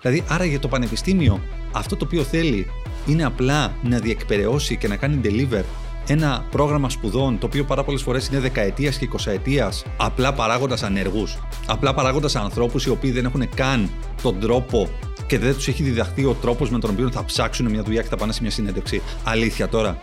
Δηλαδή, άρα για το πανεπιστήμιο, αυτό το οποίο θέλει είναι απλά να διεκπαιρεώσει και να κάνει deliver ένα πρόγραμμα σπουδών το οποίο πάρα πολλές φορές είναι δεκαετίας και εικοσαετίας απλά παράγοντας ανεργού. Απλά παράγοντας ανθρώπους οι οποίοι δεν έχουν καν τον τρόπο και δεν τους έχει διδαχθεί ο τρόπος με τον οποίο θα ψάξουν μια δουλειά και θα πάνε σε μια συνέντευξη. Αλήθεια τώρα.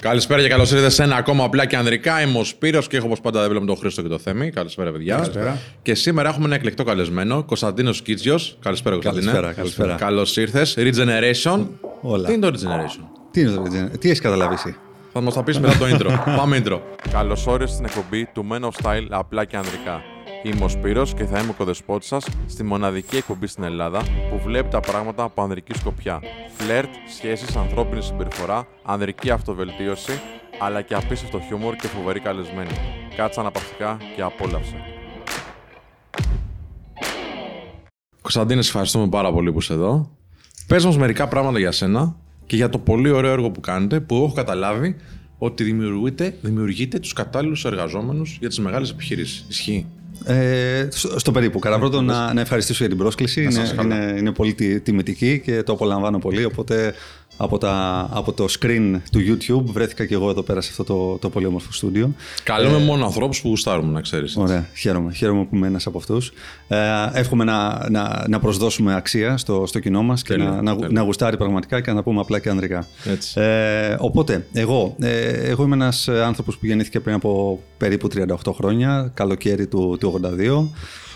Καλησπέρα και καλώς ήρθατε σε ένα ακόμα απλά και ανδρικά. Είμαι ο Σπύρος και έχω όπως πάντα δεν βλέπουμε τον Χρήστο και το Θέμη. Καλησπέρα, παιδιά. Καλησπέρα. Και σήμερα έχουμε ένα εκλεκτό καλεσμένο, Κωνσταντίνος Κίτσιος. Καλησπέρα, Κωνσταντίνο. Καλησπέρα, καλησπέρα. Καλώς ήρθες. Regeneration. Όλα. Τι είναι το Regeneration; Τι είναι το Regeneration, τι έχεις καταλάβει εσύ; Θα μας τα πεις μετά το intro. Πάμε intro. Καλώς όρισες στην εκπομπή του Men of Style απλά και ανδρικά. Είμαι ο Σπύρος και θα είμαι ο κοδεσπότης σας στη μοναδική εκπομπή στην Ελλάδα που βλέπει τα πράγματα από ανδρική σκοπιά. Φλερτ, σχέσεις, ανθρώπινη συμπεριφορά, ανδρική αυτοβελτίωση, αλλά και απίστευτο χιούμορ και φοβερή καλεσμένη. Κάτσε αναπαυτικά και απόλαυσε. Κωνσταντίνε, σε ευχαριστούμε πάρα πολύ που είσαι εδώ. Πες μας μερικά πράγματα για σένα και για το πολύ ωραίο έργο που κάνετε, που έχω καταλάβει ότι δημιουργείτε, δημιουργείτε τους κατάλληλους εργαζόμενους για τις μεγάλες επιχειρήσεις. Ισχύει. Ε, στο, στο περίπου. Κατά πρώτον, να, να ευχαριστήσω για την πρόσκληση. Να Είναι, σας καλά. είναι, είναι πολύ τη- τιμητική και το απολαμβάνω πολύ. Οπότε από, τα, από το screen του YouTube βρέθηκα και εγώ εδώ πέρα σε αυτό το, το πολύ όμορφο στούντιο. Καλούμε μόνο ανθρώπους που γουστάρουμε, να ξέρεις. Ωραία, χαίρομαι. Χαίρομαι που είμαι ένας από αυτούς. Ε, εύχομαι να, να, να προσδώσουμε αξία στο, στο κοινό μας και Τέλεια, να, να, τέλεια. να γουστάρει πραγματικά και να πούμε απλά και ανδρικά. Έτσι. Ε, οπότε, εγώ, ε, εγώ είμαι ένας άνθρωπος που γεννήθηκε πριν από περίπου 38 χρόνια, καλοκαίρι του, του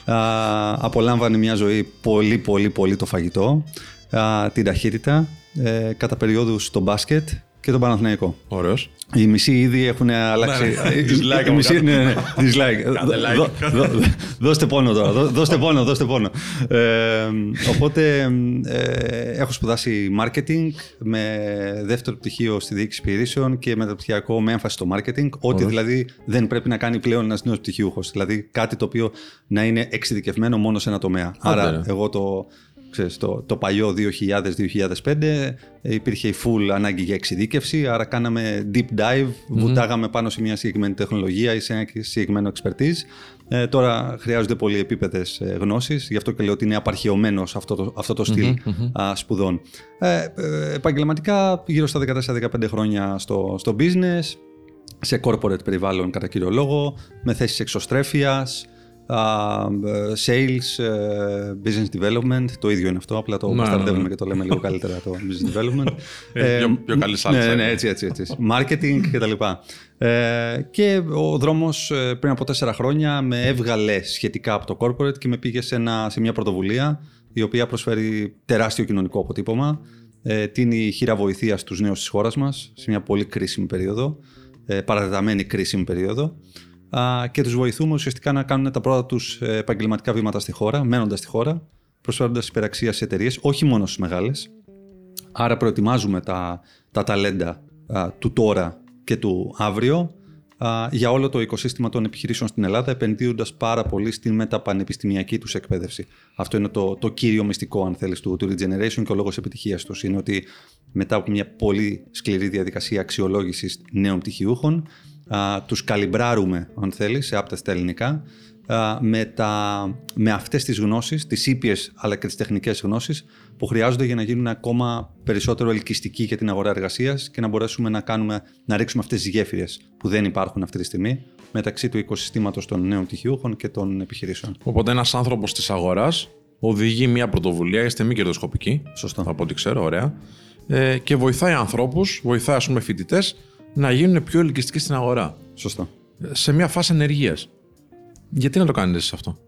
82. Α, απολάμβανε μια ζωή πολύ, πολύ, πολύ το φαγητό, α, την ταχύτητα, ε, κατά περιόδους το μπάσκετ και τον Παναθηναϊκό. Ωραίος. Οι μισοί ήδη έχουν αλλάξει. Ναι, ναι. Dislike Οι μισοί, από ναι, ναι, dislike. Κάντε like. Δώ- δώ- δώ- Δώστε πόνο τώρα. δώ- Δώστε πόνο, δώστε πόνο. Ε, οπότε ε, έχω σπουδάσει marketing με δεύτερο πτυχίο στη διοίκηση επιχειρήσεων και μεταπτυχιακό με έμφαση στο marketing. Ό,τι Ωραίο. δηλαδή δεν πρέπει να κάνει πλέον ένας νέος πτυχιούχος. Δηλαδή κάτι το οποίο να είναι εξειδικευμένο μόνο σε ένα τομέα. Άντε, Άρα, ρε. εγώ το, ξέρεις, το, το παλιό 2000-2005 υπήρχε η full ανάγκη για εξειδίκευση, άρα κάναμε deep dive, βουτάγαμε πάνω σε μια συγκεκριμένη τεχνολογία ή σε ένα συγκεκριμένο expertise. Ε, τώρα χρειάζονται πολυεπίπεδες ε, γνώσεις, γι' αυτό και λέω ότι είναι απαρχαιωμένος σε αυτό το, αυτό το στυλ α, σπουδών. Ε, ε, επαγγελματικά γύρω στα 14-15 χρόνια στο, στο business, σε corporate περιβάλλον κατά κύριο λόγο, με θέσεις εξωστρέφειας, α, ε, sales, ε, business development, το ίδιο είναι αυτό, απλά το Ναι, μπασταρδεύουμε ναι, ναι. και το λέμε λίγο καλύτερα το business development. Ε, πιο- πιο καλή σάλτσα Ναι, ναι, είναι. έτσι, έτσι, έτσι. Marketing και τα λοιπά. Ε, και ο δρόμος ε, πριν από τέσσερα χρόνια με έβγαλε σχετικά από το corporate και με πήγε σε, ένα, σε μια πρωτοβουλία η οποία προσφέρει τεράστιο κοινωνικό αποτύπωμα. Ε, τίνει χείρα βοηθείας στους νέους της χώρας μας σε μια πολύ κρίσιμη περίοδο, ε, παρατεταμένη κρίσιμη περίοδο α, και τους βοηθούμε ουσιαστικά να κάνουν τα πρώτα τους ε, επαγγελματικά βήματα στη χώρα, μένοντας στη χώρα, προσφέροντας υπεραξία σε εταιρείες, όχι μόνο στις μεγάλες, Άρα προετοιμάζουμε τα, τα ταλέντα α, του τώρα και του αύριο α, για όλο το οικοσύστημα των επιχειρήσεων στην Ελλάδα, επενδύοντας πάρα πολύ στην μεταπανεπιστημιακή τους εκπαίδευση. Αυτό είναι το, το κύριο μυστικό, αν θέλεις, του, του Regeneration και ο λόγος επιτυχίας τους. Είναι ότι μετά από μια πολύ σκληρή διαδικασία αξιολόγησης νέων πτυχιούχων, α, τους καλυμπράρουμε, αν θέλεις, σε άπτα στα ελληνικά, α, με, τα, με αυτές τις γνώσεις, τις ήπιες αλλά και τις τεχνικές γνώσεις που χρειάζονται για να γίνουν ακόμα περισσότερο ελκυστικοί για την αγορά εργασίας και να μπορέσουμε να, κάνουμε, να ρίξουμε αυτές τις γέφυρες που δεν υπάρχουν αυτή τη στιγμή μεταξύ του οικοσυστήματος των νέων πτυχιούχων και των επιχειρήσεων. Οπότε ένας άνθρωπος της αγοράς οδηγεί μια πρωτοβουλία, είστε μη κερδοσκοπικοί. Σωστό. Από ό,τι ξέρω, ωραία. Ε, και βοηθάει ανθρώπους, βοηθάει ας πούμε φοιτητές να γίνουν πιο ελκυστικοί στην αγορά. Σωστό. Ε, Σε μια φάση ενεργείας. Γιατί να το κάνετε εσεί αυτό;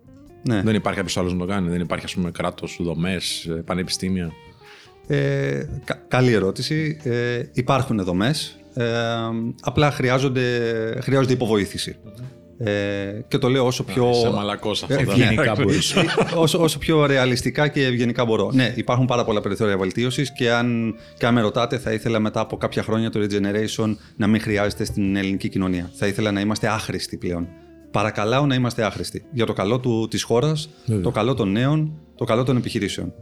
Ναι. Δεν υπάρχει κάποιος άλλος να το κάνει. Δεν υπάρχει, ας πούμε, κράτος, δομές, πανεπιστήμια. Ε, κα- καλή ερώτηση. Ε, υπάρχουν δομές. Ε, απλά χρειάζονται, χρειάζονται υποβοήθηση. Ε, και το λέω όσο πιο... Σε μαλακός αυτό. Ε, δεν- ευγενικά μπορείς. όσο, όσο πιο ρεαλιστικά και ευγενικά μπορώ. Ναι, υπάρχουν πάρα πολλά περιθώρια βελτίωσης και αν, και αν με ρωτάτε, θα ήθελα μετά από κάποια χρόνια το Regeneration να μην χρειάζεται στην ελληνική κοινωνία. Θα ήθελα να είμαστε άχρηστοι πλέον. Παρακαλάω να είμαστε άχρηστοι. Για το καλό του, της χώρας, το καλό των νέων, το καλό των επιχειρήσεων.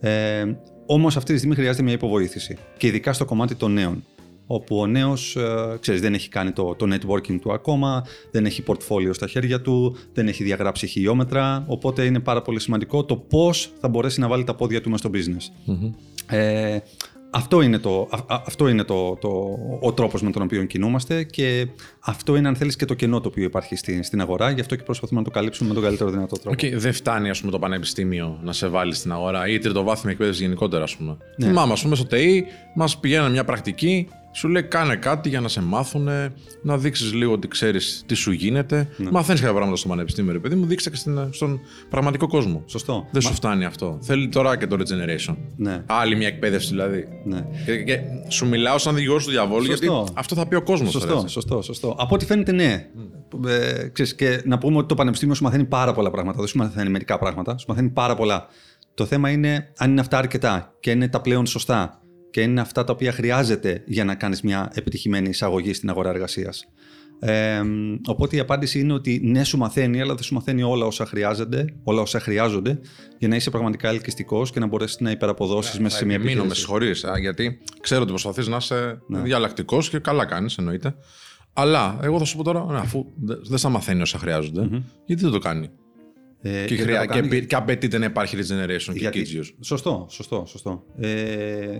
Ε, Όμως αυτή τη στιγμή χρειάζεται μια υποβοήθηση. Και ειδικά στο κομμάτι των νέων. Όπου ο νέος ξέρεις, δεν έχει κάνει το, το networking του ακόμα, δεν έχει portfolio στα χέρια του, δεν έχει διαγράψει χιλιόμετρα, οπότε είναι πάρα πολύ σημαντικό το πώς θα μπορέσει να βάλει τα πόδια του μέσα στο business. Ε, αυτό είναι, το, αυτό είναι το, το, ο τρόπος με τον οποίο κινούμαστε και αυτό είναι αν θέλεις και το κενό το οποίο υπάρχει στην, στην αγορά γι' αυτό και προσπαθούμε να το καλύψουμε με τον καλύτερο δυνατό τρόπο. Okay, δεν φτάνει ας πούμε, το πανεπιστήμιο να σε βάλει στην αγορά ή τριτοβάθμια εκπαίδευση γενικότερα ας πούμε. Ναι. Θυμάμαι ας πούμε στο ΤΕΙ μας πηγαίνανε μια πρακτική σου λέει κάνε κάτι για να σε μάθουν, να δείξεις λίγο ότι ξέρεις τι σου γίνεται. Ναι. Μαθαίνεις κάποια πράγματα στο πανεπιστήμιο, ρε παιδί μου, δείξτε και στην, στον πραγματικό κόσμο. Σωστό. Δεν σου φτάνει αυτό. Θέλει τώρα και το regeneration. Ναι. Άλλη μια εκπαίδευση δηλαδή. Ναι. Και, και σου μιλάω σαν δικηγόρος του διαβόλου, γιατί αυτό θα πει ο κόσμος. Σωστό, σωστό, σωστό. Από ό,τι φαίνεται, ναι. Mm. Ε, ξέρεις, και να πούμε ότι το πανεπιστήμιο σου μαθαίνει πάρα πολλά πράγματα. Δεν σου μαθαίνει μερικά πράγματα. Σου μαθαίνει πάρα πολλά. Το θέμα είναι αν είναι αυτά αρκετά και είναι τα πλέον σωστά και είναι αυτά τα οποία χρειάζεται για να κάνεις μια επιτυχημένη εισαγωγή στην αγορά εργασίας. Ε, οπότε η απάντηση είναι ότι ναι, σου μαθαίνει, αλλά δεν σου μαθαίνει όλα όσα χρειάζονται, όλα όσα χρειάζονται για να είσαι πραγματικά ελκυστικός και να μπορέσεις να υπεραποδώσει ναι, μέσα σε μια επιχείρηση. Μείνω, με συγχωρείς, γιατί ξέρω ότι προσπαθείς να είσαι ναι. διαλλακτικός και καλά κάνεις, εννοείται. Αλλά εγώ θα σου πω τώρα, ναι, αφού δεν θα μαθαίνει όσα γιατί δεν το κάνει; Ε, και, χρειά, και, και, και απαιτείται να υπάρχει regeneration γιατί, και Σωστό, σωστό, σωστό. Ε,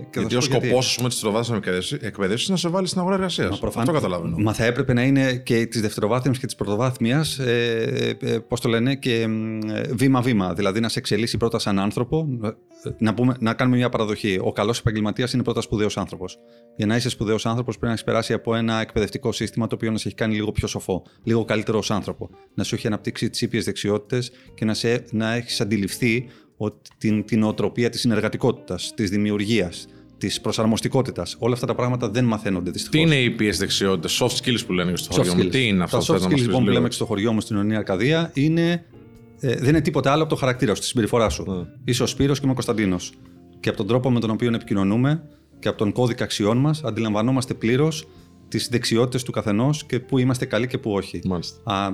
και γιατί ο σκοπός της τριτοβάθμια εκπαίδευση είναι να σε βάλει στην αγορά εργασίας. Αυτό καταλαβαίνω. Μα θα έπρεπε να είναι και της δευτεροβάθμιας και της πρωτοβάθμιας, ε, ε, πώς το λένε, και βήμα-βήμα. Δηλαδή να σε εξελίσσει πρώτα σαν άνθρωπο. Να, πούμε, να κάνουμε μια παραδοχή. Ο καλός επαγγελματίας είναι πρώτα σπουδαίος άνθρωπος. Για να είσαι σπουδαίος άνθρωπος πρέπει να έχεις περάσει από ένα εκπαιδευτικό σύστημα το οποίο να σε έχει κάνει λίγο πιο σοφό, λίγο καλύτερο ως άνθρωπο. Να σου έχει αναπτύξει τις ήπιες δεξιότητες και να, σε, να έχεις αντιληφθεί ότι την, την οτροπία της συνεργατικότητας, της δημιουργίας, της προσαρμοστικότητας. Όλα αυτά τα πράγματα δεν μαθαίνονται δυστυχώς. Τι είναι οι PS δεξιότητες, soft skills που λένε στο χωριό μου. Τι είναι αυτό Τα soft skills λοιπόν, που λέμε; στο χωριό μου στην Ονία Αρκαδία είναι, ε, δεν είναι τίποτα άλλο από το χαρακτήρα σου, τη συμπεριφορά σου. Mm. Είσαι ο Σπύρος και είμαι ο Κωνσταντίνος. Και από τον τρόπο με τον οποίο επικοινωνούμε και από τον κώδικα αξιών μας αντιλαμβανόμαστε πλήρως τις δεξιότητες του καθενός και πού είμαστε καλοί και πού όχι. Α, α,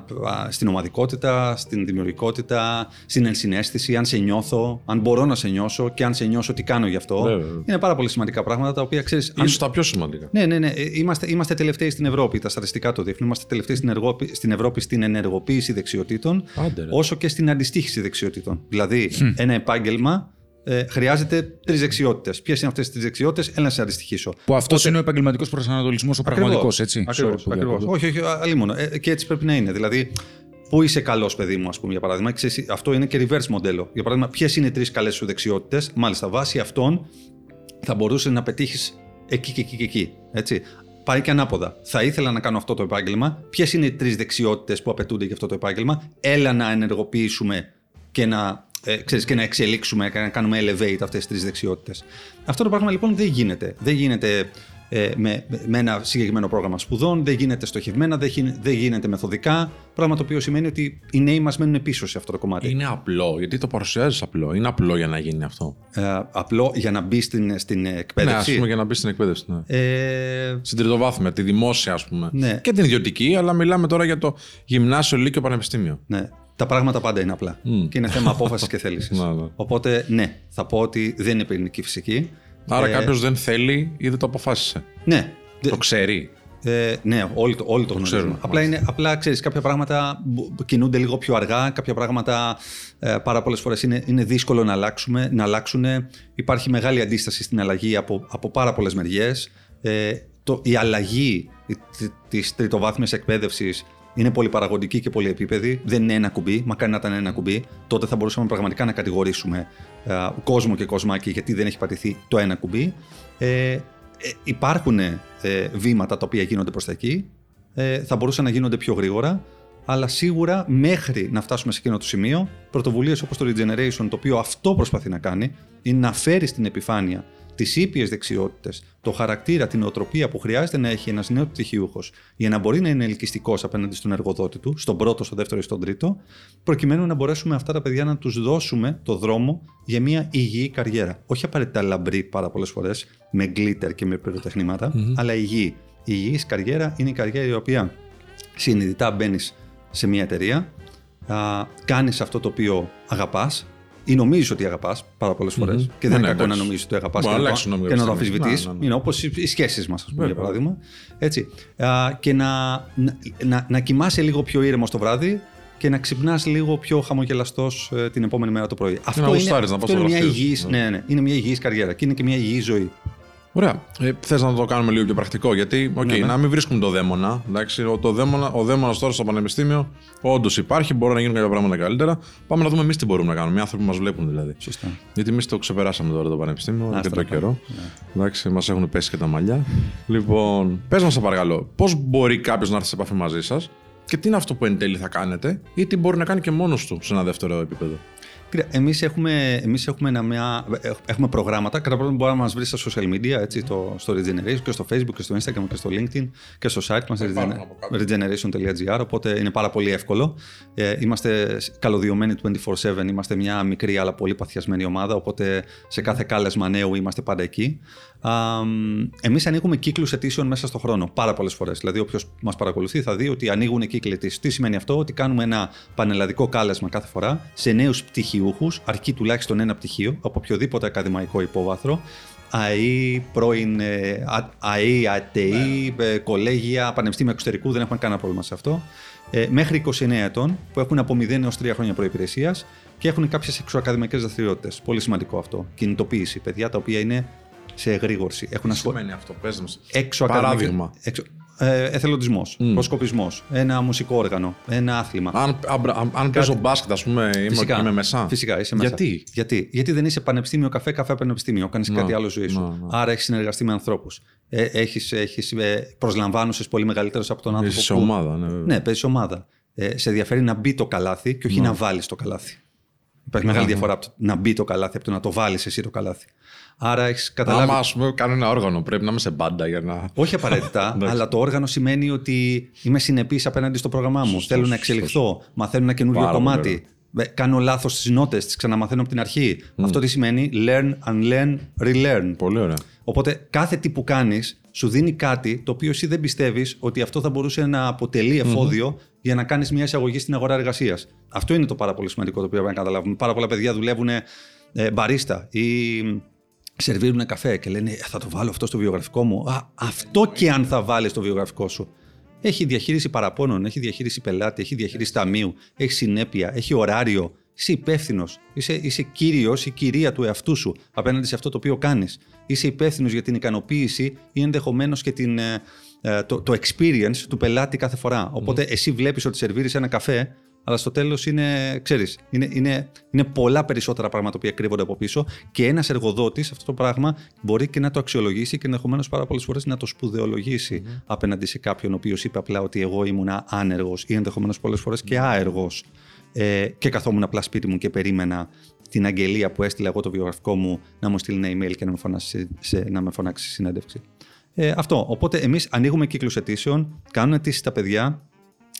στην ομαδικότητα, στην δημιουργικότητα, στην ενσυναίσθηση, αν σε νιώθω, αν μπορώ να σε νιώσω και αν σε νιώσω τι κάνω γι' αυτό. Είναι πάρα πολύ σημαντικά πράγματα τα οποία ξέρεις... Ίσως αν... τα πιο σημαντικά. Ναι, ναι, ναι. Είμαστε, είμαστε τελευταίοι στην Ευρώπη, τα στατιστικά το δείχνουν. Είμαστε τελευταίοι στην, στην Ευρώπη στην ενεργοποίηση δεξιοτήτων, Άντε, όσο και στην αντιστοίχηση δεξιοτήτων. Δηλαδή, ένα επάγγελμα ε, χρειάζεται τρεις δεξιότητες. Ποιες είναι αυτές τις τρει δεξιότητες, έλα να σε αντιστοιχίσω. Που αυτός είναι ο επαγγελματικός προσανατολισμός, ο πραγματικός, έτσι. Ακριβώς. Όχι, όχι, αλλή μόνο. Ε, και έτσι πρέπει να είναι. Δηλαδή, πού είσαι καλός, παιδί μου, ας πούμε, για παράδειγμα. Ξέρεις, αυτό είναι και reverse μοντέλο. Για παράδειγμα, ποιες είναι οι τρεις καλές σου δεξιότητες; Μάλιστα, βάσει αυτών θα μπορούσες να πετύχεις εκεί και εκεί και εκεί. Έτσι. Πάει και ανάποδα. Θα ήθελα να κάνω αυτό το επάγγελμα. Ποιες είναι οι τρεις δεξιότητες που απαιτούνται για αυτό το επάγγελμα; Έλα να ενεργοποιήσουμε και να ε, ξέρεις, και να εξελίξουμε, να κάνουμε elevate αυτές τις τρεις δεξιότητες. Αυτό το πράγμα λοιπόν δεν γίνεται. Δεν γίνεται ε, με, με ένα συγκεκριμένο πρόγραμμα σπουδών, δεν γίνεται στοχευμένα, δεν, δεν γίνεται μεθοδικά. Πράγμα το οποίο σημαίνει ότι οι νέοι μας μένουν πίσω σε αυτό το κομμάτι. Είναι απλό, γιατί το παρουσιάζεις απλό. Είναι απλό για να γίνει αυτό. Ε, απλό για να μπει στην, στην εκπαίδευση. Ναι, ας πούμε για να μπει στην εκπαίδευση. Ναι. Ε... Στην τριτοβάθμια, τη δημόσια, ας πούμε. Ναι. Και την ιδιωτική, αλλά μιλάμε τώρα για το γυμνάσιο, λύκειο, πανεπιστήμιο. Ναι τα πράγματα πάντα είναι απλά. Mm. Και είναι θέμα απόφασης και θέλησης. Οπότε, ναι, θα πω ότι δεν είναι πυρηνική φυσική. Άρα ε, κάποιος δεν θέλει ή δεν το αποφάσισε. Ναι. Το ξέρει. Ε, ναι, όλοι, όλοι το, το γνωρίζουμε. Απλά, είναι, απλά ξέρεις, κάποια πράγματα κινούνται λίγο πιο αργά, κάποια πράγματα ε, πάρα πολλές φορές είναι, είναι δύσκολο να, αλλάξουμε, να αλλάξουν. Υπάρχει μεγάλη αντίσταση στην αλλαγή από, από πάρα πολλές μεριές. Ε, το, η αλλαγή της τριτοβάθμιας εκπαίδευσης είναι πολύ παραγωγική και πολύ επίπεδη. Δεν είναι ένα κουμπί. Μακάρι να ήταν ένα κουμπί. Τότε θα μπορούσαμε πραγματικά να κατηγορήσουμε ε, κόσμο και κοσμάκι γιατί δεν έχει πατηθεί το ένα κουμπί. Ε, ε, υπάρχουν ε, βήματα τα οποία γίνονται προς τα εκεί. Ε, θα μπορούσαν να γίνονται πιο γρήγορα. Αλλά σίγουρα μέχρι να φτάσουμε σε εκείνο το σημείο, πρωτοβουλίες όπως το Regeneration, το οποίο αυτό προσπαθεί να κάνει, είναι να φέρει στην επιφάνεια τις ήπιες δεξιότητες, το χαρακτήρα, την οτροπία που χρειάζεται να έχει ένας νέος πτυχιούχος για να μπορεί να είναι ελκυστικός απέναντι στον εργοδότη του, στον πρώτο, στον δεύτερο ή στον τρίτο, προκειμένου να μπορέσουμε αυτά τα παιδιά να τους δώσουμε το δρόμο για μια υγιή καριέρα. Όχι απαραίτητα λαμπρή πάρα πολλές φορές, με γκλίτερ και με πυροτεχνηματα αλλά υγιή. Η υγιής καριέρα είναι η καριέρα η οποία συνειδητά μπαίνεις σε μια εταιρεία, κάνεις αυτό το οποίο αγαπάς, ή νομίζεις ότι αγαπάς πάρα πολλές φορές. Μμμ. Και δεν Ναι, είναι κακό να εντάξει. νομίζεις ότι αγαπάς Μπορεί και, να να αλλάξει το- νόμιο και να το κάποια στιγμή. αμφισβητείς. Ναι, ναι, ναι. Είναι όπως οι σχέσεις μας, ας πούμε, για Βέβαια. παράδειγμα. Έτσι. Α, και να, να, να, να κοιμάσαι λίγο πιο ήρεμος το βράδυ και να ξυπνάς λίγο πιο χαμογελαστός την επόμενη μέρα το πρωί. Αυτό να είναι, γουστάρεις να αυτό πας είναι στο μια γραφείο σου. υγιής, Ναι. ναι, ναι, είναι μια υγιής καριέρα και είναι και μια υγιή ζωή. Ωραία. Ε, Θες να το κάνουμε λίγο πιο πρακτικό, γιατί οκ, Ναι, ναι. να μην βρίσκουμε το δαίμονα. Εντάξει, ο, το δαίμονα, ο δαίμονας τώρα στο πανεπιστήμιο όντως υπάρχει, μπορεί να γίνουν κάποια πράγματα καλύτερα. Πάμε να δούμε εμείς τι μπορούμε να κάνουμε. Οι άνθρωποι που μας βλέπουν δηλαδή. Σωστά. Γιατί εμείς το ξεπεράσαμε τώρα το πανεπιστήμιο Άστα και να το πάμε. καιρό. Εντάξει, μας έχουν πέσει και τα μαλλιά. λοιπόν, πες μας, σε παρακαλώ, πώς μπορεί κάποιος να έρθει σε επαφή μαζί σας και τι είναι αυτό που εν τέλει θα κάνετε ή τι μπορεί να κάνει και μόνος του σε ένα δεύτερο επίπεδο; Κοίτα, εμείς έχουμε, εμείς έχουμε, ένα, μια, έχουμε προγράμματα. Κατά πρώτον μπορεί να μας βρεις στα social media, έτσι, το, στο Regeneration και στο Facebook και στο Instagram και στο LinkedIn και στο site μας Υπάρχουν regen- από κάτω. regeneration.gr οπότε είναι πάρα πολύ εύκολο. Ε, είμαστε καλωδιωμένοι 24-7, είμαστε μια μικρή αλλά πολύ παθιασμένη ομάδα οπότε σε κάθε κάλεσμα νέου είμαστε πάντα εκεί. Α, εμείς ανοίγουμε κύκλους αιτήσεων μέσα στον χρόνο πάρα πολλές φορές. Δηλαδή όποιος μας παρακολουθεί θα δει ότι ανοίγουν κύκλοι αιτήσεων. Τι σημαίνει αυτό, ότι κάνουμε ένα πανελλαδικό κάλεσμα κάθε φορά σε νέους πτυχιούχους, αρκεί τουλάχιστον ένα πτυχίο από οποιοδήποτε ακαδημαϊκό υπόβαθρο, ΑΕΗ, πρώην ε, Α- ΑΕΗ, ΑΤΕΗ, ε, κολέγια, πανεπιστήμια εξωτερικού, δεν έχουμε κανένα πρόβλημα σε αυτό. Ε, μέχρι 29 ετών, που έχουν από 0 έως 3 χρόνια προπηρεσία και έχουν κάποιες εξωακαδημαϊκές δραστηριότητες. Πολύ σημαντικό αυτό. Κινητοποίηση. Παιδιά τα οποία είναι σε εγρήγορση. Έχουν Τι ασχολ... σημαίνει αυτό, πες μας. έξω Παράδειγμα. Έξω... Ε, εθελοντισμός, προσκοπισμός, ένα μουσικό όργανο, ένα άθλημα. Αν, αν, αν, αν παίζω μπάσκετ, ας πούμε, είμαι, είμαι μέσα. Φυσικά, είσαι μέσα. Γιατί; Γιατί, Γιατί δεν είσαι πανεπιστήμιο καφέ, καφέ πανεπιστήμιο. Κάνεις Να, κάτι άλλο ζωή σου. να, να. Άρα έχεις συνεργαστεί με ανθρώπους. Ε, έχεις, έχεις ε, προσλαμβάνωσες πολύ μεγαλύτερος από τον άνθρωπο. Είσαι σε που- ομάδα, ναι, βέβαια. Ναι, παίζεις ομάδα. Ε, σε ενδιαφέρει να μπει το καλάθι και όχι να βάλεις το καλάθι. Υπάρχει μεγάλη διαφορά από το να μπει το καλάθι από το να το βάλεις εσύ το καλάθι. Άρα έχεις καταλάβει. Άμα ας πούμε κάνω ένα όργανο, πρέπει να είμαι σε μπάντα για να. Όχι απαραίτητα, αλλά το όργανο σημαίνει ότι είμαι συνεπής απέναντι στο πρόγραμμά μου. Σωστός, Θέλω να σωστός. εξελιχθώ, μαθαίνω ένα καινούριο Πάρα πολύ κομμάτι. Ε, Κάνω λάθος στις νότες, τις ξαναμαθαίνω από την αρχή. Αυτό τι σημαίνει; Learn, unlearn, relearn. Πολύ ωραία. Οπότε κάθε τι που κάνεις σου δίνει κάτι το οποίο εσύ δεν πιστεύεις ότι αυτό θα μπορούσε να αποτελεί εφόδιο για να κάνεις μια εισαγωγή στην αγορά εργασίας. Αυτό είναι το πάρα πολύ σημαντικό το οποίο πρέπει να καταλάβουμε. Πάρα πολλά παιδιά δουλεύουν ε, μπαρίστα ή σερβίρουν καφέ και λένε «Ε, Θα το βάλω αυτό στο βιογραφικό μου. Α, αυτό και αν θα βάλεις στο βιογραφικό σου. Έχει διαχείριση παραπώνων, έχει διαχείριση πελάτη, έχει διαχείριση ταμείου, έχει συνέπεια, έχει ωράριο. Είσαι υπεύθυνος. Είσαι, είσαι κύριος ή κυρία του εαυτού σου απέναντι σε αυτό το οποίο κάνεις. Είσαι υπεύθυνος για την ικανοποίηση ή ενδεχομένως και την, ε, ε, το, το experience του πελάτη κάθε φορά. Οπότε εσύ βλέπεις ότι σερβίρεις ένα καφέ, αλλά στο τέλος είναι, ξέρεις, είναι, είναι, είναι πολλά περισσότερα πράγματα που κρύβονται από πίσω και ένας εργοδότης αυτό το πράγμα μπορεί και να το αξιολογήσει και ενδεχομένως πάρα πολλές φορές να το σπουδαιολογήσει απέναντι σε κάποιον ο οποίος είπε απλά ότι εγώ ήμουν άνεργος ή ενδεχομένως πολλές φορές και άεργος. Ε, και καθόμουν απλά σπίτι μου και περίμενα την αγγελία που έστειλα εγώ το βιογραφικό μου να μου στείλει ένα email και να με φωνάξει, σε, να με φωνάξει σε συνέντευξη. Ε, αυτό. Οπότε εμείς ανοίγουμε κύκλους αιτήσεων, κάνουν αιτήσεις τα παιδιά.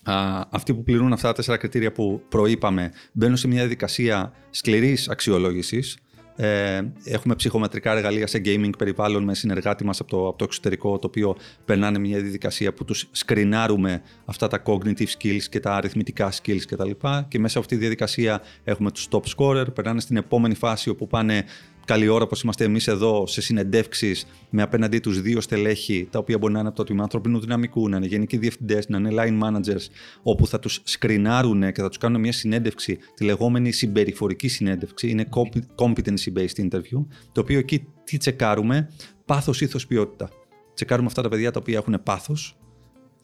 Α, αυτοί που πληρούν αυτά τα τέσσερα κριτήρια που προείπαμε μπαίνουν σε μια διαδικασία σκληρής αξιολόγησης. Ε, έχουμε ψυχομετρικά εργαλεία σε gaming περιβάλλον με συνεργάτη μας από το, από το εξωτερικό το οποίο περνάνε μια διαδικασία που τους σκρινάρουμε αυτά τα cognitive skills και τα αριθμητικά skills κτλ. Και, και μέσα από αυτή τη διαδικασία έχουμε τους top scorer, περνάνε στην επόμενη φάση όπου πάνε καλή ώρα όπως είμαστε εμείς εδώ σε συνεντεύξεις με απέναντί τους δύο στελέχη τα οποία μπορεί να είναι από το τμήμα ανθρωπίνου δυναμικούς, να είναι γενικοί διευθυντές, να είναι line managers όπου θα τους σκρινάρουν και θα τους κάνουν μια συνέντευξη, τη λεγόμενη συμπεριφορική συνέντευξη, είναι competency based interview, το οποίο εκεί τι τσεκάρουμε, πάθος, ήθος, ποιότητα. Τσεκάρουμε αυτά τα παιδιά τα οποία έχουν πάθος,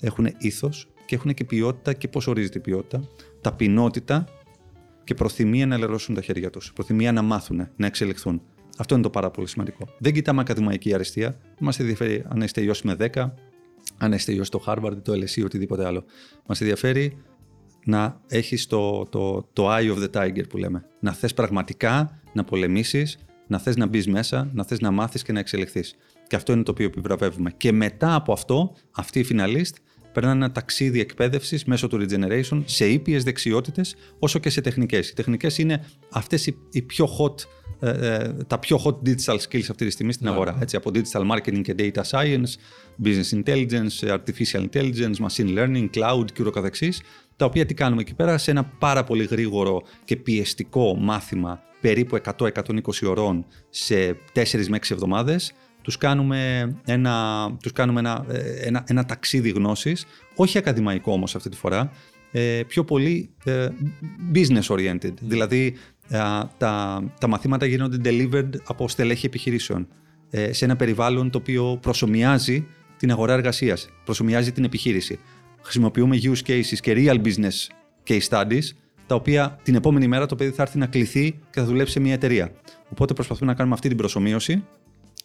έχουν ήθος και έχουν και ποιότητα και πώς ορίζεται η ποιότητα, ταπεινότητα και προθυμία να ελερώσουν τα χέρια τους. Προθυμία να μάθουν, να εξελιχθούν. Αυτό είναι το πάρα πολύ σημαντικό. Δεν κοιτάμε ακαδημαϊκή αριστεία. Δεν μα ενδιαφέρει αν έχετε τελειώσει με 10, αν έχετε τελειώσει το Harvard, το LSE ή οτιδήποτε άλλο. Μας ενδιαφέρει να έχεις το, το, το eye of the tiger που λέμε. Να θες πραγματικά να πολεμήσεις, να θες να μπεις μέσα, να θες να μάθεις και να εξελιχθείς. Και αυτό είναι το οποίο επιβραβεύουμε. Και μετά από αυτό, αυτοί οι finalist περνάνε ένα ταξίδι εκπαίδευσης μέσω του Regeneration σε ήπιες δεξιότητες όσο και σε τεχνικές. Οι τεχνικές είναι αυτές οι, οι πιο hot ε, ε, τα πιο hot digital skills αυτή τη στιγμή στην αγορά. Έτσι, από digital marketing και data science, business intelligence, artificial intelligence, machine learning, cloud και ούτω καθεξής, τα οποία τι κάνουμε εκεί πέρα σε ένα πάρα πολύ γρήγορο και πιεστικό μάθημα περίπου 100-120 ωρών σε 4 με 6 εβδομάδες τους κάνουμε ένα, τους κάνουμε ένα, ε, ένα, ένα ταξίδι γνώσης, όχι ακαδημαϊκό όμως αυτή τη φορά, ε, πιο πολύ ε, business oriented. Δηλαδή τα, τα μαθήματα γίνονται delivered από στελέχη επιχειρήσεων σε ένα περιβάλλον το οποίο προσωμιάζει την αγορά εργασίας, προσωμιάζει την επιχείρηση. Χρησιμοποιούμε use cases και real business case studies, τα οποία την επόμενη μέρα το παιδί θα έρθει να κληθεί και θα δουλέψει σε μια εταιρεία. Οπότε προσπαθούμε να κάνουμε αυτή την προσωμείωση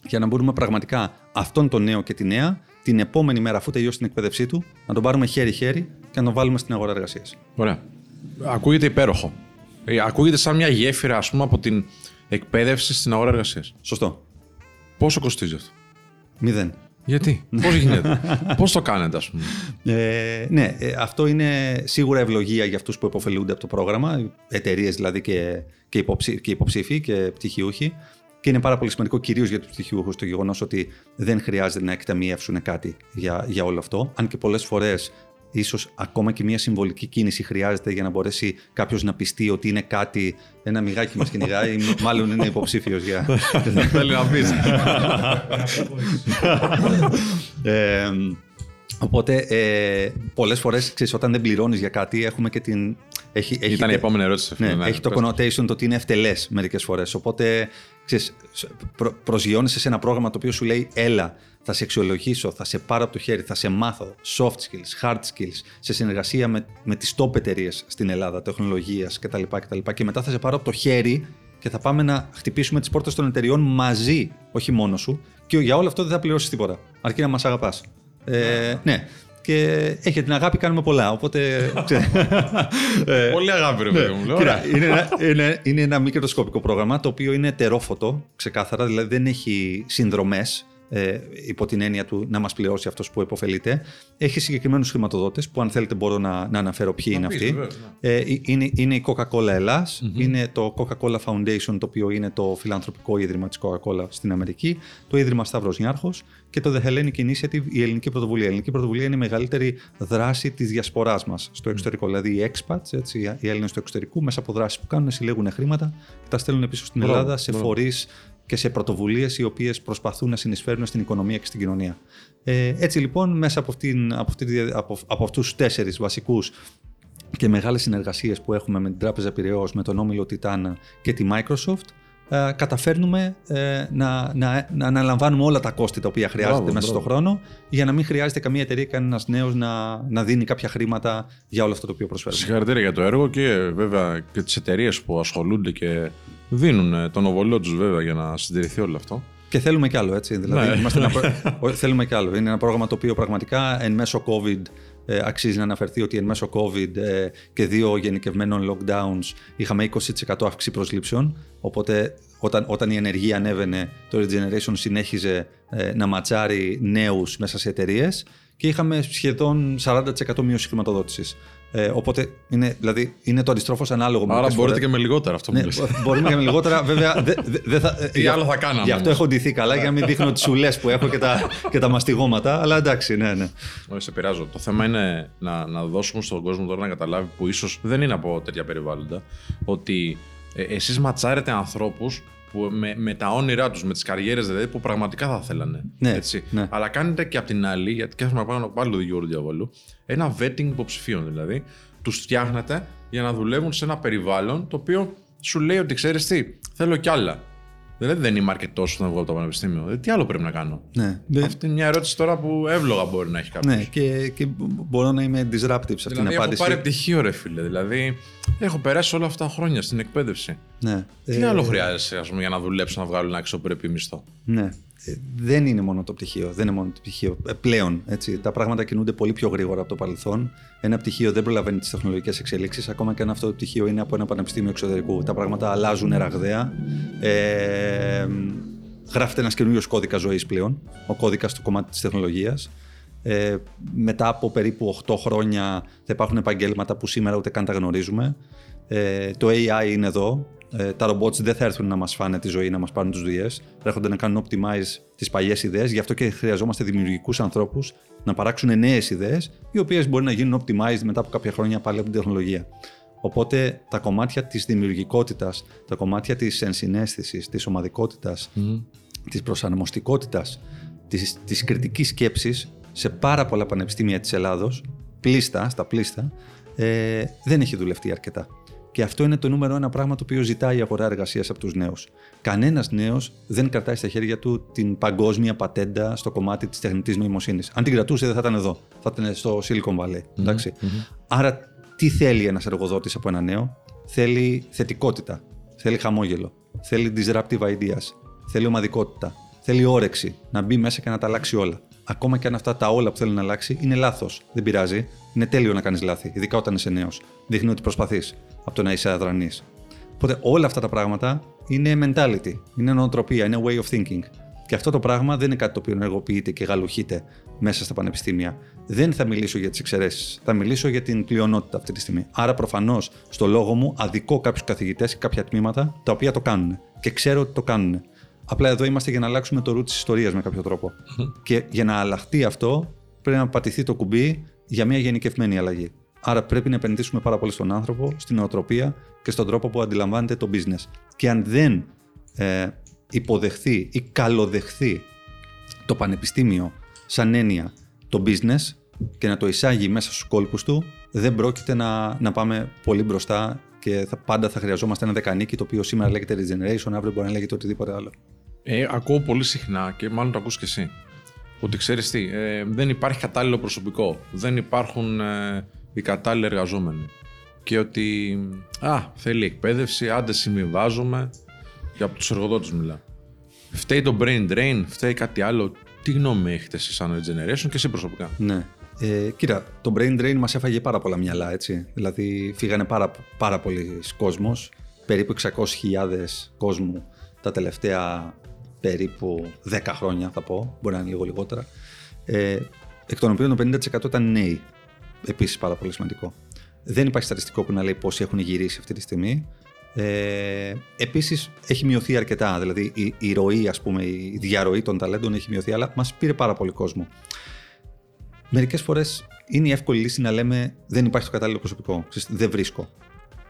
για να μπορούμε πραγματικά αυτόν τον νέο και τη νέα την επόμενη μέρα, αφού τελειώσει την εκπαίδευσή του, να τον πάρουμε χέρι-χέρι και να τον βάλουμε στην αγορά εργασίας. Ωραία. Ακούγεται υπέροχο. Ε, ακούγεται σαν μια γέφυρα, ας πούμε, από την εκπαίδευση στην αγορά εργασίας. Σωστό. Πόσο κοστίζει αυτό; Μηδέν. Γιατί, πώς γίνεται, πώς το κάνετε, ας πούμε; Ε, ναι, ε, αυτό είναι σίγουρα ευλογία για αυτούς που υποφελούνται από το πρόγραμμα, εταιρείες δηλαδή και, και, και υποψήφοι και πτυχιούχοι. Και είναι πάρα πολύ σημαντικό κυρίως για τους πτυχιούχους το γεγονός ότι δεν χρειάζεται να εκταμιεύσουν κάτι για, για όλο αυτό. Αν και πολλές φορές ίσως ακόμα και μια συμβολική κίνηση χρειάζεται για να μπορέσει κάποιος να πιστεί ότι είναι κάτι, ένα μιγάκι μας κυνηγάει, μάλλον είναι υποψήφιος για. Θέλει να πεις. Ε, οπότε, ε, πολλές φορές, όταν δεν πληρώνεις για κάτι, έχουμε και την. Έχει, Ήταν η επόμενη ερώτηση. Ναι, ναι, έχει το connotation το ότι είναι ευτελές μερικές φορές. Οπότε ξέρεις, προ, προσγειώνεσαι σε ένα πρόγραμμα το οποίο σου λέει έλα, θα σε αξιολογήσω, θα σε πάρω από το χέρι, θα σε μάθω soft skills, hard skills, σε συνεργασία με, με τις top εταιρείες στην Ελλάδα, τεχνολογίας κτλ, κτλ. Και μετά θα σε πάρω από το χέρι και θα πάμε να χτυπήσουμε τις πόρτες των εταιριών μαζί, όχι μόνος σου. Και για όλο αυτό δεν θα πληρώσεις τίποτα, αρκεί να μας αγαπάς. Ε, ναι, και έχει την αγάπη κάνουμε πολλά. Οπότε. Ε, Πολύ αγάπη, ρε παιδί μου. είναι, ένα, είναι, είναι ένα μικροσκοπικό πρόγραμμα το οποίο είναι τερόφωτο, ξεκάθαρα, δηλαδή δεν έχει συνδρομές ε, υπό την έννοια του να μας πληρώσει αυτός που υποφελείται. Έχει συγκεκριμένους χρηματοδότες που, αν θέλετε, μπορώ να, να αναφέρω ποιοι είναι αυτοί. Ναι. Ε, είναι, είναι η Coca-Cola ελλας είναι το Coca-Cola Foundation, το οποίο είναι το φιλανθρωπικό ίδρυμα της Coca-Cola στην Αμερική, το Ίδρυμα Σταύρος Νιάρχος και το The Hellenic Initiative, η Ελληνική Πρωτοβουλία. Η Ελληνική Πρωτοβουλία είναι η μεγαλύτερη δράση της διασποράς μας στο εξωτερικό. Δηλαδή, οι expats, έτσι, οι Έλληνες του εξωτερικού, μέσα από δράσεις που κάνουν, συλλέγουν χρήματα και τα στέλνουν πίσω στην Ελλάδα σε φορείς και σε πρωτοβουλίες οι οποίες προσπαθούν να συνεισφέρουν στην οικονομία και στην κοινωνία. Ε, έτσι λοιπόν, μέσα από, αυτήν, από, αυτή, από, από αυτούς του τέσσερις βασικούς και μεγάλες συνεργασίες που έχουμε με την Τράπεζα Πυραιός, με τον Όμιλο Τιτάνα και τη Microsoft, ε, καταφέρνουμε ε, να, να, να αναλαμβάνουμε όλα τα κόστη τα οποία χρειάζεται μέσα στον χρόνο για να μην χρειάζεται καμία εταιρεία ή κανένας νέος να, να δίνει κάποια χρήματα για όλο αυτό το οποίο προσφέρουμε. Συγχαρητήρια για το έργο και βέβαια και τις εταιρείες που ασχολούνται και δίνουν ε, τον οβολό τους βέβαια για να συντηρηθεί όλο αυτό. Και θέλουμε κι άλλο, έτσι. Δηλαδή, ναι. είμαστε ένα, θέλουμε κι άλλο. Είναι ένα πρόγραμμα το οποίο πραγματικά εν μέσω COVID ε, αξίζει να αναφερθεί ότι εν μέσω COVID ε, και δύο γενικευμένων lockdowns είχαμε 20% αύξηση προσλήψεων. Οπότε όταν, όταν η ενεργεία ανέβαινε, το Regeneration συνέχιζε ε, να ματσάρει νέους μέσα σε εταιρείες και είχαμε σχεδόν 40% μείωση χρηματοδότησης. Ε, οπότε είναι, δηλαδή, είναι το αντιστρόφω ανάλογο. Άρα μπορείτε φορές. και με λιγότερα αυτό που ναι, Μπορούμε και με λιγότερα. Βέβαια, δε, δε θα, Τι άλλο θα κάναμε. Γι' αυτό έχω ντυθεί καλά για να μην δείχνω τις σουλές που έχω και τα, και τα μαστιγώματα. Αλλά εντάξει, ναι, ναι. Όχι, σε πειράζω. Το θέμα είναι να, να δώσουμε στον κόσμο τώρα να καταλάβει που ίσως δεν είναι από τέτοια περιβάλλοντα ότι ε, εσείς ματσάρετε ανθρώπους που με, με τα όνειρά τους, με τις καριέρες δηλαδή που πραγματικά θα θέλανε. Ναι, έτσι. Ναι. Αλλά κάνετε και από την άλλη, γιατί και έχουμε πάνω πάλι το Γιώργο Διαβολού, ένα vetting υποψηφίων δηλαδή. Τους φτιάχνετε για να δουλεύουν σε ένα περιβάλλον το οποίο σου λέει ότι ξέρεις τι, θέλω κι άλλα. Δηλαδή δεν είμαι αρκετός όταν βγω από το πανεπιστήμιο. Δηλαδή, τι άλλο πρέπει να κάνω; Ναι. Αυτή είναι μια ερώτηση τώρα που εύλογα μπορεί να έχει κάποιος. Ναι, και, και μπορώ να είμαι disruptive σε αυτήν δηλαδή, την απάντηση. Έχω πάρει πτυχίο, ρε φίλε. Δηλαδή, έχω περάσει όλα αυτά τα χρόνια στην εκπαίδευση. Ναι. Τι ε... άλλο χρειάζεσαι ας πούμε, για να δουλέψω να βγάλω ένα αξιοπρεπή μισθό. Ναι. Ε, δεν είναι μόνο το πτυχίο. Δεν είναι μόνο το πτυχίο. Ε, πλέον έτσι, τα πράγματα κινούνται πολύ πιο γρήγορα από το παρελθόν. Ένα πτυχίο δεν προλαβαίνει τις τεχνολογικές εξελίξεις. Ακόμα και αν αυτό το πτυχίο είναι από ένα πανεπιστήμιο εξωτερικού. Τα πράγματα αλλάζουν ραγδαία. Ε, γράφεται ένας καινούριος κώδικας ζωής πλέον. Ο κώδικας στο κομμάτι της τεχνολογίας. Ε, μετά από περίπου 8 χρόνια θα υπάρχουν επαγγέλματα που σήμερα ούτε καν τα γνωρίζουμε. Ε, το AI είναι εδώ. ε, τα robots δεν θα έρθουν να μας φάνε τη ζωή, να μας πάρουν τις δουλειές. Έρχονται να κάνουν optimize τις παλιές ιδέες. Γι' αυτό και χρειαζόμαστε δημιουργικούς ανθρώπους να παράξουν νέες ιδέες, οι οποίες μπορεί να γίνουν optimized μετά από κάποια χρόνια πάλι από την τεχνολογία. Οπότε τα κομμάτια της δημιουργικότητας, τα κομμάτια της ενσυναίσθησης, της ομαδικότητας, mm. της προσαρμοστικότητας, της κριτικής σκέψης σε πάρα πολλά πανεπιστήμια της Ελλάδος, πλήστα, στα πλήστα, ε, δεν έχει δουλευτεί αρκετά. Και αυτό είναι το νούμερο ένα πράγμα το οποίο ζητάει η αγορά εργασίας από τους νέους. Κανένας νέος δεν κρατάει στα χέρια του την παγκόσμια πατέντα στο κομμάτι της τεχνητής νοημοσύνης. Αν την κρατούσε, δεν θα ήταν εδώ. Θα ήταν στο Silicon Valley. ενταξει Άρα, τι θέλει ένας εργοδότης από ένα νέο, Θέλει θετικότητα. Θέλει χαμόγελο. Θέλει disruptive ideas. Θέλει ομαδικότητα. Θέλει όρεξη. Να μπει μέσα και να τα αλλάξει όλα. Ακόμα και αν αυτά τα όλα που θέλει να αλλάξει είναι λάθος. Δεν πειράζει. Είναι τέλειο να κάνεις λάθη, ειδικά όταν είσαι νέος. Δείχνει ότι προσπαθείς από το να είσαι αδρανής. Οπότε όλα αυτά τα πράγματα είναι mentality, είναι νοοτροπία, είναι way of thinking. Και αυτό το πράγμα δεν είναι κάτι το οποίο ενεργοποιείται και γαλουχείται μέσα στα πανεπιστήμια. Δεν θα μιλήσω για τις εξαιρέσεις. Θα μιλήσω για την πλειονότητα αυτή τη στιγμή. Άρα, προφανώς, στο λόγο μου, αδικό κάποιους καθηγητές και κάποια τμήματα τα οποία το κάνουν. Και ξέρω ότι το κάνουν. Απλά εδώ είμαστε για να αλλάξουμε το ρου της ιστορίας με κάποιο τρόπο. και για να αλλάχτεί αυτό, πρέπει να πατηθεί το κουμπί για μια γενικευμένη αλλαγή. Άρα πρέπει να επενδύσουμε πάρα πολύ στον άνθρωπο, στην νοοτροπία και στον τρόπο που αντιλαμβάνεται το business. Και αν δεν ε, υποδεχθεί ή καλοδεχθεί το πανεπιστήμιο σαν έννοια το business και να το εισάγει μέσα στους κόλπους του, δεν πρόκειται να, να πάμε πολύ μπροστά και θα, πάντα θα χρειαζόμαστε ένα δεκανίκι το οποίο σήμερα λέγεται regeneration, αύριο μπορεί να λέγεται οτιδήποτε άλλο. Ε, ακούω πολύ συχνά και μάλλον το ακούς και εσύ. Ότι ξέρεις τι, ε, δεν υπάρχει κατάλληλο προσωπικό. Δεν υπάρχουν ε, οι κατάλληλοι εργαζόμενοι. Και ότι α, θέλει εκπαίδευση, άντε συμβιβάζομαι. Και από τους εργοδότες μιλά. Φταίει το brain drain, φταίει κάτι άλλο. Τι γνώμη έχετε σε σαν generation και εσύ προσωπικά. Ναι. Ε, κοίτα, το brain drain μας έφαγε πάρα πολλά μυαλά, έτσι. Δηλαδή, φύγανε πάρα, πάρα πολλοί κόσμος, περίπου 600.000 κόσμου τα τελευταία περίπου 10 χρόνια, θα πω, μπορεί να είναι λίγο λιγότερα. Ε, εκ των οποίων το 50% ήταν νέοι. Επίσης πάρα πολύ σημαντικό. Δεν υπάρχει στατιστικό που να λέει πόσοι έχουν γυρίσει αυτή τη στιγμή. Ε, Επίσης έχει μειωθεί αρκετά. Δηλαδή η, η ροή, ας πούμε, η διαρροή των ταλέντων έχει μειωθεί, αλλά μας πήρε πάρα πολύ κόσμο. Μερικές φορές είναι η εύκολη λύση να λέμε δεν υπάρχει το κατάλληλο προσωπικό. Δεν βρίσκω.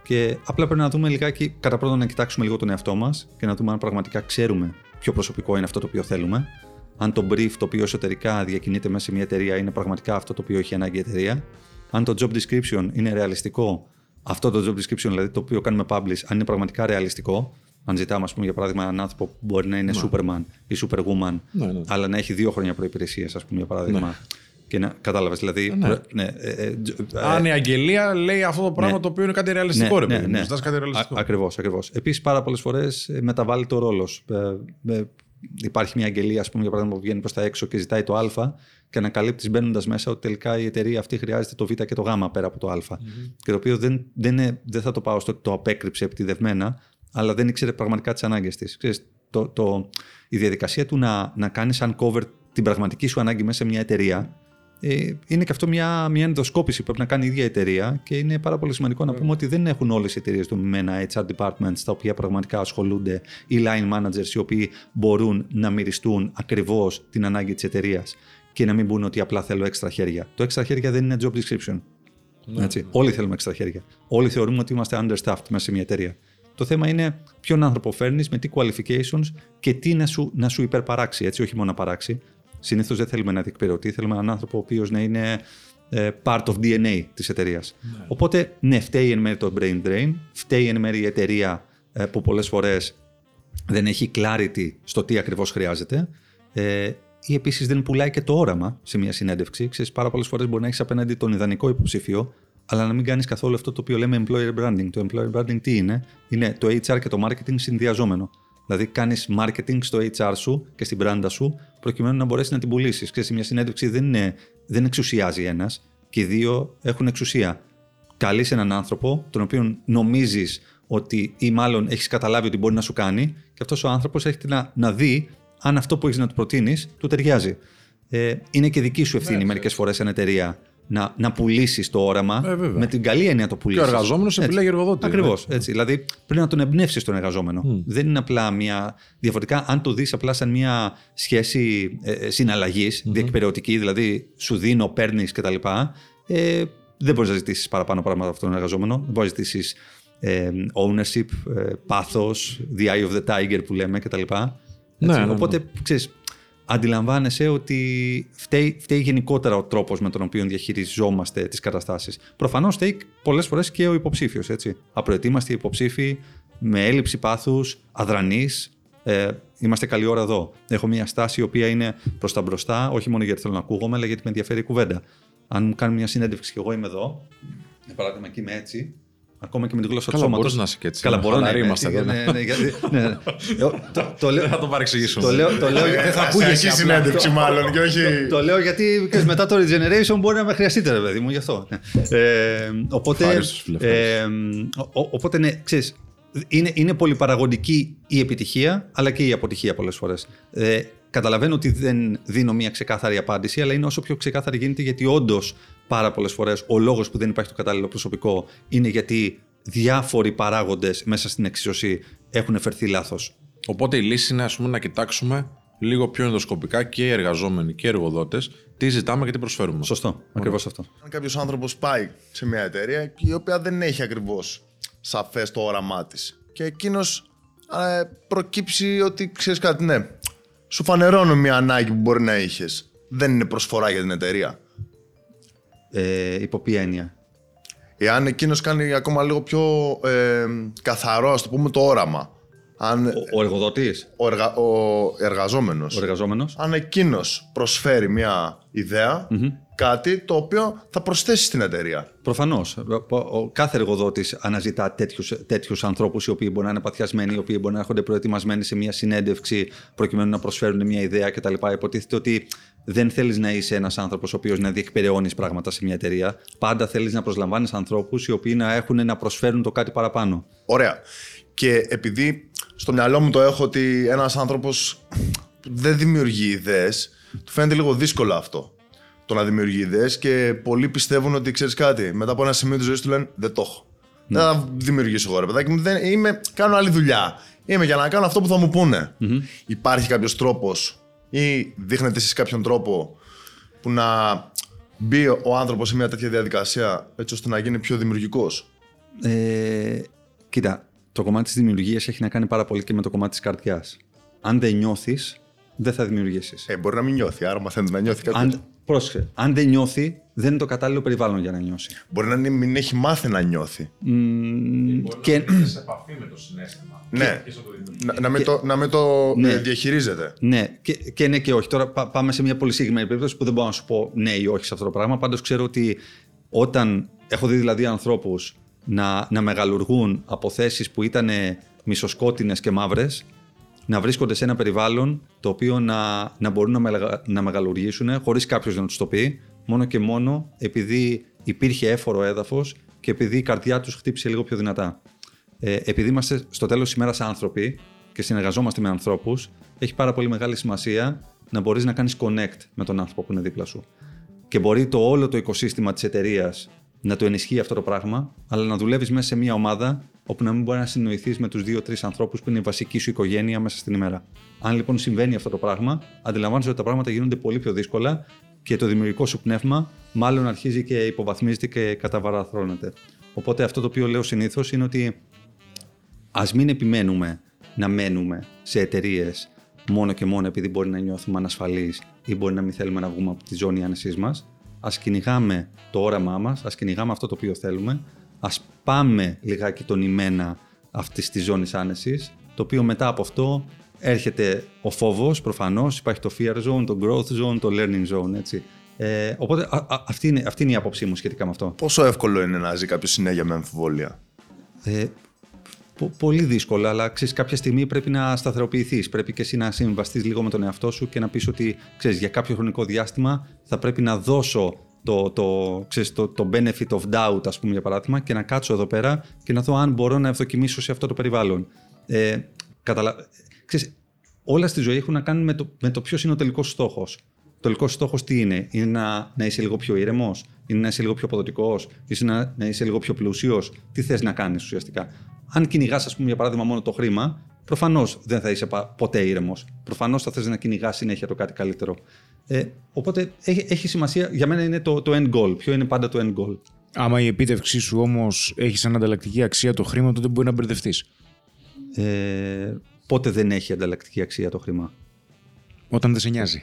Και απλά πρέπει να δούμε λιγάκι, κατά πρώτον, να κοιτάξουμε λίγο τον εαυτό μας και να δούμε αν πραγματικά ξέρουμε ποιο προσωπικό είναι αυτό το οποίο θέλουμε. Αν το brief το οποίο εσωτερικά διακινείται μέσα σε μια εταιρεία είναι πραγματικά αυτό το οποίο έχει ανάγκη η εταιρεία αν το job description είναι ρεαλιστικό, αυτό το job description δηλαδή το οποίο κάνουμε publish, αν είναι πραγματικά ρεαλιστικό, αν ζητάμε, ας πούμε, για παράδειγμα, έναν άνθρωπο που μπορεί να είναι ναι. Superman ή Superwoman, ναι, ναι. αλλά να έχει δύο χρόνια προπηρεσία, ας πούμε, για παράδειγμα. Ναι. Και να κατάλαβες, δηλαδή. Ναι. ναι ε, ε, ε, αν η αγγελία λέει αυτό το πράγμα το οποίο είναι κάτι ρεαλιστικό, ρε παιδί. Ναι, κάτι ρεαλιστικό. Ακριβώς, ακριβώς. Επίσης, πάρα πολλές φορές μεταβάλλει το ρόλος. Υπάρχει μια αγγελία, ας πούμε, για παράδειγμα, που βγαίνει προς τα έξω και ζητάει το Α και ανακαλύπτει μπαίνοντας μέσα ότι τελικά η εταιρεία αυτή χρειάζεται το Β και το Γ πέρα από το Α. Mm-hmm. Και το οποίο δεν, δεν, είναι, δεν θα το πάω στο ότι το απέκρυψε επιτιδευμένα, αλλά δεν ήξερε πραγματικά τις ανάγκες της. Το, το, η διαδικασία του να, να κάνεις uncover την πραγματική σου ανάγκη μέσα σε μια εταιρεία ε, είναι και αυτό μια, μια ενδοσκόπηση που πρέπει να κάνει η ίδια εταιρεία και είναι πάρα πολύ σημαντικό να πούμε ότι δεν έχουν όλες οι εταιρείες δομημένα HR departments τα οποία πραγματικά ασχολούνται ή line managers οι οποίοι μπορούν να μυριστούν ακριβώς την ανάγκη της εταιρείας και να μην πούνε ότι απλά θέλω έξτρα χέρια. Το έξτρα χέρια δεν είναι job description. Ναι, Έτσι. Ναι. Όλοι θέλουμε έξτρα χέρια. Όλοι θεωρούμε ότι είμαστε understaffed μέσα σε μια εταιρεία. Το θέμα είναι ποιον άνθρωπο φέρνεις, με τι qualifications και τι να σου, να σου υπερπαράξει. Έτσι, όχι μόνο να παράξει. Συνήθως δεν θέλουμε ένα διεκπαιρεωτή, θέλουμε έναν άνθρωπο ο οποίος να είναι ε, part of DNA της εταιρείας. Ναι. Οπότε, ναι, φταίει εν μέρει το brain drain, φταίει εν μέρει η εταιρεία ε, που πολλές φορές δεν έχει clarity στο τι ακριβώς χρειάζεται. Ε, ή επίσης δεν πουλάει και το όραμα σε μια συνέντευξη. Ξέρεις, πάρα πολλές φορές μπορεί να έχεις απέναντι τον ιδανικό υποψήφιο, αλλά να μην κάνεις καθόλου αυτό το οποίο λέμε employer branding. Το employer branding τι είναι, είναι το HR και το marketing συνδυαζόμενο. Δηλαδή, κάνεις marketing στο HR σου και στην brand σου, προκειμένου να μπορέσεις να την πουλήσεις. Ξέρεις, μια συνέντευξη δεν, είναι, δεν εξουσιάζει ένας, και οι δύο έχουν εξουσία. Καλείς έναν άνθρωπο, τον οποίο νομίζεις ότι ή μάλλον έχεις καταλάβει ότι μπορεί να σου κάνει, και αυτός ο άνθρωπος έχει να, να δει αν αυτό που έχεις να του προτείνεις του ταιριάζει. Ε, είναι και δική σου ευθύνη ναι, μερικές φορές σαν εταιρεία να, να πουλήσεις το όραμα. Ε, βέβαια. με την καλή έννοια το πουλήσεις. Και ο εργαζόμενος επιλέγει εργοδότη. Ακριβώς. Δηλαδή πρέπει να τον εμπνεύσεις τον εργαζόμενο. Δεν είναι απλά μια. Διαφορετικά, αν το δεις απλά σαν μια σχέση ε, συναλλαγής, διεκπαιρεωτική, δηλαδή σου δίνω, παίρνεις κτλ. Ε, δεν μπορείς να ζητήσεις παραπάνω πράγματα από τον εργαζόμενο. Δεν μπορείς να ζητήσεις ε, ownership, ε, πάθος, the eye of the tiger που λέμε κτλ. Ναι, ναι, ναι. Οπότε, ξέρεις, αντιλαμβάνεσαι ότι φταίει, φταίει γενικότερα ο τρόπος με τον οποίο διαχειριζόμαστε τις καταστάσεις. Προφανώς φταίει πολλές φορές και ο υποψήφιος, έτσι. Απροετοίμαστοι υποψήφοι, με έλλειψη πάθους, αδρανείς, ε, είμαστε καλή ώρα εδώ. Έχω μια στάση η οποία είναι προς τα μπροστά, όχι μόνο γιατί θέλω να ακούγομαι, αλλά γιατί με ενδιαφέρει η κουβέντα. Αν μου κάνουν μια συνέντευξη και εγώ είμαι εδώ, για παράδειγμα, και είμαι έτσι, ακόμα και με τη γλώσσα του Καλά, σώματος. μπορείς να είσαι και έτσι. Καλά, μπορώ να Χαλαροί είμαι είμαστε έτσι, εδώ. ναι, ναι, γιατί- ναι, ναι. Εγώ το- το λέω- Δεν θα το παρεξηγήσουμε. το λέω- το λέω- Ε, θα θα ακούγεσαι αρχίσει απλά. συνέντευξη μάλλον και όχι... Το λέω γιατί ξέρεις, μετά το regeneration μπορεί να με χρειαστείτε, ρε παιδί μου, γι' αυτό. Ναι. Ε, οπότε, Ευχάριστος, φίλε, ε, ο- ο- οπότε, ναι, ξέρεις, είναι, είναι πολυπαραγωγική η επιτυχία, αλλά και η αποτυχία πολλές φορές. Ε, καταλαβαίνω ότι δεν δίνω μια ξεκάθαρη απάντηση, αλλά είναι όσο πιο ξεκάθαρη γίνεται, γιατί όντως πάρα πολλές φορές ο λόγος που δεν υπάρχει το κατάλληλο προσωπικό είναι γιατί διάφοροι παράγοντες μέσα στην εξισωσή έχουν φερθεί λάθος. Οπότε η λύση είναι ας πούμε, να κοιτάξουμε λίγο πιο ενδοσκοπικά και οι εργαζόμενοι και οι εργοδότες τι ζητάμε και τι προσφέρουμε. Σωστό, ακριβώς αυτό. Αν κάποιος άνθρωπος πάει σε μια εταιρεία η οποία δεν έχει ακριβώς σαφές το όραμά της και εκείνος προκύψει ότι ξέρεις κάτι, ναι, σου φανερώνω μια ανάγκη που μπορεί να είχες. Δεν είναι προσφορά για την εταιρεία. Ε, υπό ποια έννοια; Εάν εκείνος κάνει ακόμα λίγο πιο ε, καθαρό, ας το πούμε, το όραμα. Αν Ο, ο εργοδότης, ο, εργα, ο εργαζόμενος ο εργαζόμενος. αν εκείνος προσφέρει μια ιδεα κάτι το οποίο θα προσθέσει στην εταιρεία. Προφανώς. Ο κάθε εργοδότης αναζητά τέτοιους ανθρώπους οι οποίοι μπορεί να είναι παθιασμένοι, οι οποίοι μπορεί να έρχονται προετοιμασμένοι σε μια συνέντευξη προκειμένου να προσφέρουν μια ιδέα κτλ. Υποτίθεται ότι δεν θέλεις να είσαι ένας άνθρωπος ο οποίος να διεκπεραιώνεις πράγματα σε μια εταιρεία. Πάντα θέλεις να προσλαμβάνεις ανθρώπους οι οποίοι να έχουν να προσφέρουν το κάτι παραπάνω. Ωραία. Και επειδή στο μυαλό μου το έχω ότι ένας άνθρωπος δεν δημιουργεί ιδέες, του φαίνεται λίγο δύσκολο αυτό. Το να δημιουργεί ιδέες και πολλοί πιστεύουν ότι ξέρεις κάτι, μετά από ένα σημείο της ζωής του λένε δεν το έχω. Δεν θα δημιουργήσω εγώ ρε παιδάκι μου, δεν, είμαι, κάνω άλλη δουλειά. Είμαι για να κάνω αυτό που θα μου πούνε. Υπάρχει κάποιος τρόπος ή δείχνετε εσείς κάποιον τρόπο που να μπει ο άνθρωπος σε μια τέτοια διαδικασία έτσι ώστε να γίνει πιο δημιουργικός; Ε, κοίτα, το κομμάτι της δημιουργίας έχει να κάνει πάρα πολύ και με το κομμάτι της καρδιάς. Αν δεν νιώθεις, δεν θα δημιουργήσεις. Ε, μπορεί να μην νιώθει, άρα μαθαίνετε να νιώθει κάποιος. αν, πρόσεξε, αν δεν νιώθει, δεν είναι το κατάλληλο περιβάλλον για να νιώσει. Μπορεί να μην- μην έχει μάθει να νιώθει. και, σε επαφή με το συνέστημα. Ναι. Να, να, με το, να με το Ναι. ε, διαχειρίζεται. ναι, και, και ναι και όχι. Τώρα πά- πάμε σε μια πολύ συγκεκριμένη περίπτωση που δεν μπορώ να σου πω ναι ή όχι σε αυτό το πράγμα. Πάντως ξέρω ότι όταν έχω δει δηλαδή ανθρώπους να, να μεγαλουργούν από θέσεις που ήταν μισοσκότεινες και μαύρες, να βρίσκονται σε ένα περιβάλλον το οποίο να, να μπορούν να, μεγα- να μεγαλουργήσουν χωρίς κάποιος να τους το πει, μόνο και μόνο επειδή υπήρχε έφορο έδαφος και επειδή η καρδιά τους χτύπησε λίγο πιο δυνατά. Ε, επειδή είμαστε στο τέλος της ημέρας άνθρωποι και συνεργαζόμαστε με ανθρώπους, έχει πάρα πολύ μεγάλη σημασία να μπορείς να κάνεις connect με τον άνθρωπο που είναι δίπλα σου. Και μπορεί το όλο το οικοσύστημα της εταιρείας να το ενισχύει αυτό το πράγμα, αλλά να δουλεύεις μέσα σε μια ομάδα όπου να μην μπορεί να συνοηθείς με τους δύο-τρεις ανθρώπους που είναι η βασική σου οικογένεια μέσα στην ημέρα. Αν λοιπόν συμβαίνει αυτό το πράγμα, αντιλαμβάνεσαι ότι τα πράγματα γίνονται πολύ πιο δύσκολα και το δημιουργικό σου πνεύμα μάλλον αρχίζει και υποβαθμίζεται και καταβαραθρώνεται. Οπότε αυτό το οποίο λέω συνήθως είναι ότι Α μην επιμένουμε να μένουμε σε εταιρείες μόνο και μόνο επειδή μπορεί να νιώθουμε ανασφαλείς ή μπορεί να μην θέλουμε να βγούμε από τη ζώνη άνεσής μας. Α κυνηγάμε το όραμά μας, ας κυνηγάμε αυτό το οποίο θέλουμε, ας πάμε λιγάκι τον ημένα αυτής της ζώνης άνεσης, το οποίο μετά από αυτό έρχεται ο φόβος, προφανώς, υπάρχει το fear zone, το growth zone, το learning zone. Έτσι. Ε, οπότε α, α, αυτή, είναι, αυτή είναι η άποψή μου σχετικά με αυτό. Πόσο εύκολο είναι να ζει κάποιος συνέχεια με αμφιβολία; Ε, πο- πολύ δύσκολα, αλλά ξέρεις, κάποια στιγμή πρέπει να σταθεροποιηθείς. Πρέπει και εσύ να συμβαστείς λίγο με τον εαυτό σου και να πεις ότι ξέρεις, για κάποιο χρονικό διάστημα θα πρέπει να δώσω το, το, ξέρεις, το, το benefit of doubt, ας πούμε, για παράδειγμα, και να κάτσω εδώ πέρα και να δω αν μπορώ να ευδοκιμήσω σε αυτό το περιβάλλον. Ε, καταλα... ξέρεις, όλα στη ζωή έχουν να κάνουν με το, με το ποιος είναι ο τελικός στόχος. Το τελικός στόχος τι είναι, είναι να, να είσαι λίγο πιο ήρεμος, είναι να είσαι λίγο πιο αποδοτικός, είναι να, να είσαι λίγο πιο πλούσιος. Τι θες να κάνεις ουσιαστικά; Αν κυνηγάς, ας πούμε, για παράδειγμα, μόνο το χρήμα, προφανώς δεν θα είσαι ποτέ ήρεμος. Προφανώς θα θες να κυνηγάς συνέχεια το κάτι καλύτερο. Ε, οπότε έχει, έχει σημασία, για μένα είναι το, το end goal. Ποιο είναι πάντα το end goal; Άμα η επίτευξή σου όμως έχεις σαν ανταλλακτική αξία το χρήμα, τότε μπορεί να μπερδευτείς. Ε, πότε δεν έχει ανταλλακτική αξία το χρήμα; Όταν δεν σε νοιάζει.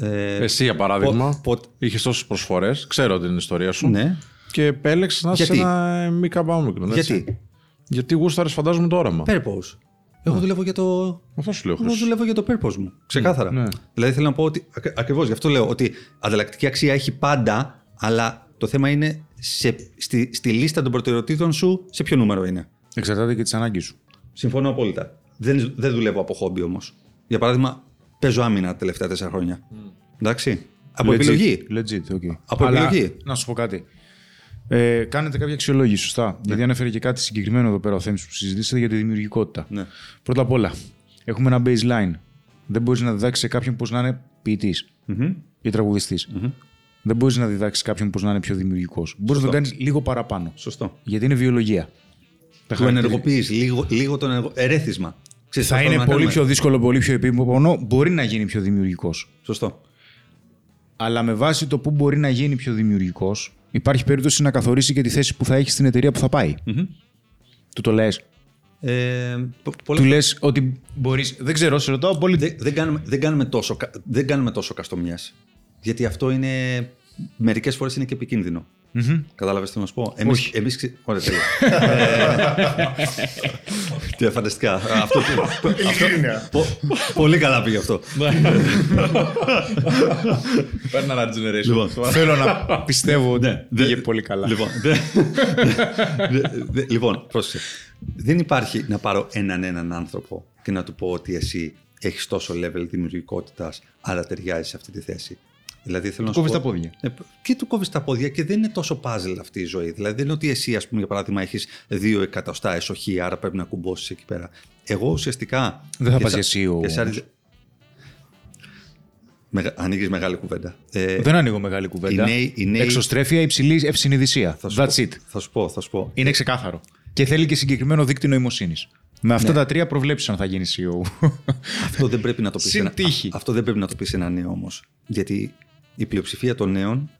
Ε, Εσύ, για παράδειγμα, πο, είχες τόσες προσφορές, ξέρω την ιστορία σου. Ναι. Και επέλεξες να είσαι ένα μη καμπάμικρο. Γιατί; Γιατί γούσταρες, φαντάζομαι, το όραμα. Purpose. Εγώ ναι. δουλεύω για το. Αυτό σου λέω. Εγώ δουλεύω για το purpose μου. Ξεκάθαρα. Ναι. Δηλαδή θέλω να πω ότι. Ακριβώς γι' αυτό λέω ότι ανταλλακτική αξία έχει πάντα, αλλά το θέμα είναι σε, στη, στη λίστα των προτεραιοτήτων σου σε ποιο νούμερο είναι. Εξαρτάται και τι ανάγκε σου. Συμφωνώ απόλυτα. Δεν, δεν δουλεύω από χόμπι όμως. Για παράδειγμα, παίζω άμυνα τα τελευταία τέσσερα χρόνια. Mm. Εντάξει. Από legit, επιλογή. Legit, okay. Από Αλλά, επιλογή. Να σου πω κάτι. Ε, κάνετε κάποια αξιολόγηση, σωστά. Ναι. Γιατί ανέφερε και κάτι συγκεκριμένο εδώ πέρα ο Θέμης που συζητήσατε για τη δημιουργικότητα. Ναι. Πρώτα απ' όλα, έχουμε ένα baseline. Δεν μπορείς να διδάξεις σε κάποιον πώς να είναι ποιητής mm-hmm. ή τραγουδιστής. Mm-hmm. Δεν μπορείς να διδάξεις κάποιον πώς να είναι πιο δημιουργικός. Μπορείς να το κάνεις λίγο παραπάνω. Σωστό. Γιατί είναι βιολογία. Το ενεργοποιείς, λίγο, λίγο το ενεργο... ερέθισμα. Ξέρεις, θα είναι πολύ πιο δύσκολο, πολύ πιο επίπονο. Μπορεί να γίνει πιο δημιουργικός. Σωστό. Αλλά με βάση το που μπορεί να γίνει πιο δημιουργικός, υπάρχει περίπτωση να καθορίσει και τη θέση που θα έχει στην εταιρεία που θα πάει. Mm-hmm. Του το λες. Ε, Του λες ότι μπορείς. Δεν ξέρω, σε ρωτάω πολύ. Δεν, δεν, κάνουμε, δεν, κάνουμε τόσο, δεν κάνουμε τόσο καστομιάς. Γιατί αυτό είναι. Μερικές φορές είναι και επικίνδυνο. Mm-hmm. Κατάλαβες τι να σου πω; Εμεί. Εμείς... Ωραία, τέλεια. Τι φανταστικά. αυτό, πολύ καλά πήγε αυτό. Παίρνω ένα generation. Λοιπόν, θέλω να πιστεύω ότι ναι, πήγε πολύ καλά. Λοιπόν, λοιπόν πρόσεχε. Δεν υπάρχει να πάρω έναν έναν άνθρωπο και να του πω ότι εσύ έχεις τόσο level δημιουργικότητας, άρα ταιριάζεις σε αυτή τη θέση. Δηλαδή, θέλω του κόβεις τα πόδια. Ε, και του κόβεις τα πόδια και δεν είναι τόσο puzzle αυτή η ζωή. Δηλαδή, δεν είναι ότι εσύ, ας πούμε, για παράδειγμα, έχεις δύο εκατοστά εσοχή, άρα πρέπει να κουμπώσεις εκεί πέρα. Εγώ ουσιαστικά. Δεν θα πας εσύ ο. Μεγα... Ανοίγεις μεγάλη κουβέντα. Ε, δεν ανοίγω μεγάλη κουβέντα. νέοι, οι νέοι... Εξωστρέφεια υψηλή ευσυνειδησία. That's it. Θα σου πω, θα σου πω. Είναι ξεκάθαρο. Και θέλει και συγκεκριμένο δίκτυο νοημοσύνης. Με αυτά ναι. τα τρία προβλέψεις αν θα γίνεις CEO. Αυτό δεν πρέπει να το πεις. ένα... Αυτό δεν πρέπει να το πεις ένα νέο όμως. Γιατί η πλειοψηφία των νέων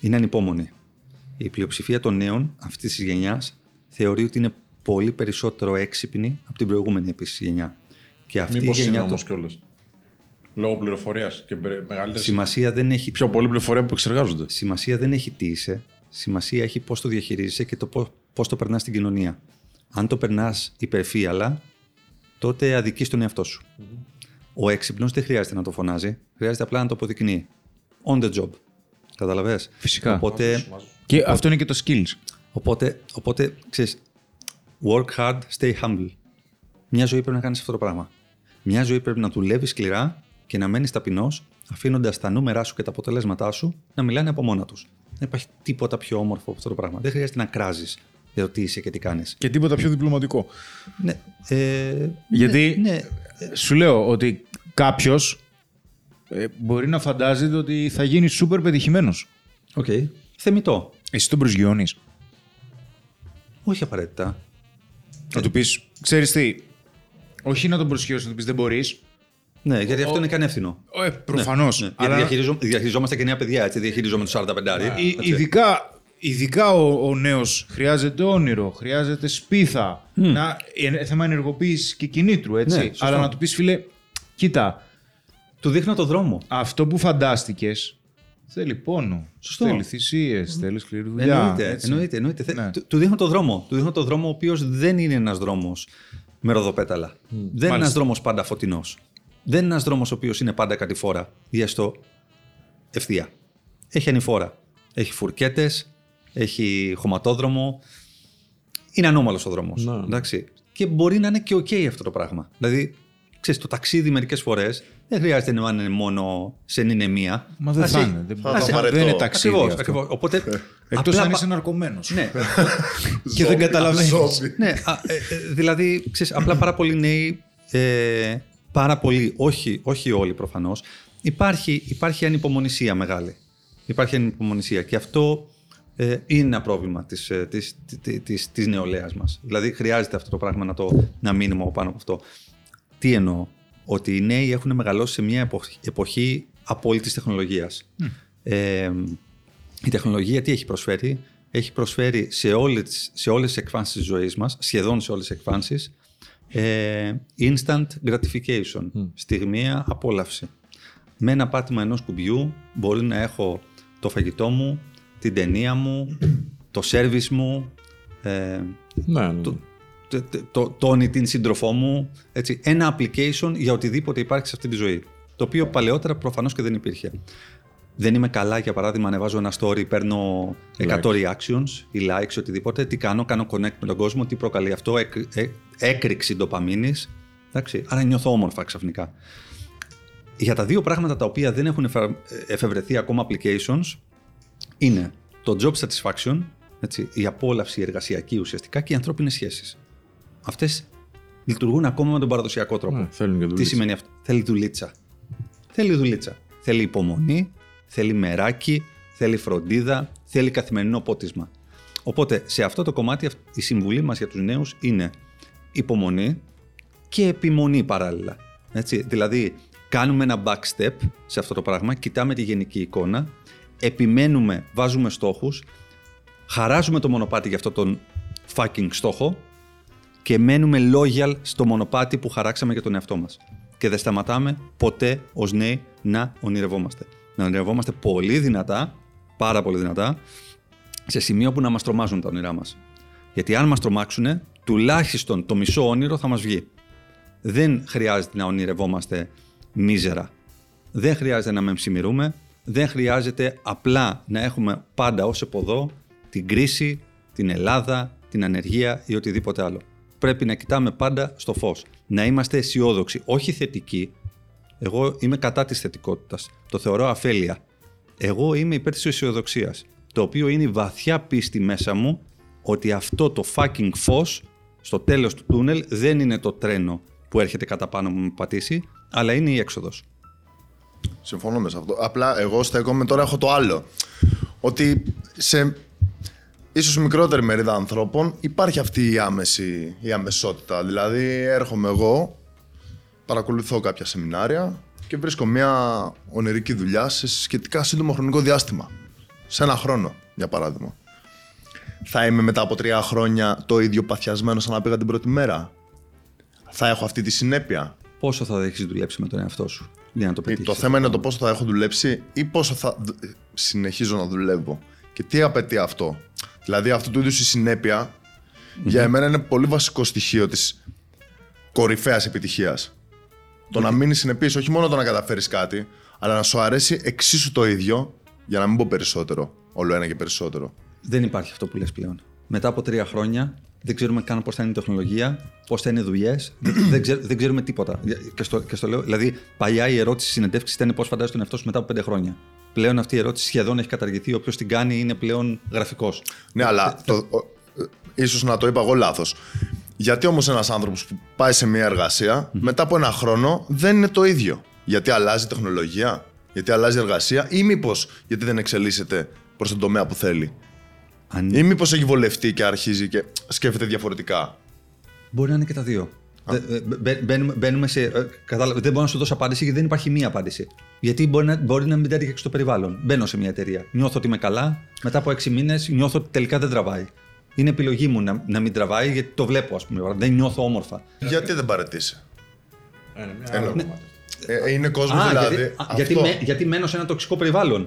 είναι ανυπόμονη. Η πλειοψηφία των νέων αυτής της γενιάς θεωρεί ότι είναι πολύ περισσότερο έξυπνη από την προηγούμενη επίσης γενιά. Και αυτή Μήπως η γενιά. Είναι κιόλας. Λόγω πληροφορίας και μεγαλύτερη. Σημασία δεν έχει. Πιο πολύ πληροφορία που εξεργάζονται. Σημασία δεν έχει τι είσαι. Σημασία έχει πώς το διαχειρίζεσαι και το πώς το περνάς στην κοινωνία. Αν το περνάς υπερφύαλα, τότε αδικείς τον εαυτό σου. Ο έξυπνος δεν χρειάζεται να το φωνάζει, χρειάζεται απλά να το αποδεικνύει on the job. Καταλαβες; Φυσικά. Οπότε, και αυτό είναι και το skills. Οπότε, οπότε ξέρεις, work hard, stay humble. Μια ζωή πρέπει να κάνεις αυτό το πράγμα. Μια ζωή πρέπει να δουλεύεις σκληρά και να μένεις ταπεινός, αφήνοντας τα νούμερά σου και τα αποτελέσματά σου να μιλάνε από μόνα τους. Δεν υπάρχει τίποτα πιο όμορφο από αυτό το πράγμα. Δεν χρειάζεται να κράζεις για το τι είσαι και τι κάνεις. Και τίποτα πιο διπλωματικό. Ναι. Ε, Γιατί ναι, ναι. σου λέω ότι κάποιος ε, μπορεί να φαντάζεται ότι θα γίνει σούπερ πετυχημένος. OK. Okay. Θεμητό. Εσύ τον προσγειώνεις. Όχι απαραίτητα. Να του πεις, ξέρεις τι, όχι να τον προσγειώσεις, να του πεις δεν μπορείς. Ναι, γιατί αυτό είναι ανεύθυνο. Ε, Προφανώς. Ναι, ναι. Αλλά... διαχειριζόμαστε και νέα παιδιά, έτσι. Διαχειριζόμαστε τους 45. Yeah. ειδικά ειδικά ο, ο νέος χρειάζεται όνειρο, χρειάζεται σπίθα. Mm. Να, ε, θέμα ενεργοποίησης και κινήτρου, έτσι. Ναι, Αλλά να του πεις, φίλε, κοίτα, του δείχνω το δρόμο. Αυτό που φαντάστηκες θέλει πόνο. Σωστό. Θέλει θυσίες, mm. θέλεις σκληρή δουλειά. Εννοείται. εννοείται, εννοείται. Ναι. Του, του δείχνω το δρόμο. Του δείχνω το δρόμο ο οποίος δεν είναι ένας δρόμος με ροδοπέταλα. Mm. Δεν είναι ένας δρόμος πάντα φωτεινός. Δεν είναι ένας δρόμος ο οποίος είναι πάντα κατηφόρα ή έστω ευθεία. Έχει ανηφόρα. Έχει φουρκέτες, έχει χωματόδρομο. Είναι ανώμαλος ο δρόμος. Ναι. Και μπορεί να είναι και OK αυτό το πράγμα. Δηλαδή, ξέρεις, το ταξίδι μερικές φορές δεν χρειάζεται να είναι μόνο σε είναι μία. Μα δεν θα είναι. Δεν είναι ταξίδι. Ακριβώς, Οπότε, Εκτός αν είσαι ναρκωμένος. Ναι. και δεν καταλαβαίνεις. ναι, ε, ε, δηλαδή, ξέρεις, απλά πάρα πολλοί νέοι, ε, πάρα πολλοί, όχι, όχι όλοι προφανώς, υπάρχει, υπάρχει ανυπομονησία μεγάλη. Υπάρχει ανυπομονησία και αυτό ε, είναι ένα πρόβλημα της, ε, της, της, της, της νεολαίας μας. Δηλαδή χρειάζεται αυτό το πράγμα να, το, να μείνουμε από πάνω από αυτό. Τι εννοώ, ότι οι νέοι έχουν μεγαλώσει σε μια εποχή, εποχή απόλυτης τεχνολογίας. Ε, η τεχνολογία τι έχει προσφέρει, έχει προσφέρει σε όλες, σε όλες τις εκφάνσεις της ζωής μας, σχεδόν σε όλες τις εκφάνσεις, ε, instant gratification, στιγμία απόλαυση. Με ένα πάτημα ενός κουμπιού μπορεί να έχω το φαγητό μου, την ταινία μου, το σέρβις μου, ε, Ναι, ναι. το, το, το, Τόνι, την σύντροφό μου. Έτσι, ένα application για οτιδήποτε υπάρχει σε αυτή τη ζωή. Το οποίο παλαιότερα προφανώς και δεν υπήρχε. Δεν είμαι καλά, για παράδειγμα, ανεβάζω ένα story, παίρνω 100 reactions ή likes, οτιδήποτε. Τι κάνω, κάνω connect με τον κόσμο, τι προκαλεί αυτό, εκ, ε, έκρηξη ντοπαμίνης. Εντάξει, άρα νιώθω όμορφα ξαφνικά. Για τα δύο πράγματα τα οποία δεν έχουν εφε- εφευρεθεί ακόμα applications είναι το job satisfaction, έτσι, η απόλαυση εργασιακή ουσιαστικά και οι ανθρώπινες σχέσεις. Αυτές λειτουργούν ακόμα με τον παραδοσιακό τρόπο. Ναι, θέλουν και Τι δουλίτσα. σημαίνει αυτό; Θέλει δουλίτσα. Θέλει δουλίτσα. Θέλει υπομονή, θέλει μεράκι, θέλει φροντίδα, θέλει καθημερινό πότισμα. Οπότε σε αυτό το κομμάτι αυ- η συμβουλή μας για τους νέους είναι υπομονή και επιμονή παράλληλα. Έτσι, δηλαδή κάνουμε ένα back step σε αυτό το πράγμα, κοιτάμε τη γενική εικόνα, επιμένουμε, βάζουμε στόχους, χαράζουμε το μονοπάτι για αυτό τον fucking στόχο και μένουμε loyal στο μονοπάτι που χαράξαμε για τον εαυτό μας. Και δεν σταματάμε ποτέ ως νέοι να ονειρευόμαστε. Να ονειρευόμαστε πολύ δυνατά, πάρα πολύ δυνατά, σε σημείο που να μας τρομάζουν τα όνειρά μας. Γιατί αν μας τρομάξουν, τουλάχιστον το μισό όνειρο θα μας βγει. Δεν χρειάζεται να ονειρευόμαστε μίζερα. Δεν χρειάζεται να μεμψημυρούμε. Δεν χρειάζεται απλά να έχουμε πάντα ως εποδό την κρίση, την Ελλάδα, την ανεργία ή οτιδήποτε άλλο. Πρέπει να κοιτάμε πάντα στο φως. Να είμαστε αισιόδοξοι, όχι θετικοί. Εγώ είμαι κατά της θετικότητας. Το θεωρώ αφέλεια. Εγώ είμαι υπέρ της αισιοδοξίας. Το οποίο είναι η βαθιά πίστη μέσα μου ότι αυτό το fucking φως στο τέλος του τούνελ δεν είναι το τρένο που έρχεται κατά πάνω μου με πατήσει, αλλά είναι η έξοδος. Συμφωνώ με σε αυτό. Απλά εγώ στέκομαι τώρα έχω το άλλο. Ότι σε ίσως μικρότερη μερίδα ανθρώπων υπάρχει αυτή η άμεση, η αμεσότητα. Δηλαδή έρχομαι εγώ, παρακολουθώ κάποια σεμινάρια και βρίσκω μια ονειρική δουλειά σε σχετικά σύντομο χρονικό διάστημα. Σε ένα χρόνο, για παράδειγμα. Θα είμαι μετά από τρία χρόνια το ίδιο παθιασμένο σαν να πήγα την πρώτη μέρα; Θα έχω αυτή τη συνέπεια; Πόσο θα έχεις δουλέψει με τον εαυτό σου για να το Ε, πετύχεις. Το θέμα είναι το πόσο θα έχω δουλέψει ή πόσο θα δου- συνεχίζω να δουλεύω. Και τι απαιτεί αυτό; Δηλαδή, αυτού του είδους η συνέπεια για εμένα είναι πολύ βασικό στοιχείο της κορυφαίας επιτυχίας. Το να μείνει συνεπή, όχι μόνο το να καταφέρεις κάτι, αλλά να σου αρέσει εξίσου το ίδιο, για να μην πω περισσότερο. Όλο ένα και περισσότερο. Δεν υπάρχει αυτό που λες πλέον. Μετά από τρία χρόνια δεν ξέρουμε καν πώς θα είναι η τεχνολογία, πώς θα είναι οι δουλειές. δεν, ξέρ- δεν ξέρουμε τίποτα. Και στο, και στο λέω, δηλαδή, παλιά η ερώτηση συνεντεύξης ήταν πώς φαντάζει τον εαυτό σου μετά από πέντε χρόνια. Πλέον αυτή η ερώτηση σχεδόν έχει καταργηθεί. Όποιος την κάνει είναι πλέον γραφικός. Ναι, αλλά το, ο- ε, ίσως να το είπα εγώ λάθος. Γιατί όμως ένας άνθρωπος που πάει σε μια εργασία, μετά από ένα χρόνο δεν είναι το ίδιο. Γιατί αλλάζει η τεχνολογία, γιατί αλλάζει η εργασία ή μήπως γιατί δεν εξελίσσεται προς τον τομέα που θέλει. Αν... Ή μήπως έχει βολευτεί και αρχίζει και σκέφτεται διαφορετικά. Μπορεί να είναι και τα δύο. Δε- ε, μπαι- Μπαίνουμε, μπαίνουμε σε. ε, κατάλαβα- δεν μπορώ να σου δώσω απάντηση γιατί δεν υπάρχει μία απάντηση. Γιατί μπορεί να, μπορεί να μην τέριαξε το περιβάλλον. Μπαίνω σε μια εταιρεία. Νιώθω ότι είμαι καλά. Μετά από έξι μήνες νιώθω ότι τελικά δεν τραβάει. Είναι επιλογή μου να, να μην τραβάει γιατί το βλέπω, ας πούμε. Δεν νιώθω όμορφα. Γιατί δεν παρετήσει; Ε, ναι, μια Ένα άλλο ναι. κομμάτι. Ε, είναι κόσμος Α, δηλαδή. γιατί, α, αυτό. γιατί, με- γιατί μένω σε ένα τοξικό περιβάλλον.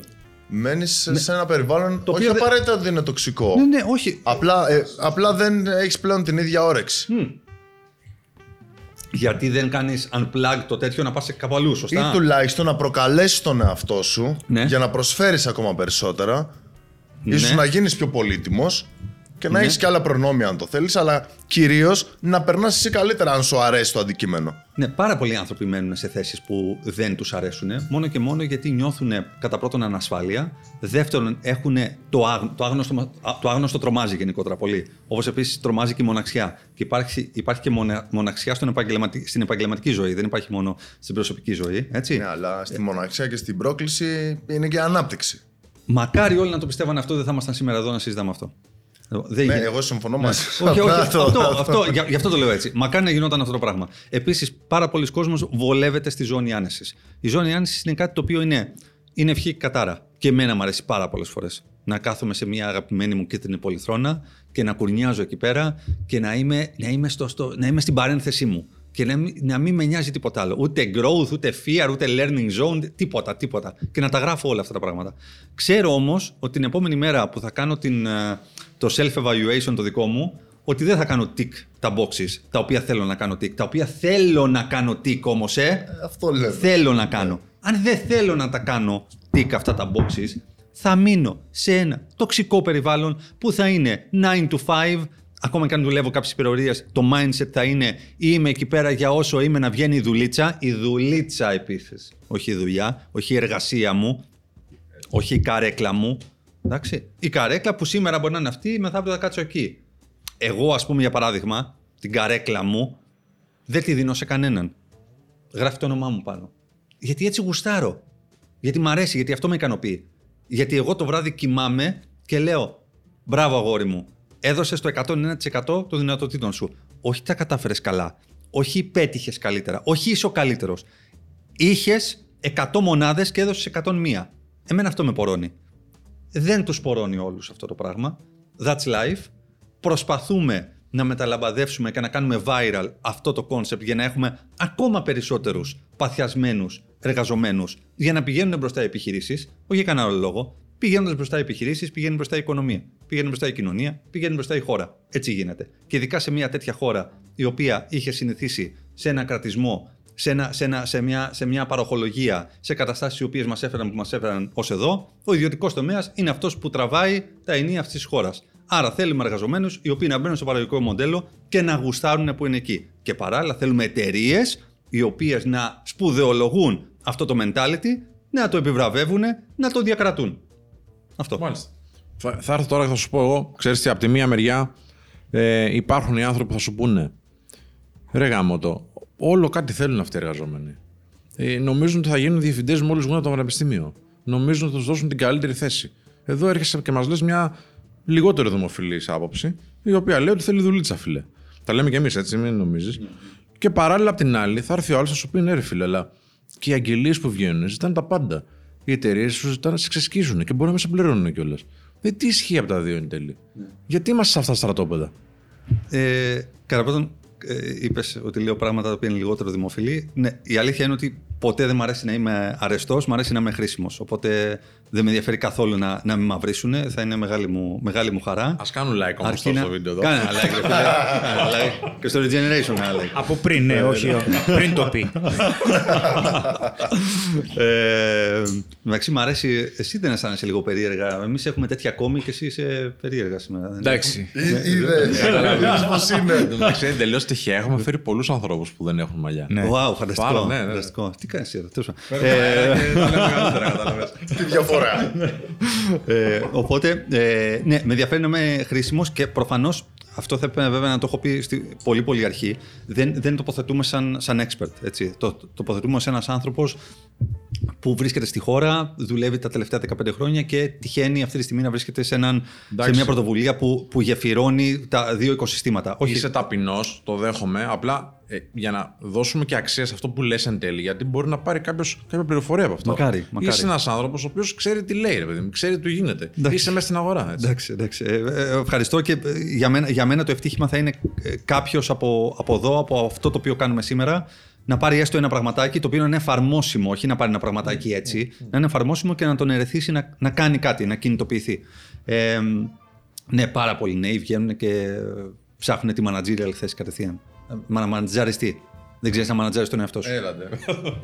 Μένεις σε, σε ένα περιβάλλον. Το όχι οποίο δεν- απαραίτητα ότι είναι τοξικό. Ναι, ναι, όχι. Απλά, ε, απλά δεν έχεις πλέον την ίδια όρεξη. Γιατί δεν κάνεις unplug το τέτοιο να πας κάπου αλλού, σωστά; Ή τουλάχιστον να προκαλέσει τον εαυτό σου Ναι. για να προσφέρεις ακόμα περισσότερα. Ναι. Ίσως να γίνεις πιο πολύτιμος και να έχεις και άλλα προνόμια αν το θέλεις, αλλά κυρίως να περνάς εσύ καλύτερα αν σου αρέσει το αντικείμενο. Ναι, πάρα πολλοί άνθρωποι μένουν σε θέσεις που δεν τους αρέσουν, μόνο και μόνο γιατί νιώθουν κατά πρώτον ανασφάλεια, δεύτερον έχουν το, άγ, το, άγνωστο, το άγνωστο τρομάζει γενικότερα πολύ. Όπως επίσης τρομάζει και η μοναξιά. Και υπάρχει, υπάρχει και μοναξιά στον επαγγελματι, στην επαγγελματική ζωή, δεν υπάρχει μόνο στην προσωπική ζωή. Έτσι. Ναι, αλλά στη μοναξιά και στην πρόκληση είναι και ανάπτυξη. Μακάρι όλοι να το πιστεύαν αυτό, δεν θα ήμασταν σήμερα εδώ να συζητάμε αυτό. Δεν ναι, εγώ συμφωνώ ναι. μαζί σου. Όχι, όχι, αυτό, αυτό, γι' αυτό το λέω έτσι. Μακάρι να γινόταν αυτό το πράγμα. Επίσης, πάρα πολλοί κόσμοι βολεύεται στη ζώνη άνεσης. Η ζώνη άνεσης είναι κάτι το οποίο είναι, είναι ευχή κατάρα. Και εμένα μου αρέσει πάρα πολλές φορές. Να κάθομαι σε μια αγαπημένη μου κίτρινη πολυθρόνα και να κουρνιάζω εκεί πέρα και να είμαι, να είμαι, στο, στο, να είμαι στην παρένθεσή μου. Και να, να μην με νοιάζει τίποτα άλλο. Ούτε growth, ούτε fear, ούτε learning zone, τίποτα, τίποτα. Και να τα γράφω όλα αυτά τα πράγματα. Ξέρω όμως ότι την επόμενη μέρα που θα κάνω την, ε, το self-evaluation το δικό μου, ότι δεν θα κάνω tick τα boxes τα οποία θέλω να κάνω tick. Τα οποία θέλω να κάνω tick όμως, ε. ε. Αυτό λέμε. Θέλω να κάνω. Αν δεν θέλω να τα κάνω tick αυτά τα boxes, θα μείνω σε ένα τοξικό περιβάλλον που θα είναι 9 to 5, ακόμα και αν δουλεύω κάποιες υπερορίες, το mindset θα είναι είμαι εκεί πέρα για όσο είμαι να βγαίνει η δουλίτσα. Η δουλίτσα επίσης. Όχι η δουλειά, όχι η εργασία μου, όχι η καρέκλα μου, Εντάξει. Η καρέκλα που σήμερα μπορεί να είναι αυτή, μεθαύριο θα κάτσω εκεί. Εγώ, ας πούμε, για παράδειγμα, την καρέκλα μου δεν τη δίνω σε κανέναν. Γράφει το όνομά μου πάνω. Γιατί έτσι γουστάρω. Γιατί μ' αρέσει, γιατί αυτό με ικανοποιεί. Γιατί εγώ το βράδυ κοιμάμαι και λέω: Μπράβο, αγόρι μου. Έδωσες το 101% των δυνατοτήτων σου. Όχι τα κατάφερες καλά. Όχι πέτυχες καλύτερα. Όχι είσαι ο καλύτερος. Είχες 100 μονάδες και έδωσες 101. Εμένα αυτό με πορώνει. Δεν τους πορώνει όλους αυτό το πράγμα. That's life. Προσπαθούμε να μεταλαμπαδεύσουμε και να κάνουμε viral αυτό το concept για να έχουμε ακόμα περισσότερους παθιασμένους εργαζομένους για να πηγαίνουν μπροστά οι επιχειρήσεις, όχι για κανένα άλλο λόγο. Πηγαίνοντας μπροστά οι επιχειρήσεις, πηγαίνει μπροστά η οικονομία. Πηγαίνει μπροστά η κοινωνία, πηγαίνει μπροστά η χώρα. Έτσι γίνεται. Και ειδικά σε μια τέτοια χώρα η οποία είχε συνηθίσει σε ένα κρατισμό σε, ένα, σε, ένα, σε, μια, σε μια παροχολογία, σε καταστάσεις οι οποίες μας έφεραν που μας έφεραν ως εδώ, ο ιδιωτικός τομέας είναι αυτός που τραβάει τα ενία αυτής της χώρας. Άρα θέλουμε εργαζομένους οι οποίοι να μπαίνουν στο παραγωγικό μοντέλο και να γουστάρουν που είναι εκεί. Και παράλληλα θέλουμε εταιρείες οι οποίες να σπουδαιολογούν αυτό το mentality, να το επιβραβεύουν, να το διακρατούν. Αυτό. Μάλιστα. Θα, θα έρθω τώρα και θα σου πω εγώ, ξέρεις τι, από τη μία μεριά ε, υπάρχουν οι άνθρωποι που θα σου πούνε Ρε γάμο το, Όλο κάτι θέλουν αυτοί οι εργαζόμενοι. Ε, νομίζουν ότι θα γίνουν διευθυντές μόλις βγουν από το πανεπιστήμιο. Νομίζουν ότι θα τους δώσουν την καλύτερη θέση. Εδώ έρχεσαι και μας λες μια λιγότερο δημοφιλής άποψη, η οποία λέει ότι θέλει δουλίτσα, φίλε. Τα λέμε κι εμείς έτσι, μην νομίζεις. Και παράλληλα απ' την άλλη θα έρθει ο άλλος να σου πει ναι, ρε φίλε, αλλά και οι αγγελίες που βγαίνουν ζητάνε τα πάντα. Οι εταιρείες σου ζητάνε να σε ξεσκίζουν και μπορεί να με σε πληρώνουν κιόλας. Δεν τι ισχύει από τα δύο εν τέλει. Γιατί είμαστε σε αυτά τα στρατόπεδα; Ε, κατά πρώτον, ε, είπες ότι λέω πράγματα τα οποία είναι λιγότερο δημοφιλή. Ναι, η αλήθεια είναι ότι ποτέ δεν μου αρέσει να είμαι αρεστό, μου αρέσει να είμαι χρήσιμο. Οπότε δεν με ενδιαφέρει καθόλου να, να με μαυρίσουν. Θα είναι μεγάλη μου, μεγάλη μου χαρά. Α κάνουν like όμω στο βίντεο εδώ. Κάνε ένα like. και στο Regeneration ένα like. Από πριν, ναι, όχι. πριν το πει. ε, εντάξει, μου αρέσει. Εσύ δεν αισθάνεσαι λίγο περίεργα. Εμεί έχουμε τέτοια ακόμη και εσύ είσαι περίεργα σήμερα. Εντάξει. Είδε. πώ είναι. Εντάξει, είναι τελείω τυχαία. Έχουμε φέρει πολλού ανθρώπου που δεν έχουν μαλλιά. Wow, φανταστικό. Τι κάνει εδώ, τέλος Τι διαφορά. Ε, οπότε, ε, ναι, με ενδιαφέρει να είμαι χρήσιμος και προφανώς αυτό θα έπρεπε βέβαια να το έχω πει στη πολύ πολύ αρχή. Δεν, δεν τοποθετούμε σαν, σαν expert. Έτσι. Το, τοποθετούμε ως ένας άνθρωπος που βρίσκεται στη χώρα, δουλεύει τα τελευταία 15 χρόνια και τυχαίνει αυτή τη στιγμή να βρίσκεται σε, έναν, σε μια πρωτοβουλία που, που γεφυρώνει τα δύο οικοσυστήματα. Όχι... Είσαι ταπεινός, το δέχομαι. Απλά ε, για να δώσουμε και αξία σε αυτό που λες εν τέλει, γιατί μπορεί να πάρει κάποιος, κάποια πληροφορία από αυτό. Μακάρι, μακάρι. Είσαι ένας άνθρωπος ο οποίος ξέρει τι λέει, ρε παιδί ξέρει τι του γίνεται. Εντάξει. Είσαι μέσα στην αγορά. Έτσι. Εντάξει, εντάξει. Ε, ε, ευχαριστώ και ε, για μένα, για μένα το ευτύχημα θα είναι ε, κάποιος από, από εδώ, από αυτό το οποίο κάνουμε σήμερα, να πάρει έστω ένα πραγματάκι το οποίο να είναι εφαρμόσιμο, όχι να πάρει ένα πραγματάκι έτσι, να είναι εφαρμόσιμο και να τον ερεθίσει να, να κάνει κάτι, να κινητοποιηθεί. Ε, ναι, πάρα πολλοί νέοι βγαίνουν και ψάχνουν τη managerial θέση κατευθείαν. Μα να μανατζάριστεί. Δεν ξέρεις να μανατζάρεις τον εαυτός σου. Έλατε.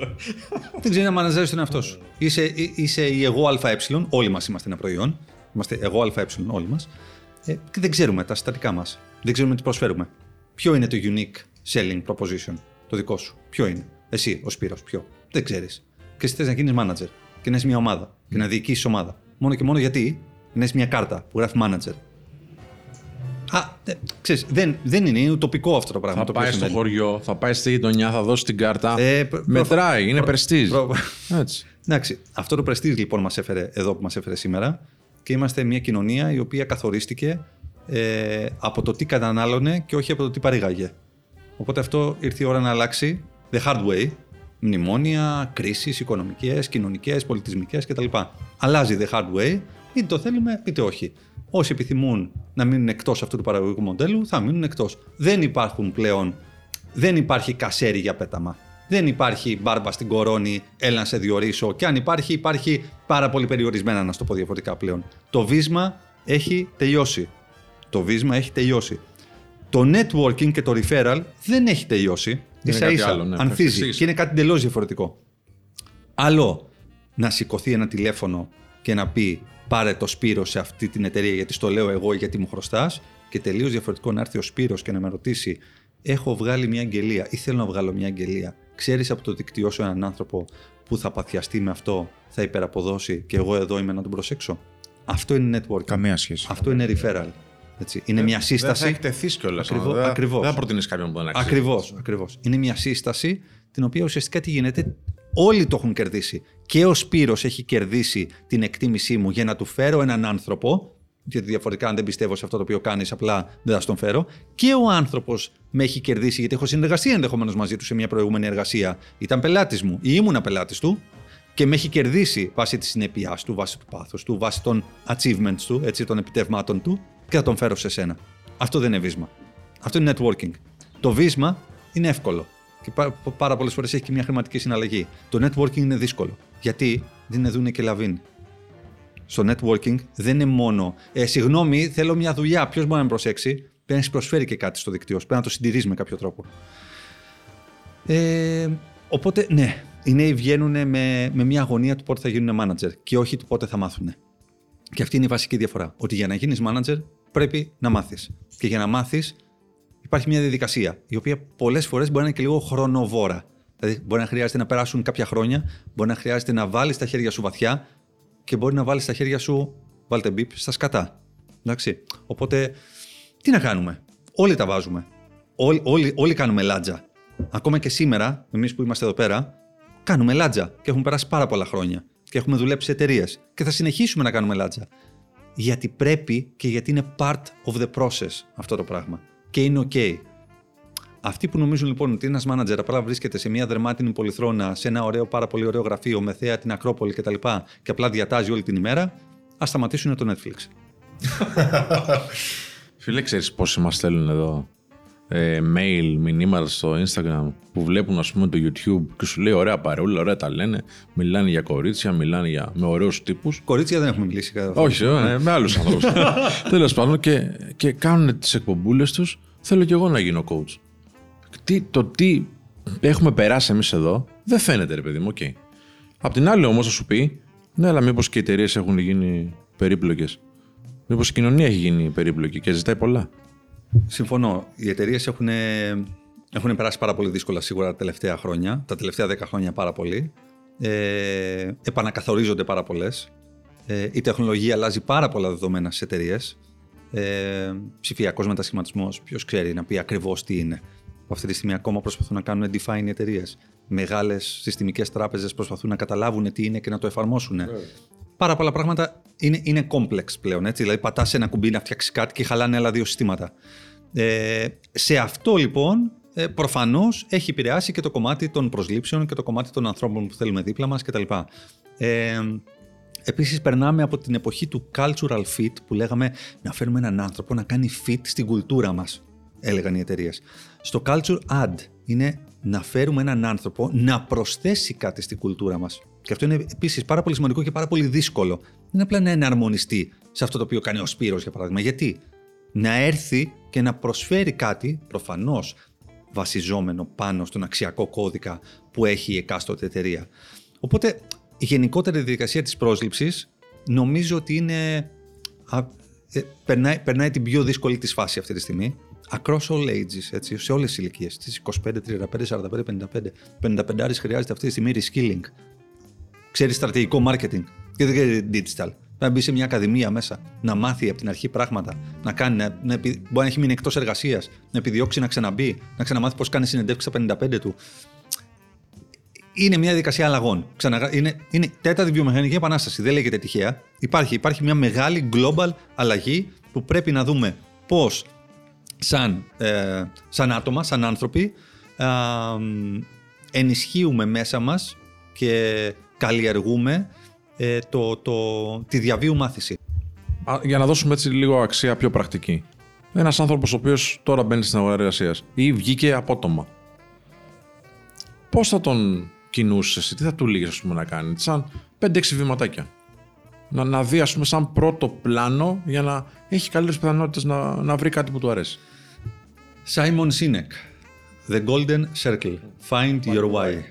Δεν ξέρεις να μανατζάρεις τον εαυτό σου. Είσαι, είσαι η εγώ ΑΕ, όλοι μας είμαστε ένα προϊόν. Είμαστε εγώ ΑΕ, όλοι μας. Ε, και δεν ξέρουμε τα συστατικά μας. Δεν ξέρουμε τι προσφέρουμε. Ποιο είναι το unique selling proposition, το δικό σου; Ποιο είναι; Εσύ, ο Σπύρος, ποιο; Δεν ξέρεις. Και εσύ θες να γίνεις manager και να έχεις μια ομάδα και να διοικήσεις ομάδα. Μόνο και μόνο γιατί να έχεις μια κάρτα που γράφει manager. Α, ε, ξέρεις, δεν, δεν είναι, είναι ουτοπικό αυτό το πράγμα. Θα το πάει οποίο στο συμβαίνει. χωριό, θα πάει στη γειτονιά, θα δώσει την κάρτα. Ε, προ- Μετράει, είναι προ- πρεστίζ. προ- Έτσι. Εντάξει, αυτό το πρεστίζ λοιπόν μας έφερε εδώ που μας έφερε σήμερα και είμαστε μια κοινωνία η οποία καθορίστηκε ε, από το τι κατανάλωνε και όχι από το τι παρήγαγε. Οπότε αυτό ήρθε η ώρα να αλλάξει the hard way. Μνημόνια, κρίσεις οικονομικές, κοινωνικές, πολιτισμικές κτλ. Αλλάζει the hard way, είτε το θέλουμε είτε όχι. Όσοι επιθυμούν να μείνουν εκτός αυτού του παραγωγικού μοντέλου θα μείνουν εκτός. Δεν υπάρχουν πλέον δεν υπάρχει κασέρι για πέταμα. Δεν υπάρχει μπάρμπα στην κορώνη, έλα να σε διορίσω. Και αν υπάρχει, υπάρχει πάρα πολύ περιορισμένα, να στο πω διαφορετικά πλέον. Το βίσμα έχει τελειώσει. Το βίσμα έχει τελειώσει. Το networking και το referral δεν έχει τελειώσει. Είναι Ίσα κάτι ίσα άλλο, ναι. ανθίζει Εξήγησε. και είναι κάτι εντελώς διαφορετικό. Άλλο να σηκωθεί ένα τηλέφωνο και να πει πάρε το Σπύρο σε αυτή την εταιρεία γιατί στο λέω εγώ ή γιατί μου χρωστάς. Και τελείως διαφορετικό να έρθει ο Σπύρος και να με ρωτήσει έχω βγάλει μια αγγελία ή θέλω να βγάλω μια αγγελία. Ξέρεις από το δικτυό σου έναν άνθρωπο που θα παθιαστεί με αυτό, θα υπεραποδώσει και εγώ εδώ είμαι να τον προσέξω; Αυτό είναι networking. Καμία σχέση. Αυτό είναι referral. Έτσι. Είναι μια Δεν σύσταση. θα εκτεθεί κιόλας. Ακριβώς- Δεν, ακριβώς. δεν θα προτείνεις κάποιον που δεν αξίζει. Ακριβώς, ακριβώς. Είναι μια σύσταση την οποία ουσιαστικά τι γίνεται. Όλοι το έχουν κερδίσει. Και ο Σπύρος έχει κερδίσει την εκτίμησή μου για να του φέρω έναν άνθρωπο. Γιατί διαφορετικά, αν δεν πιστεύω σε αυτό το οποίο κάνεις, απλά δεν θα στον φέρω. Και ο άνθρωπος με έχει κερδίσει, γιατί έχω συνεργασία ενδεχομένως μαζί του σε μια προηγούμενη εργασία. Ήταν πελάτης μου ή ήμουνα πελάτης του και με έχει κερδίσει βάσει της συνέπειάς του, βάσει του πάθους του, βάσει των achievements του, έτσι, των επιτευμάτων του και θα τον φέρω σε σένα. Αυτό δεν είναι βίσμα. Αυτό είναι networking. Το βίσμα είναι εύκολο. Και πά- πάρα πολλές φορές έχει και μια χρηματική συναλλαγή. Το networking είναι δύσκολο. Γιατί δεν είναι δούνε και λαβίνει. Στο networking δεν είναι μόνο. Ε, συγγνώμη, θέλω μια δουλειά. Ποιος μπορεί να με προσέξει; Πρέπει να έχει προσφέρει και κάτι στο δικτύο. σου. Πρέπει να το συντηρεί με κάποιο τρόπο. Ε, οπότε, ναι, οι νέοι βγαίνουν με, με μια αγωνία του πότε θα γίνουν manager και όχι του πότε θα μάθουν. Και αυτή είναι η βασική διαφορά. Ότι για να γίνεις manager πρέπει να μάθεις. Και για να μάθεις, υπάρχει μια διαδικασία η οποία πολλές φορές μπορεί να είναι και λίγο χρονοβόρα. Δηλαδή, μπορεί να χρειάζεται να περάσουν κάποια χρόνια, μπορεί να χρειάζεται να βάλεις τα χέρια σου βαθιά και μπορεί να βάλεις τα χέρια σου, βάλτε μπίπ, στα σκατά. Εντάξει. Οπότε, τι να κάνουμε; Όλοι τα βάζουμε. Όλοι, όλοι, όλοι κάνουμε λάτζα. Ακόμα και σήμερα, εμείς που είμαστε εδώ πέρα, κάνουμε λάτζα και έχουμε περάσει πάρα πολλά χρόνια και έχουμε δουλέψει σε εταιρείες και θα συνεχίσουμε να κάνουμε λάτζα. Γιατί πρέπει και γιατί είναι part of the process αυτό το πράγμα. Και είναι OK. Αυτοί που νομίζουν λοιπόν ότι ένας manager απλά βρίσκεται σε μια δερμάτινη πολυθρόνα, σε ένα ωραίο, πάρα πολύ ωραίο γραφείο με θέα την Ακρόπολη κτλ. Και, και απλά διατάζει όλη την ημέρα, ας σταματήσουν το Netflix. Φίλε, ξέρεις πόσοι μας στέλνουν εδώ ε, mail, μηνύματα στο Instagram που βλέπουν ας πούμε το YouTube και σου λέει ωραία παρεούλα, ωραία τα λένε. Μιλάνε για κορίτσια, μιλάνε για, με ωραίους τύπους. Κορίτσια δεν έχουμε μιλήσει καθόλου. Όχι, ε, με άλλους άνθρωπου. Τέλος πάντων και, και κάνουν τις εκπομπούλες τους. Θέλω κι εγώ να γίνω coach. Τι, το τι έχουμε περάσει εμείς εδώ δεν φαίνεται, ρε παιδί μου, οκ. Απ' την άλλη όμως θα σου πει, ναι, αλλά μήπως και οι εταιρείες έχουν γίνει περίπλοκες. Μήπως η κοινωνία έχει γίνει περίπλοκη και ζητάει πολλά. Συμφωνώ. Οι εταιρείες έχουν, έχουν περάσει πάρα πολύ δύσκολα σίγουρα τα τελευταία χρόνια. Τα τελευταία 10 χρόνια πάρα πολύ. Ε, επανακαθορίζονται πάρα πολλές. Ε, η τεχνολογία αλλάζει πάρα πολλά δεδομένα στις εταιρείες. Ε, Ψηφιακός μετασχηματισμός, ποιος ξέρει να πει ακριβώς τι είναι. Αυτή τη στιγμή ακόμα προσπαθούν να κάνουν define οι εταιρείες. Μεγάλες συστημικές τράπεζες προσπαθούν να καταλάβουν τι είναι και να το εφαρμόσουν. Πάρα πολλά πράγματα είναι, είναι complex πλέον. Έτσι. Δηλαδή, πατάς ένα κουμπί να φτιάξεις κάτι και χαλάνε άλλα δύο συστήματα. Ε, σε αυτό λοιπόν ε, προφανώς έχει επηρεάσει και το κομμάτι των προσλήψεων και το κομμάτι των ανθρώπων που θέλουμε δίπλα μας κτλ. Ε, Επίσης, περνάμε από την εποχή του cultural fit που λέγαμε να φέρουμε έναν άνθρωπο να κάνει fit στην κουλτούρα μας, έλεγαν οι εταιρείες. Στο culture add είναι να φέρουμε έναν άνθρωπο να προσθέσει κάτι στην κουλτούρα μας. Και αυτό είναι επίσης πάρα πολύ σημαντικό και πάρα πολύ δύσκολο. Δεν είναι απλά να εναρμονιστεί σε αυτό το οποίο κάνει ο Σπύρος, για παράδειγμα. Γιατί; Να έρθει και να προσφέρει κάτι, προφανώς βασιζόμενο πάνω στον αξιακό κώδικα που έχει η εκάστοτε εταιρεία. Οπότε η γενικότερη διαδικασία της πρόσληψης νομίζω ότι είναι α, ε, περνάει, περνάει την πιο δύσκολη της φάση αυτή τη στιγμή. Across all ages, έτσι, σε όλες τις ηλικίες. Στις 25, 35, 45, 55. 55 χρειάζεται αυτή τη στιγμή reskilling. Ξέρεις στρατηγικό marketing και δεν ξέρει digital. Να μπει σε μια ακαδημία μέσα, να μάθει από την αρχή πράγματα, να κάνει, να, να, μπορεί να έχει μείνει εκτός εργασίας, να επιδιώξει να ξαναμπεί, να ξαναμάθει πώς κάνει συνεντεύξεις στα 55 του. Είναι μια διαδικασία αλλαγών. Ξαναγα... Είναι, είναι τέταρτη βιομηχανική επανάσταση. Δεν λέγεται τυχαία. Υπάρχει, υπάρχει μια μεγάλη global αλλαγή που πρέπει να δούμε πώς σαν, ε, σαν άτομα, σαν άνθρωποι, ε, ενισχύουμε μέσα μας και καλλιεργούμε ε, το, το, τη διαβίου μάθηση. Για να δώσουμε έτσι λίγο αξία πιο πρακτική. Ένας άνθρωπος ο οποίος τώρα μπαίνει στην αγορά εργασίας ή βγήκε απότομα. Πώς θα τον κινούσες εσύ, τι θα του λύγει να κάνει, σαν 5-6 βηματάκια. Να, να δει, ας πούμε, σαν πρώτο πλάνο για να έχει καλύτερες πιθανότητες να, να βρει κάτι που του αρέσει. Simon Sinek. The Golden Circle. Find your why.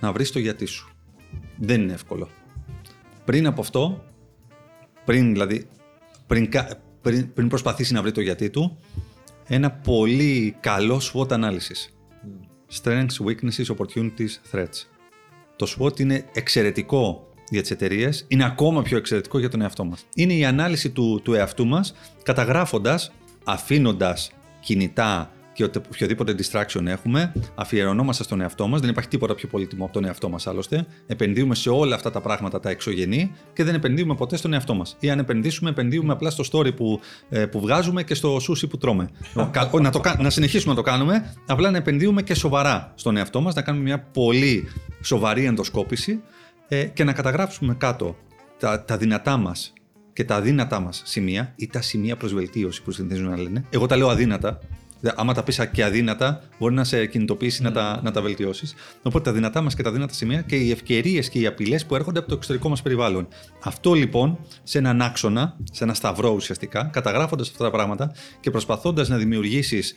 Να βρεις το γιατί σου. Δεν είναι εύκολο. Πριν από αυτό, πριν δηλαδή, πριν, πριν, πριν προσπαθήσει να βρει το γιατί του, ένα πολύ καλό SWOT analysis. Strengths, weaknesses, opportunities, threats. Το SWOT είναι εξαιρετικό για τις εταιρείες, είναι ακόμα πιο εξαιρετικό για τον εαυτό μας. Είναι η ανάλυση του, του εαυτού μας, καταγράφοντας, αφήνοντας κινητά και οποιοδήποτε distraction έχουμε, αφιερωνόμαστε στον εαυτό μας. Δεν υπάρχει τίποτα πιο πολύτιμο από τον εαυτό μας άλλωστε. Επενδύουμε σε όλα αυτά τα πράγματα τα εξωγενή και δεν επενδύουμε ποτέ στον εαυτό μας. Ή αν επενδύσουμε, επενδύουμε απλά στο story που, ε, που βγάζουμε και στο sushi που τρώμε. να, το, να συνεχίσουμε να το κάνουμε, απλά να επενδύουμε και σοβαρά στον εαυτό μας, να κάνουμε μια πολύ σοβαρή ενδοσκόπηση ε, και να καταγράψουμε κάτω τα, τα δυνατά μας και τα αδύνατά μας σημεία ή τα σημεία προς βελτίωση που συνηθίζουν να λένε. Εγώ τα λέω αδύνατα. Άμα τα πεις και αδύνατα, μπορεί να σε κινητοποιήσει να τα, να τα βελτιώσεις. Οπότε τα δυνατά μας και τα αδύνατα σημεία και οι ευκαιρίες και οι απειλές που έρχονται από το εξωτερικό μας περιβάλλον. Αυτό λοιπόν σε έναν άξονα, σε ένα σταυρό ουσιαστικά, καταγράφοντας αυτά τα πράγματα και προσπαθώντας να δημιουργήσεις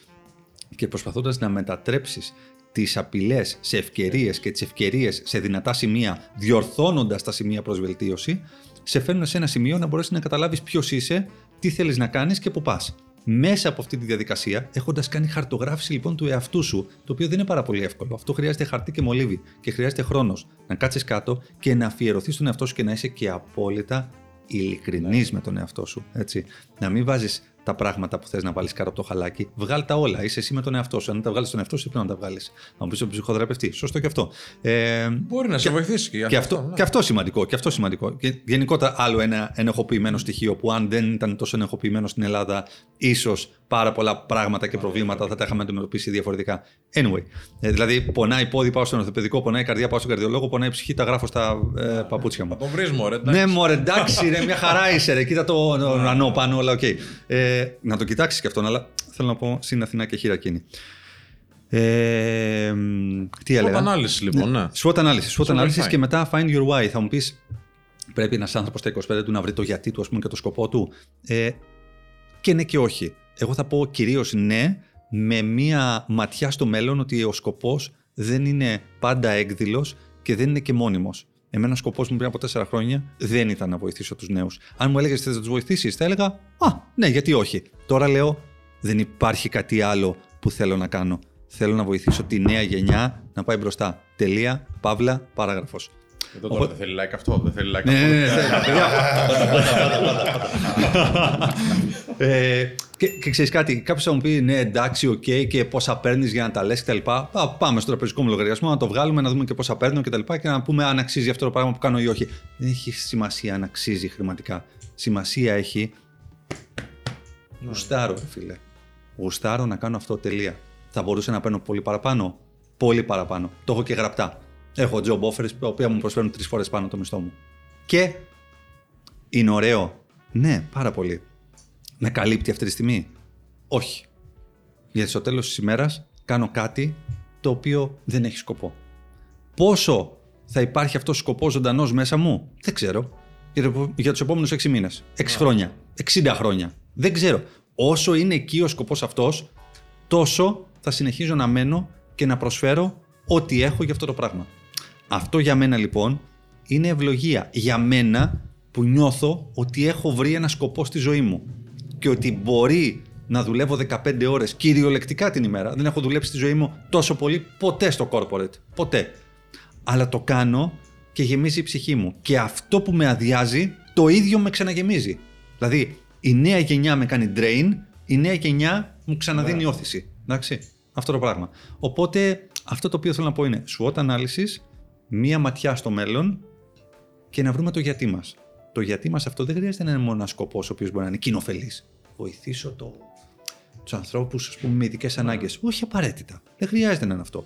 και προσπαθώντας να μετατρέψεις τις απειλές σε ευκαιρίες και τις ευκαιρίες σε δυνατά σημεία, διορθώνοντας τα σημεία προς βελτίωση, σε φέρνουν σε ένα σημείο να μπορέσεις να καταλάβεις ποιος είσαι, τι θέλεις να κάνεις και πού πας. Μέσα από αυτή τη διαδικασία, έχοντας κάνει χαρτογράφηση λοιπόν του εαυτού σου, το οποίο δεν είναι πάρα πολύ εύκολο. Αυτό χρειάζεται χαρτί και μολύβι και χρειάζεται χρόνος να κάτσεις κάτω και να αφιερωθείς στον εαυτό σου και να είσαι και απόλυτα ειλικρινής με τον εαυτό σου. Έτσι. Να μην βάζεις τα πράγματα που θες να βάλεις κάτω από το χαλάκι. Βγάλ τα όλα. Είσαι εσύ με τον εαυτό σου. Αν τα βγάλεις τον εαυτό σου, πρέπει να τα βγάλεις. Να μου πεις τον ψυχοθεραπευτή. Σωστό και αυτό. Ε, Μπορεί να σε βοηθήσει και, και αυτό. Ναι. Και αυτό σημαντικό. Και αυτό σημαντικό. Και γενικότερα άλλο ένα ενεχοποιημένο στοιχείο που αν δεν ήταν τόσο ενεχοποιημένο στην Ελλάδα, ίσως πάρα πολλά πράγματα και προβλήματα θα τα είχαμε αντιμετωπίσει διαφορετικά. Anyway. Ε, δηλαδή, πονάει πόδι, πάω στον ορθοπαιδικό, πονάει καρδιά, πάω στον καρδιολόγο, πονάει ψυχή, τα γράφω στα ε, παπούτσια μου. τον βρεις, μωρέ. Ναι, μωρέ, εντάξει, μια χαρά είσαι, ρε. Κοίτα το ουρανό πάνω, όλα OK. Okay. Ε, να το κοιτάξεις και αυτόν, αλλά θέλω να πω συν Αθηνά και χειρακίνη. Ε, τι έλεγα; SWOT ανάλυση λοιπόν, ναι. SWOT ανάλυση. SWOT ανάλυση και μετά find your why. Θα μου πεις, πρέπει ένας άνθρωπος στα 25 του να βρει το γιατί του ας πούμε, και το σκοπό του. Ε, και ναι και όχι. Εγώ θα πω κυρίως ναι, με μία ματιά στο μέλλον ότι ο σκοπός δεν είναι πάντα έκδηλος και δεν είναι και μόνιμος. Εμένα ο σκοπός μου πριν από τέσσερα χρόνια δεν ήταν να βοηθήσω τους νέους. Αν μου έλεγες θε να τους βοηθήσεις, θα έλεγα Α, ναι, γιατί όχι. Τώρα λέω δεν υπάρχει κάτι άλλο που θέλω να κάνω. Θέλω να βοηθήσω τη νέα γενιά να πάει μπροστά. Τελεία, παύλα, παράγραφος. Εδώ τώρα δεν θέλει like αυτό, δεν θέλει like ναι, αυτό. Ναι, ναι, ε, και, και ξέρεις κάτι, κάποιος θα μου πει ναι, εντάξει, OK, okay, και πόσα παίρνεις για να τα λες κτλ. Πάμε στο τραπεζικό μου λογαριασμό, να το βγάλουμε, να δούμε και πόσα παίρνω κτλ. Και, και να πούμε αν αξίζει αυτό το πράγμα που κάνω ή όχι. Δεν έχει σημασία αν αξίζει χρηματικά. Σημασία έχει. Γουστάρω, φίλε. Γουστάρω να κάνω αυτό τελεία. Θα μπορούσα να παίρνω πολύ παραπάνω. Πολύ παραπάνω. Το έχω και γραπτά. Έχω job offers τα οποία μου προσφέρουν τρεις φορές πάνω το μισθό μου. Και είναι ωραίο. Ναι, πάρα πολύ. Με καλύπτει αυτή τη στιγμή; Όχι. Γιατί στο τέλος της ημέρας κάνω κάτι το οποίο δεν έχει σκοπό. Πόσο θα υπάρχει αυτός ο σκοπός ζωντανός μέσα μου, δεν ξέρω. Για τους επόμενους 6 μήνες, 6 χρόνια, 60 χρόνια. Δεν ξέρω. Όσο είναι εκεί ο σκοπός αυτός, τόσο θα συνεχίζω να μένω και να προσφέρω ό,τι έχω για αυτό το πράγμα. Αυτό για μένα λοιπόν είναι ευλογία. Για μένα που νιώθω ότι έχω βρει ένα σκοπό στη ζωή μου και ότι μπορεί να δουλεύω 15 ώρες κυριολεκτικά την ημέρα. Δεν έχω δουλέψει στη ζωή μου τόσο πολύ ποτέ στο corporate. Ποτέ. Αλλά το κάνω και γεμίζει η ψυχή μου. Και αυτό που με αδειάζει, το ίδιο με ξαναγεμίζει. Δηλαδή, η νέα γενιά με κάνει drain, η νέα γενιά μου ξαναδίνει όθηση. Εντάξει, αυτό το πράγμα. Οπότε, αυτό το οποίο θέλω να πω είναι SWOT ανάλυση, μία ματιά στο μέλλον και να βρούμε το γιατί μας. Το γιατί μας αυτό δεν χρειάζεται να είναι μόνο ένας σκοπός ο οποίος μπορεί να είναι κοινοφελής. Βοηθήσω το... τους ανθρώπους με ειδικές ανάγκες. Όχι απαραίτητα. Δεν χρειάζεται να είναι αυτό.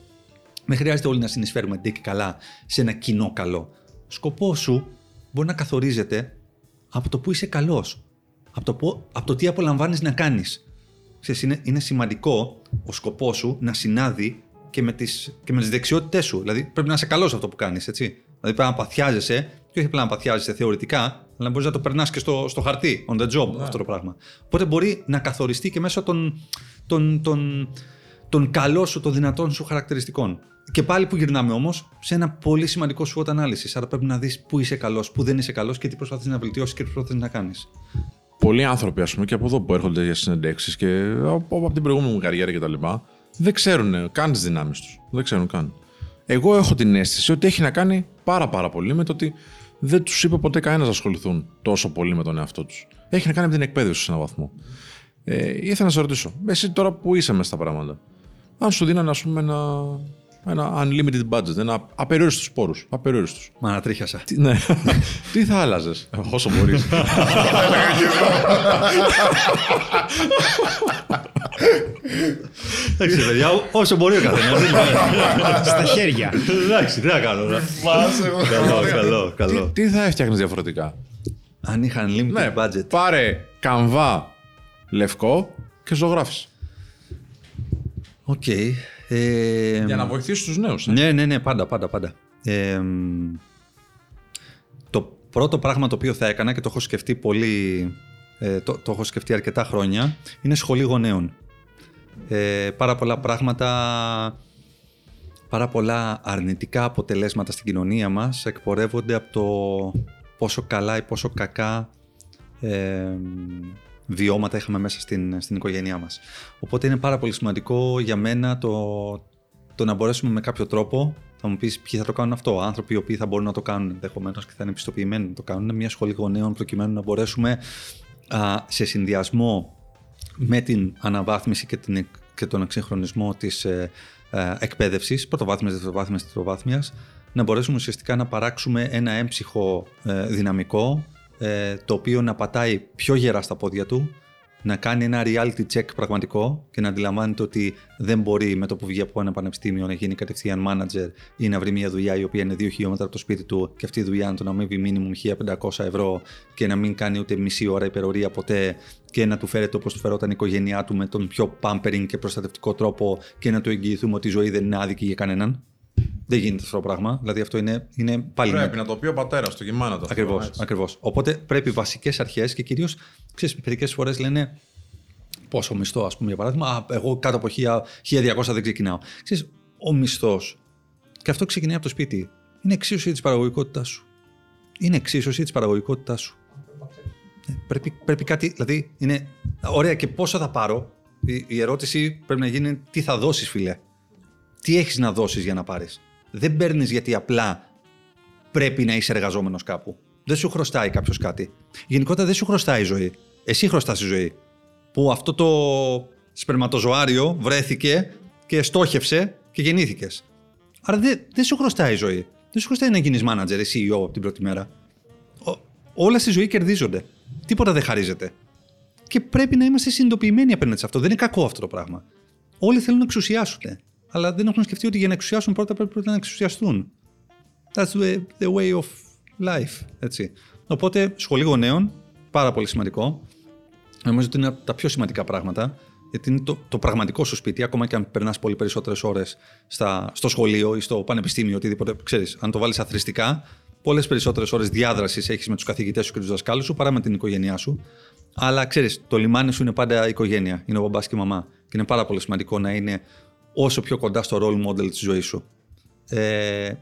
Δεν χρειάζεται όλοι να συνεισφέρουμε ντε και καλά σε ένα κοινό καλό. Σκοπό σου μπορεί να καθορίζεται από το που είσαι καλός. Από το, από το τι απολαμβάνεις να κάνεις. Είναι, είναι σημαντικό ο σκοπός σου να συνάδει και με τις και με τις δεξιότητές σου. Δηλαδή πρέπει να είσαι καλός αυτό που κάνεις. Δηλαδή πρέπει να παθιάζεσαι, και όχι απλά να παθιάζεσαι θεωρητικά, αλλά μπορείς να το περνάς και στο, στο χαρτί, on the job αυτό το πράγμα. Οπότε μπορεί να καθοριστεί και μέσω των, των, των, των καλών σου, των δυνατών σου χαρακτηριστικών. Και πάλι που γυρνάμε όμως σε ένα πολύ σημαντικό SWOT ανάλυσης. Άρα πρέπει να δεις πού είσαι καλός, πού δεν είσαι καλός και τι προσπαθείς να βελτιώσεις και τι προσπαθείς να κάνεις. Πολλοί άνθρωποι, ας πούμε, και από εδώ που έρχονται για συνεντεύξεις και από, από την προηγούμενη μου καριέρα κτλ., δεν ξέρουν καν τις δυνάμεις τους. Δεν ξέρουν καν. Εγώ έχω την αίσθηση ότι έχει να κάνει πάρα πάρα πολύ με το ότι δεν τους είπε ποτέ κανένας να ασχοληθούν τόσο πολύ με τον εαυτό τους. Έχει να κάνει με την εκπαίδευση σε έναν βαθμό. Ε, ήθελα να σε ρωτήσω, εσύ τώρα που είσαι μες στα πράγματα, αν σου δίνανε, ας πούμε, ένα ένα unlimited budget, ένα απεριόριστου πόρου. Απεριόριστου. Μα ανατρίχιασα. ναι. Τι θα άλλαζες, όσο μπορείς. Εντάξει, παιδιά, όσο μπορεί ο καθένας. Στα χέρια. Εντάξει, τι να κάνω. Καλό, καλό, καλό. Τι θα έφτιαχνες διαφορετικά; Αν είχα unlimited Ναι, budget. πάρε καμβά λευκό και ζωγράφει. Οκ. Ε, Για να βοηθήσεις τους νέους. Ναι, ναι, ναι, πάντα, πάντα, πάντα. Ε, το πρώτο πράγμα το οποίο θα έκανα και το έχω σκεφτεί πολύ, ε, το, το έχω σκεφτεί αρκετά χρόνια, είναι σχολή γονέων. Ε, πάρα πολλά πράγματα, πάρα πολλά αρνητικά αποτελέσματα στην κοινωνία μας εκπορεύονται από το πόσο καλά ή πόσο κακά ε, βιώματα είχαμε μέσα στην, στην οικογένειά μας. Οπότε είναι πάρα πολύ σημαντικό για μένα το, το να μπορέσουμε με κάποιο τρόπο θα μου πεις ποιοι θα το κάνουν αυτό; Άνθρωποι οι οποίοι θα μπορούν να το κάνουν ενδεχομένως και θα είναι επιστοποιημένοι να το κάνουν. Μια σχολή γονέων προκειμένου να μπορέσουμε α, σε συνδυασμό με την αναβάθμιση και, την, και τον εξυγχρονισμό της ε, ε, εκπαίδευσης, πρωτοβάθμιας, δευτεροβάθμιας, τριτοβάθμια, να μπορέσουμε ουσιαστικά να παράξουμε ένα έμψυχο ε, δυναμικό ε, το οποίο να πατάει πιο γερά στα πόδια του, να κάνει ένα reality check πραγματικό και να αντιλαμβάνεται ότι δεν μπορεί με το που βγει από ένα πανεπιστήμιο να γίνει κατευθείαν manager ή να βρει μια δουλειά η οποία είναι δύο χιλιόμετρα από το σπίτι του και αυτή η δουλειά να τον αμείβει minimum 1500 ευρώ και να μην κάνει ούτε μισή ώρα υπερορία ποτέ και να του φέρεται όπως του φερόταν η οικογένειά του με τον πιο pampering και προστατευτικό τρόπο και να του εγγυηθούμε ότι η ζωή δεν είναι άδικη για κανέναν. Δεν γίνεται αυτό το πράγμα. Δηλαδή αυτό είναι, είναι πάλι. Πρέπει να το πει ο πατέρας του και η μάνα του. Ακριβώ. Ακριβώς. Οπότε πρέπει βασικές αρχές και κυρίως, ξέρεις, μερικές φορές λένε πόσο μισθό, ας πούμε, για παράδειγμα. Α, εγώ κάτω από 1200 δεν ξεκινάω. Ξέρεις, ο μισθός, και αυτό ξεκινάει από το σπίτι, είναι εξίσωση της παραγωγικότητάς σου. Είναι εξίσωση της παραγωγικότητάς σου. Ε, πρέπει, πρέπει κάτι, δηλαδή είναι ωραία και πόσο θα πάρω. Η, η ερώτηση πρέπει να γίνει τι θα δώσεις, φιλέ. Τι έχεις να δώσεις για να πάρεις; Δεν παίρνεις γιατί απλά πρέπει να είσαι εργαζόμενος κάπου. Δεν σου χρωστάει κάποιος κάτι. Γενικότερα δεν σου χρωστάει η ζωή. Εσύ χρωστάς η ζωή. Που αυτό το σπερματοζωάριο βρέθηκε και στόχευσε και γεννήθηκες. Άρα δεν, δεν σου χρωστάει η ζωή. Δεν σου χρωστάει να γίνεις manager ή CEO από την πρώτη μέρα. Ο, όλα στη ζωή κερδίζονται. Τίποτα δεν χαρίζεται. Και πρέπει να είμαστε συνειδητοποιημένοι απέναντι σε αυτό. Δεν είναι κακό αυτό το πράγμα. Όλοι θέλουν να εξουσιάσουν. Αλλά δεν έχουν σκεφτεί ότι για να εξουσιάσουν πρώτα πρέπει πρώτα να εξουσιαστούν. That's the, the way of life. Έτσι. Οπότε, σχολή γονέων, πάρα πολύ σημαντικό. Νομίζω ότι είναι από τα πιο σημαντικά πράγματα. Γιατί είναι το, το πραγματικό σου σπίτι, ακόμα και αν περνάς πολύ περισσότερες ώρες στο σχολείο ή στο πανεπιστήμιο, οτιδήποτε. Ξέρεις, αν το βάλεις αθρηστικά, πολλές περισσότερες ώρες διάδρασης έχεις με τους καθηγητές σου και τους δασκάλους σου παρά με την οικογένειά σου. Αλλά ξέρεις, το λιμάνι σου είναι πάντα η οικογένεια. Είναι ο μπαμπάς και η μαμά. Και είναι πάρα πολύ σημαντικό να είναι όσο πιο κοντά στο role model της ζωής σου. Ε,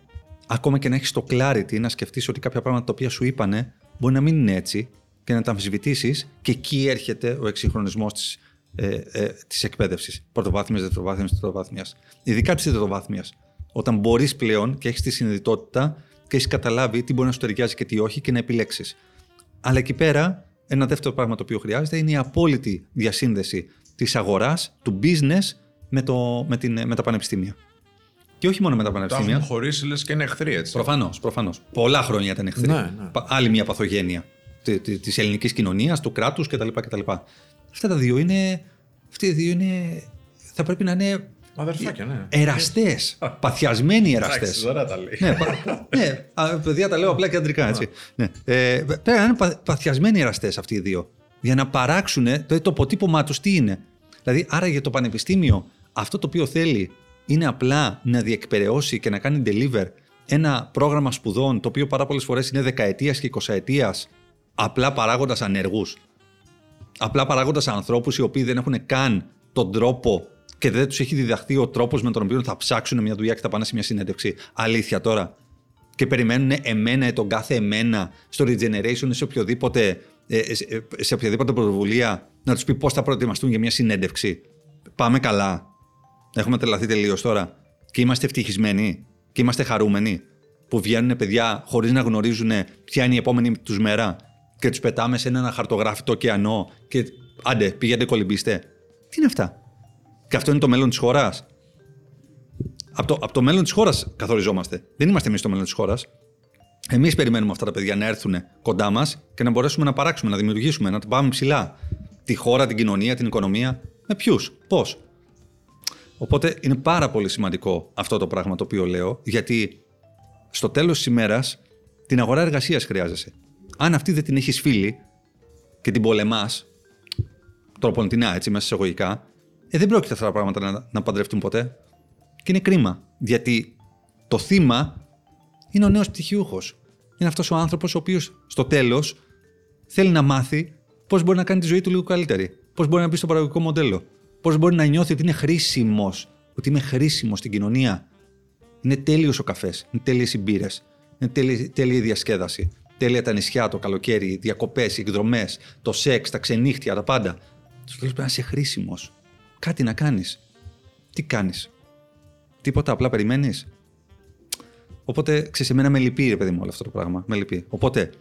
ακόμα και να έχεις το clarity, να σκεφτείς ότι κάποια πράγματα τα οποία σου είπανε μπορεί να μην είναι έτσι και να τα αμφισβητήσεις και εκεί έρχεται ο εξυγχρονισμός της ε, ε, της εκπαίδευσης. Πρωτοβάθμιας, δευτεροβάθμιας, τριτοβάθμιας. Ειδικά της τριτοβάθμια. Όταν μπορείς πλέον και έχεις τη συνειδητότητα και έχεις καταλάβει τι μπορεί να σου ταιριάζει και τι όχι και να επιλέξεις. Αλλά εκεί πέρα, ένα δεύτερο πράγμα το οποίο χρειάζεται είναι η απόλυτη διασύνδεση της αγοράς, του business με, το, με, την, με τα πανεπιστήμια. Και όχι μόνο με τα Το πανεπιστήμια. έχουν χωρίσει λες και είναι εχθροί έτσι. Προφανώς, προφανώς. Πολλά χρόνια ήταν εχθροί. Ναι, ναι. Πα- Άλλη μια παθογένεια τη ελληνικής κοινωνίας, του κράτους κτλ, κτλ. Αυτά τα δύο είναι. Αυτοί οι δύο είναι. Θα πρέπει να είναι Αδερφάκια, ναι. εραστές. παθιασμένοι εραστές. Εντάξει, τώρα τα λέει. ναι, πα- ναι, α, παιδιά τα λέω απλά και αντρικά έτσι. ναι. ε, πρέπει να είναι πα- παθιασμένοι εραστές αυτοί οι δύο. Για να παράξουν το, το αποτύπωμά τους τι είναι. Δηλαδή, άρα για το πανεπιστήμιο, αυτό το οποίο θέλει είναι απλά να διεκπαιρεώσει και να κάνει deliver ένα πρόγραμμα σπουδών το οποίο πάρα πολλές φορές είναι δεκαετίας και εικοσαετίας, απλά παράγοντας ανεργούς. Απλά παράγοντας ανθρώπους οι οποίοι δεν έχουν καν τον τρόπο και δεν τους έχει διδαχθεί ο τρόπος με τον οποίο θα ψάξουν μια δουλειά και θα πάνε σε μια συνέντευξη. Αλήθεια τώρα. Και περιμένουν εμένα ή τον κάθε εμένα στο regeneration ή σε οποιοδήποτε, ε, σε- ε, σε οποιαδήποτε πρωτοβουλία να τους πει πώς θα προετοιμαστούν για μια συνέντευξη. Πάμε καλά. Έχουμε τρελαθεί τελείως τώρα. Και είμαστε ευτυχισμένοι. Και είμαστε χαρούμενοι που βγαίνουν παιδιά χωρίς να γνωρίζουν ποια είναι η επόμενη τους μέρα και τους πετάμε σε έναν χαρτογράφητο ωκεανό και άντε, πήγαινε κολυμπήστε. Τι είναι αυτά; Και αυτό είναι το μέλλον της χώρας. Από το, από το μέλλον της χώρας καθοριζόμαστε. Δεν είμαστε εμείς το μέλλον της χώρας. Εμείς περιμένουμε αυτά τα παιδιά να έρθουν κοντά μας και να μπορέσουμε να παράξουμε, να δημιουργήσουμε, να τα πάμε ψηλά. Τη χώρα, την κοινωνία, την οικονομία. Με ποιους, πώς; Οπότε είναι πάρα πολύ σημαντικό αυτό το πράγμα το οποίο λέω, γιατί στο τέλος της ημέρας την αγορά εργασίας χρειάζεσαι. Αν αυτή δεν την έχεις φίλη και την πολεμάς, τροποντινά έτσι μέσα σε εισαγωγικά, ε, δεν πρόκειται αυτά τα πράγματα να, να παντρευτούν ποτέ. Και είναι κρίμα, γιατί το θύμα είναι ο νέος πτυχιούχος. Είναι αυτός ο άνθρωπος ο οποίος στο τέλος θέλει να μάθει πώς μπορεί να κάνει τη ζωή του λίγο καλύτερη. Πώς μπορεί να μπει στο παραγωγικό μοντέλο. Πώς μπορεί να νιώθει ότι είναι χρήσιμος. Ότι είμαι χρήσιμος στην κοινωνία. Είναι τέλειος ο καφές. Είναι τέλειες οι μπύρες. Είναι τέλεια, τέλεια η διασκέδαση. Τέλεια τα νησιά, το καλοκαίρι, οι διακοπές, οι εκδρομές, το σεξ, τα ξενύχτια, τα πάντα. Στο τέλος πρέπει να είσαι χρήσιμος. Κάτι να κάνεις. Τι κάνεις. Τίποτα, απλά περιμένεις. Οπότε, ξέρεις, εμένα με λυπεί, ρε παιδί μου, όλο αυτό το πράγμα. Με λυπεί. Οπότε,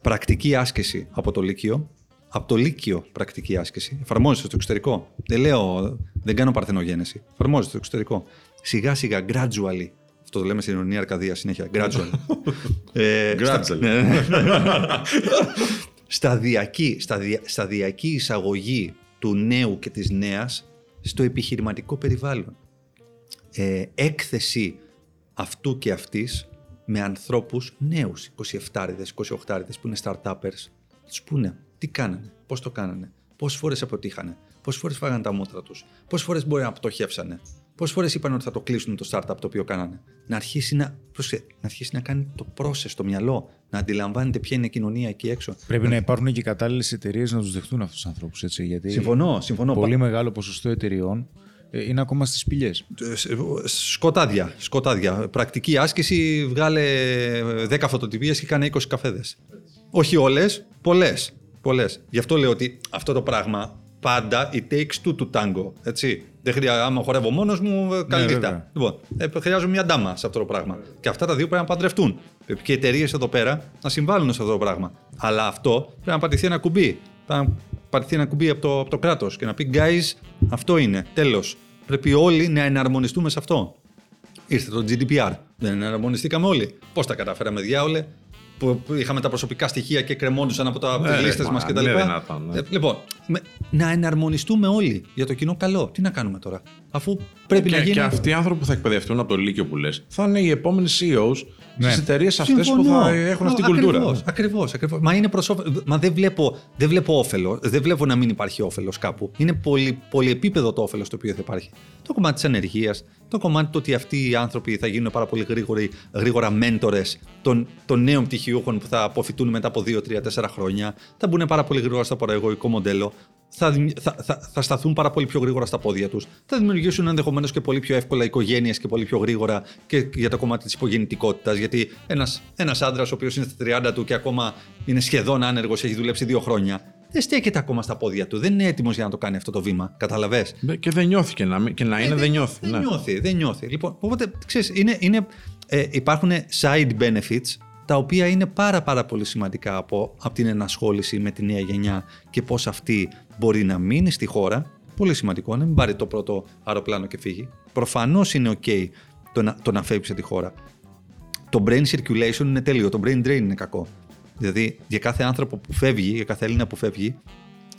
πρακτική άσκηση από το Λύκειο, από το Λύκειο πρακτική άσκηση, εφαρμόζεται στο εξωτερικό. Δεν λέω, δεν κάνω παρθενογένεση. Εφαρμόζεται στο εξωτερικό. Σιγά σιγά, gradually. Αυτό το λέμε στην Ιωνία Αρκαδία συνέχεια. Gradually. ε, Gradually. στα- ναι, ναι. σταδιακή, σταδια, σταδιακή εισαγωγή του νέου και της νέας στο επιχειρηματικό περιβάλλον. Ε, έκθεση αυτού και αυτής με ανθρώπους νέους, 27 28 που είναι start-uppers, να τους πούνε τι κάνανε, πώς το κάνανε, πόσες φορές αποτύχανε, πόσες φορές φάγανε τα μούτρα τους, πόσες φορές μπορεί να πτωχεύσανε, πόσες φορές είπαν ότι θα το κλείσουν το startup το οποίο κάνανε. Να αρχίσει να, πρόσεχε, να, αρχίσει να κάνει το process στο μυαλό, να αντιλαμβάνεται ποια είναι η κοινωνία εκεί έξω. Πρέπει να υπάρχουν και κατάλληλες εταιρείες να τους δεχτούν αυτούς τους ανθρώπους. Γιατί Συμφωνώ, συμφωνώ. πολύ μεγάλο ποσοστό εταιρεών ε, είναι ακόμα στις πηγέ. Σκοτάδια, σκοτάδια. Πρακτική άσκηση, βγάλε 10 φωτοτυπίες και κάνε 20 καφέδες. Όχι όλες, πολλές. Πολλές. Γι' αυτό λέω ότι αυτό το πράγμα πάντα it takes two to tango. Έτσι. Δεν χρειάζεται, άμα χορεύω μόνος μου, καλή νύχτα. βέβαια. Λοιπόν, ε, χρειάζομαι μια ντάμα σε αυτό το πράγμα. Και αυτά τα δύο πρέπει να παντρευτούν. Πρέπει και οι εταιρείες εδώ πέρα να συμβάλλουν σε αυτό το πράγμα. Αλλά αυτό πρέπει να πατηθεί ένα κουμπί. Πρέπει να πατηθεί ένα κουμπί από το, από το κράτος και να πει guys, αυτό είναι. Τέλος. Πρέπει όλοι να εναρμονιστούμε σε αυτό. Ήρθε το GDPR. Δεν εναρμονιστήκαμε όλοι. Πώς τα καταφέραμε, διάολε, που που είχαμε τα προσωπικά στοιχεία και κρεμόντουσαν από, τα, από Ναι, τι ρε, λίστε μα, μα κτλ. είναι δυνατόν, ναι. Ε, λοιπόν, με- να εναρμονιστούμε όλοι για το κοινό καλό. Τι να κάνουμε τώρα, αφού πρέπει και, να γίνει. και αυτοί οι άνθρωποι που θα εκπαιδευτούν από το Λύκειο που λες, θα είναι οι επόμενοι CEOs Ναι. στις εταιρείες αυτές που Συμφωνώ. θα έχουν αυτή την κουλτούρα. Ακριβώς, ακριβώς, ακριβώς. Μα είναι προς όφελο- Μα δεν βλέπω, δεν βλέπω όφελος. Δεν βλέπω να μην υπάρχει όφελος κάπου. Είναι πολύ, πολυεπίπεδο το όφελος το οποίο θα υπάρχει. Το κομμάτι της ανεργίας, το κομμάτι του ότι αυτοί οι άνθρωποι θα γίνουν πάρα πολύ γρήγοροι, γρήγορα μέντορες των, των νέων πτυχιούχων που θα αποφυτούν μετά από 2, 3, 4 χρόνια. Θα μπουν πάρα πολύ γρήγορα στο παραγωγικό μοντέλο. Θα, δημι- θα, θα, θα σταθούν πάρα πολύ πιο γρήγορα στα πόδια τους. Θα δημιουργήσουν ενδεχομένως και πολύ πιο εύκολα οικογένειες και πολύ πιο γρήγορα και για το κομμάτι της υπογεννητικότητας. Γιατί ένας ένας άντρας, ο οποίος είναι στα 30 του και ακόμα είναι σχεδόν άνεργος, έχει δουλέψει δύο χρόνια, δεν στέκεται ακόμα στα πόδια του. Δεν είναι έτοιμος για να το κάνει αυτό το βήμα. Καταλαβέ. Και δεν νιώθει και να, μην- και να είναι, δεν νιώθει. Δεν ναι. νιώθει, δεν νιώθει. Λοιπόν, οπότε, ξέρεις, είναι, είναι, ε, υπάρχουν side benefits τα οποία είναι πάρα πάρα πολύ σημαντικά από, από την ενασχόληση με τη νέα γενιά και πώς αυτή μπορεί να μείνει στη χώρα. Πολύ σημαντικό, να μην πάρει το πρώτο αεροπλάνο και φύγει. Προφανώς είναι ok το να, το να φεύγεις σε τη χώρα. Το brain circulation είναι τέλειο, το brain drain είναι κακό. Δηλαδή, για κάθε άνθρωπο που φεύγει, για κάθε Έλληνα που φεύγει,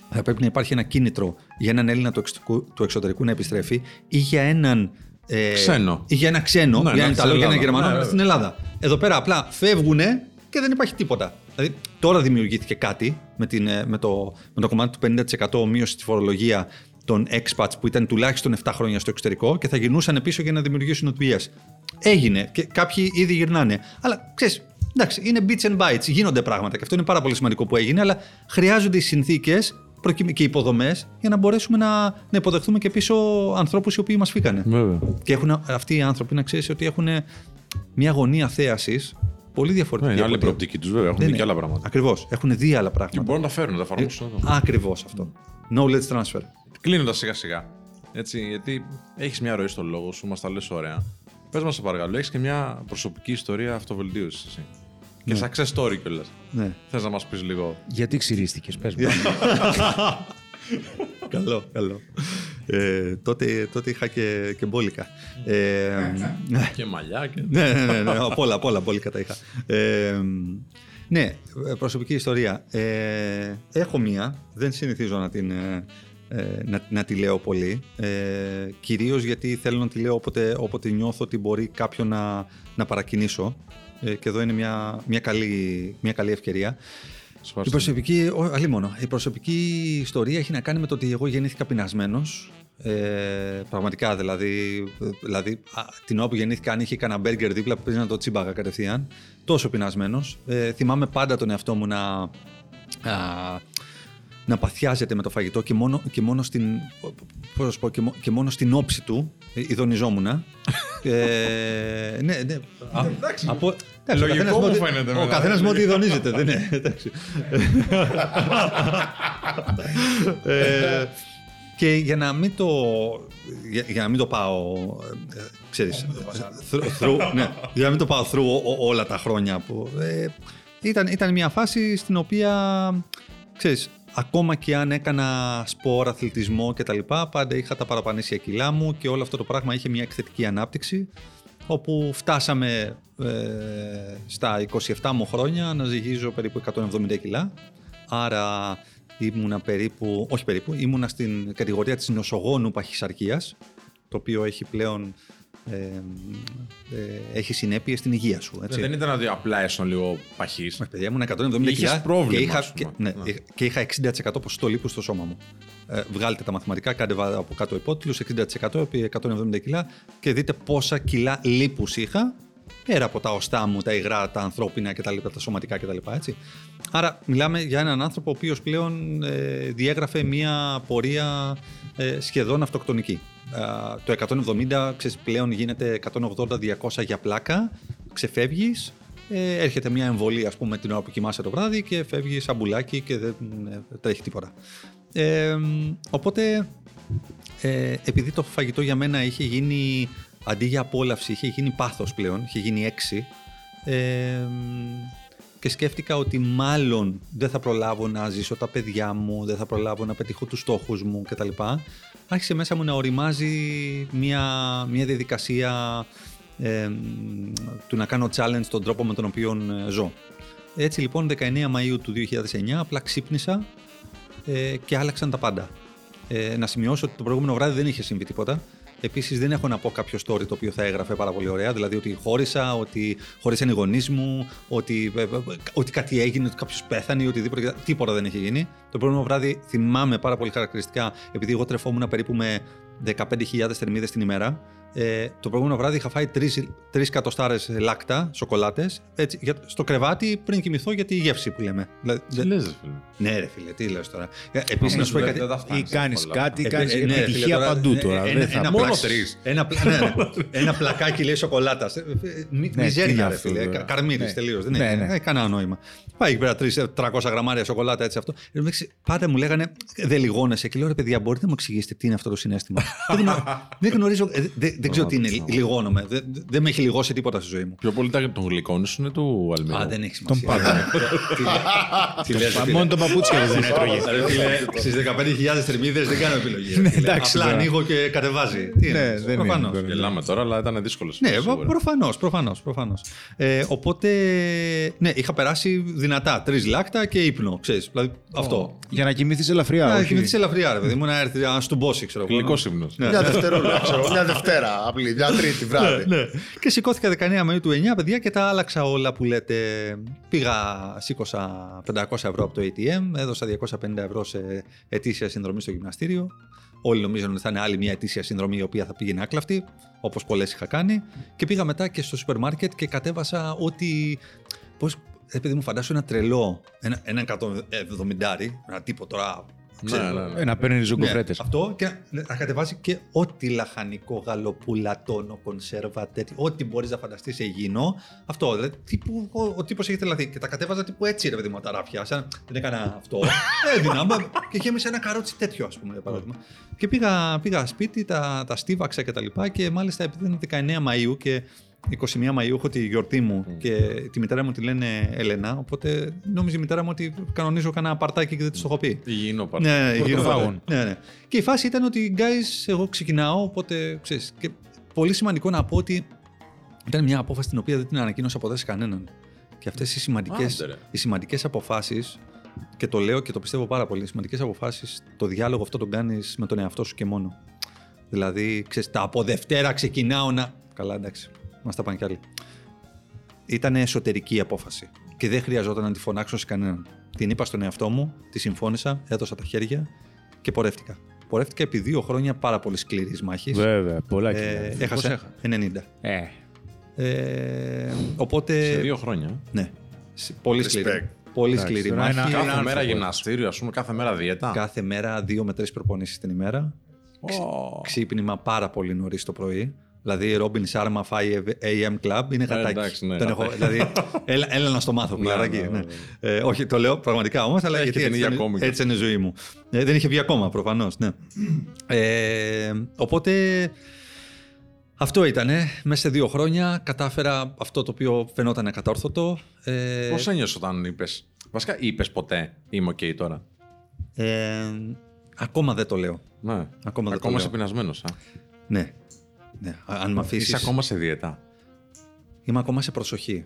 θα πρέπει να υπάρχει ένα κίνητρο για έναν Έλληνα του εξωτερικού, του εξωτερικού να επιστρέφει ή για έναν. Ε, Ξένο. Ή για ένα ξένο, Ναι, για έναν ναι, Ιταλό, στην για έναν Ελλάδα. Γερμανό Ναι, να έρθει στην Ελλάδα. Εδώ πέρα απλά φεύγουν και δεν υπάρχει τίποτα. Δηλαδή, τώρα δημιουργήθηκε κάτι με, την, ε, με, το, με το κομμάτι του 50% μείωση στη φορολογία των expats που ήταν τουλάχιστον 7 χρόνια στο εξωτερικό και θα γυρνούσαν πίσω για να δημιουργήσουν δουλειέ. Έγινε και κάποιοι ήδη γυρνάνε. Αλλά ξέρεις, εντάξει, είναι bits and bytes, γίνονται πράγματα και αυτό είναι πάρα πολύ σημαντικό που έγινε, αλλά χρειάζονται οι συνθήκες και οι υποδομές για να μπορέσουμε να, να υποδεχθούμε και πίσω ανθρώπους οι οποίοι μας φύγανε. Βέβαια. Και έχουν, αυτοί οι άνθρωποι να ξέρεις ότι έχουν μια γωνία θέασης πολύ Ναι, διαφορετική. είναι άλλη προοπτική τους, βέβαια. Έχουν δει και άλλα πράγματα. Ακριβώς. Έχουν δει άλλα Και πράγματα. μπορούν να τα φέρουν, να τα εφαρμόσουν εδώ. Ακριβώς αυτό. Knowledge transfer. Κλείνοντας σιγά σιγά. Έτσι, γιατί έχεις μια ροή στο λόγο σου, μας τα λες ωραία. Πες μας, σε παρακαλώ, έχεις και μια προσωπική ιστορία αυτοβελτίωσης. Εσύ. Και success story κιόλας. Ναι. Θες να μας πεις λίγο. Γιατί ξυρίστηκες, πες μου. καλό, καλό. Ε, τότε, τότε είχα και, και μπόλικα. Ε, και μαλλιά και. ναι, ναι, ναι, ναι, απ' όλα, απ' όλα μπόλικα τα είχα. Ε, ναι, προσωπική ιστορία. Ε, έχω μία, δεν συνηθίζω να την, ε, ε, να, να τη λέω πολύ. Ε, κυρίως γιατί θέλω να τη λέω όποτε, όποτε νιώθω ότι μπορεί κάποιον να, να παρακινήσω. Ε, και εδώ είναι μια, μια, καλή, μια καλή ευκαιρία. Η προσωπική, ο, αλίμονο, η προσωπική ιστορία έχει να κάνει με το ότι εγώ γεννήθηκα πεινασμένος. Ε, πραγματικά δηλαδή, δηλαδή α, την ώρα που γεννήθηκα, αν είχε κανένα μπέργκερ δίπλα, πήγα να το τσίμπαγα κατευθείαν. Τόσο πεινασμένος. Ε, θυμάμαι πάντα τον εαυτό μου να, α, να παθιάζεται με το φαγητό και μόνο, και μόνο, στην, πώς να σου πω, και, μο- και μόνο στην όψη του ε, ειδονιζόμουν. ε, ναι, ναι. Α, από, εντάξει, ο Λογικό καθένας μου με ό,τι- φαίνεται Ο μετά. καθένας με ό,τι ειδονίζεται. δεν είναι. εντάξει. Ε, και για να μην το, για, για να μην το πάω, ε, ε, ξέρεις, through- through- ναι, για να μην το πάω through ό- ό- όλα τα χρόνια που, ε, ήταν, ήταν μια φάση στην οποία, ξέρεις, ακόμα και αν έκανα σπορ, αθλητισμό κτλ. Πάντα είχα τα παραπανήσια κιλά μου και όλο αυτό το πράγμα είχε μια εκθετική ανάπτυξη όπου φτάσαμε ε, στα 27 μου χρόνια να ζυγίζω περίπου 170 κιλά. Άρα ήμουνα περίπου, όχι περίπου, ήμουνα στην κατηγορία της νοσογόνου παχυσαρκίας, το οποίο έχει πλέον ε, ε, έχει συνέπειες στην υγεία σου. Έτσι. Δεν ήταν ότι απλά ήσουν λίγο παχή. Όχι, παιδιά, ήμουν 170 Είχες κιλά πρόβλημα, και είχα, ας πούμε. και, ναι, Ναι. και είχα 60% ποσοστό λίπους στο σώμα μου. Ε, βγάλτε τα μαθηματικά, κάντε βα- από κάτω υπότιτλους, 60% επί 170 κιλά και δείτε πόσα κιλά λίπους είχα πέρα από τα οστά μου, τα υγρά, τα ανθρώπινα και τα, λοιπά, τα σωματικά κτλ. Έτσι. Άρα μιλάμε για έναν άνθρωπο ο οποίος πλέον ε, διέγραφε μια πορεία ε, σχεδόν αυτοκτονική. Α, το 170 ξέρεις, πλέον γίνεται 180-200 για πλάκα, ξεφεύγεις, ε, έρχεται μια εμβολία ας πούμε την ώρα που κοιμάσαι το βράδυ και φεύγεις σαν μπουλάκι και δεν ε, τρέχει τίποτα. Ε, οπότε ε, επειδή το φαγητό για μένα είχε γίνει αντί για απόλαυση είχε γίνει πάθος πλέον, είχε γίνει έξι ε, και σκέφτηκα ότι μάλλον δεν θα προλάβω να ζήσω τα παιδιά μου, δεν θα προλάβω να πετύχω τους στόχους μου κτλ. Άρχισε μέσα μου να οριμάζει μια, μια διαδικασία ε, του να κάνω challenge τον τρόπο με τον οποίο ε, ζω. Έτσι λοιπόν 19 Μαΐου του 2009 απλά ξύπνησα ε, και άλλαξαν τα πάντα. Ε, να σημειώσω ότι το προηγούμενο βράδυ δεν είχε συμβεί τίποτα. Επίσης, δεν έχω να πω κάποιο story το οποίο θα έγραφε πάρα πολύ ωραία. Δηλαδή, ότι χώρισα, ότι χώρισαν οι γονείς μου, ότι, ε, ε, ότι κάτι έγινε, ότι κάποιος πέθανε ή οτιδήποτε. Τίποτα δεν έχει γίνει. Το προηγούμενο βράδυ θυμάμαι πάρα πολύ χαρακτηριστικά, επειδή εγώ τρεφόμουν περίπου με 15.000 θερμίδες την ημέρα. Ε, το προηγούμενο βράδυ είχα φάει τρεις κατοστάρες λάκτα, σοκολάτες, στο κρεβάτι πριν κοιμηθώ για τη γεύση που λέμε. Τι λες, ρε φίλε; Ναι, ρε φίλε, τι λες τώρα. Επίσης, να σου πω κάτι. Ή κάνεις κάτι, Ε, κάνεις ε, ναι, επιτυχία φίλε, τώρα, παντού ε, τώρα. ένα- δεν θα- ένα Μόνο πλακ- τρεις. Ένα, πλα- ναι, ναι. ένα πλακάκι λέει σοκολάτα. Ναι, τι είναι Μιζέρια, ρε αυτό, φίλε. βέβαια. Καρμίδη Ναι. τελείως. Δεν Ναι, έχει ναι. δεν έχει κανένα νόημα. Πάει εκεί πέρα τρεις, 300 γραμμάρια σοκολάτα έτσι αυτό. Εν τω μεταξύ, Πάντα μου λέγανε δεν λιγώνεσαι. Και λέω ρε παιδιά, μπορείτε να μου εξηγήσετε τι είναι αυτό το συνέστημα. δεν, γνω- δεν γνωρίζω, ε, δεν, δεν ξέρω τι είναι. Λιγώνομαι. Δεν, δεν με έχει λιγώσει τίποτα στη ζωή μου. Πιο πολύ τα των γλυκών σου είναι του Αλμυρού. Α, δεν έχει Τον σημασία. πάντα. Τι λες, Μα φίλε. Μόνο το παπούτσια δεν έτρωγε. Ρε φίλε, στις 15.000 θερμίδες δεν κάνω επιλογή. ρε Ναι, φίλε. εντάξει, Απλά τώρα. ανοίγω και κατεβάζει. Τι είναι, Ναι, δεν είναι προφανώς. τώρα. Γελάμε τώρα, αλλά ήταν δύσκολος. Ναι, προφανώς, προφανώς. Προφανώς. Ε, οπότε, ναι, είχα περάσει δυνατά. Τρεις λάκτα και ύπνο. Ξέρεις, δηλαδή αυτό. Για να κοιμηθείς ελαφριά. Να όχι. κοιμηθείς ελαφριά, ρε παιδί μου, να έρθει να σου μπόσει, ξέρω εγώ. Γλυκός ύμνο. Μια Δευτερούλα, ξέρω. Μια Δευτέρα, απλή. Μια Τρίτη βράδυ. Ναι. Και σηκώθηκα 19 Μαΐου του 9, παιδιά, και τα άλλαξα όλα που λέτε. Πήγα, σήκωσα 500 ευρώ από το ATM, έδωσα 250 ευρώ σε ετήσια συνδρομή στο γυμναστήριο. Όλοι νομίζαν ότι θα είναι άλλη μια ετήσια συνδρομή η οποία θα πήγαινε άκλαυτη, όπως πολλές είχα κάνει. Και πήγα μετά και στο σούπερ μάρκετ και κατέβασα ό,τι. Πώς. Επειδή μου φαντάσου ένα τρελό, ένα, ένα 170, ένα τύπο τώρα. Ναι, ξέρεις, ναι, ναι. Ε, να παίρνει ναι, ζωγκοφρέτε. αυτό και να να κατεβάσει και ό,τι λαχανικό, γαλοπούλα, τόνο, κονσέρβα, τέτοιο. Ό,τι μπορείς να φανταστείς σε υγιεινό. Αυτό. Δηλαδή, τύπου, ο, ο τύπος έχει τρελαθεί. Και τα κατέβαζα τύπου έτσι, ρε παιδί μου, τα ράφια. Σαν, δεν έκανα αυτό. Έδινα. μα- και γέμισα ένα καρότσι τέτοιο, ας πούμε, για παράδειγμα. και πήγα, πήγα σπίτι, τα, τα στίβαξα και τα λοιπά. Και μάλιστα επειδή είναι 19 Μαου και 21 Μαΐου έχω τη γιορτή μου και τη μητέρα μου τη λένε Ελένα, οπότε νόμιζε η μητέρα μου ότι κανονίζω κανένα παρτάκι και δεν της το έχω πει. Υγιεινό πάρα. Ναι, ναι, Πρωτοφάγων. ναι, ναι. Και η φάση ήταν ότι, guys, εγώ ξεκινάω, οπότε ξέρεις. Και πολύ σημαντικό να πω ότι ήταν μια απόφαση την οποία δεν την ανακοίνωσα ποτέ σε κανέναν. Και αυτές οι σημαντικές Άντε, ρε. οι σημαντικές αποφάσεις, και το λέω και το πιστεύω πάρα πολύ, οι σημαντικές αποφάσεις, το διάλογο αυτό τον κάνεις με τον εαυτό σου και μόνο. Δηλαδή, ξέρεις, τα από Δευτέρα ξεκινάω να. Καλά, εντάξει, μας τα πάνε κι άλλοι. Ήταν εσωτερική απόφαση. Και δεν χρειαζόταν να τη φωνάξω σε κανέναν. Την είπα στον εαυτό μου, τη συμφώνησα, έδωσα τα χέρια και πορεύτηκα. Πορεύτηκα επί δύο χρόνια πάρα πολύ σκληρής μάχης. Βέβαια, πολλά Ε, κοινά. έχασα 90. Ε, Ε, οπότε. Σε δύο χρόνια. Ναι. Σ- Πολύ σκληρή. Respect. Πολύ Εντάξει, σκληρή τώρα μάχη. ένα- Κάθε άνθρωπο. μέρα γυμναστήριο, ας πούμε, κάθε μέρα διέτα. Κάθε μέρα δύο με τρεις προπονήσεις την ημέρα. Ω. Ξύπνημα πάρα πολύ νωρίς το πρωί. Δηλαδή, Robin Sharma 5 AM Club είναι γατάκι. εντάξει, ναι, Τον έχω, γατάκι. δηλαδή, έλα, έλα να στο μάθω, φιλαράκι. ναι, ναι, ναι. Ε, όχι, το λέω πραγματικά όμως, αλλά Έχει γιατί και την έτσι, ίδια είναι- κόμικ. έτσι είναι η ζωή μου. Ε, δεν είχε βγει ακόμα, προφανώς. Ναι. Ε, οπότε αυτό ήταν. Μέσα σε δύο χρόνια κατάφερα αυτό το οποίο φαινόταν ακατόρθωτο. Ε, Πώς ένιωσες όταν είπες; Βασικά, είπες ποτέ Είμαι οκ τώρα. ε, ακόμα δεν το λέω. Ναι. Ακόμα δεν το ακόμα λέω. είσαι πεινασμένος. Ναι. Ναι. Α- Αν με αφήσεις. Είσαι ακόμα σε διέτα. Είμαι ακόμα σε προσοχή.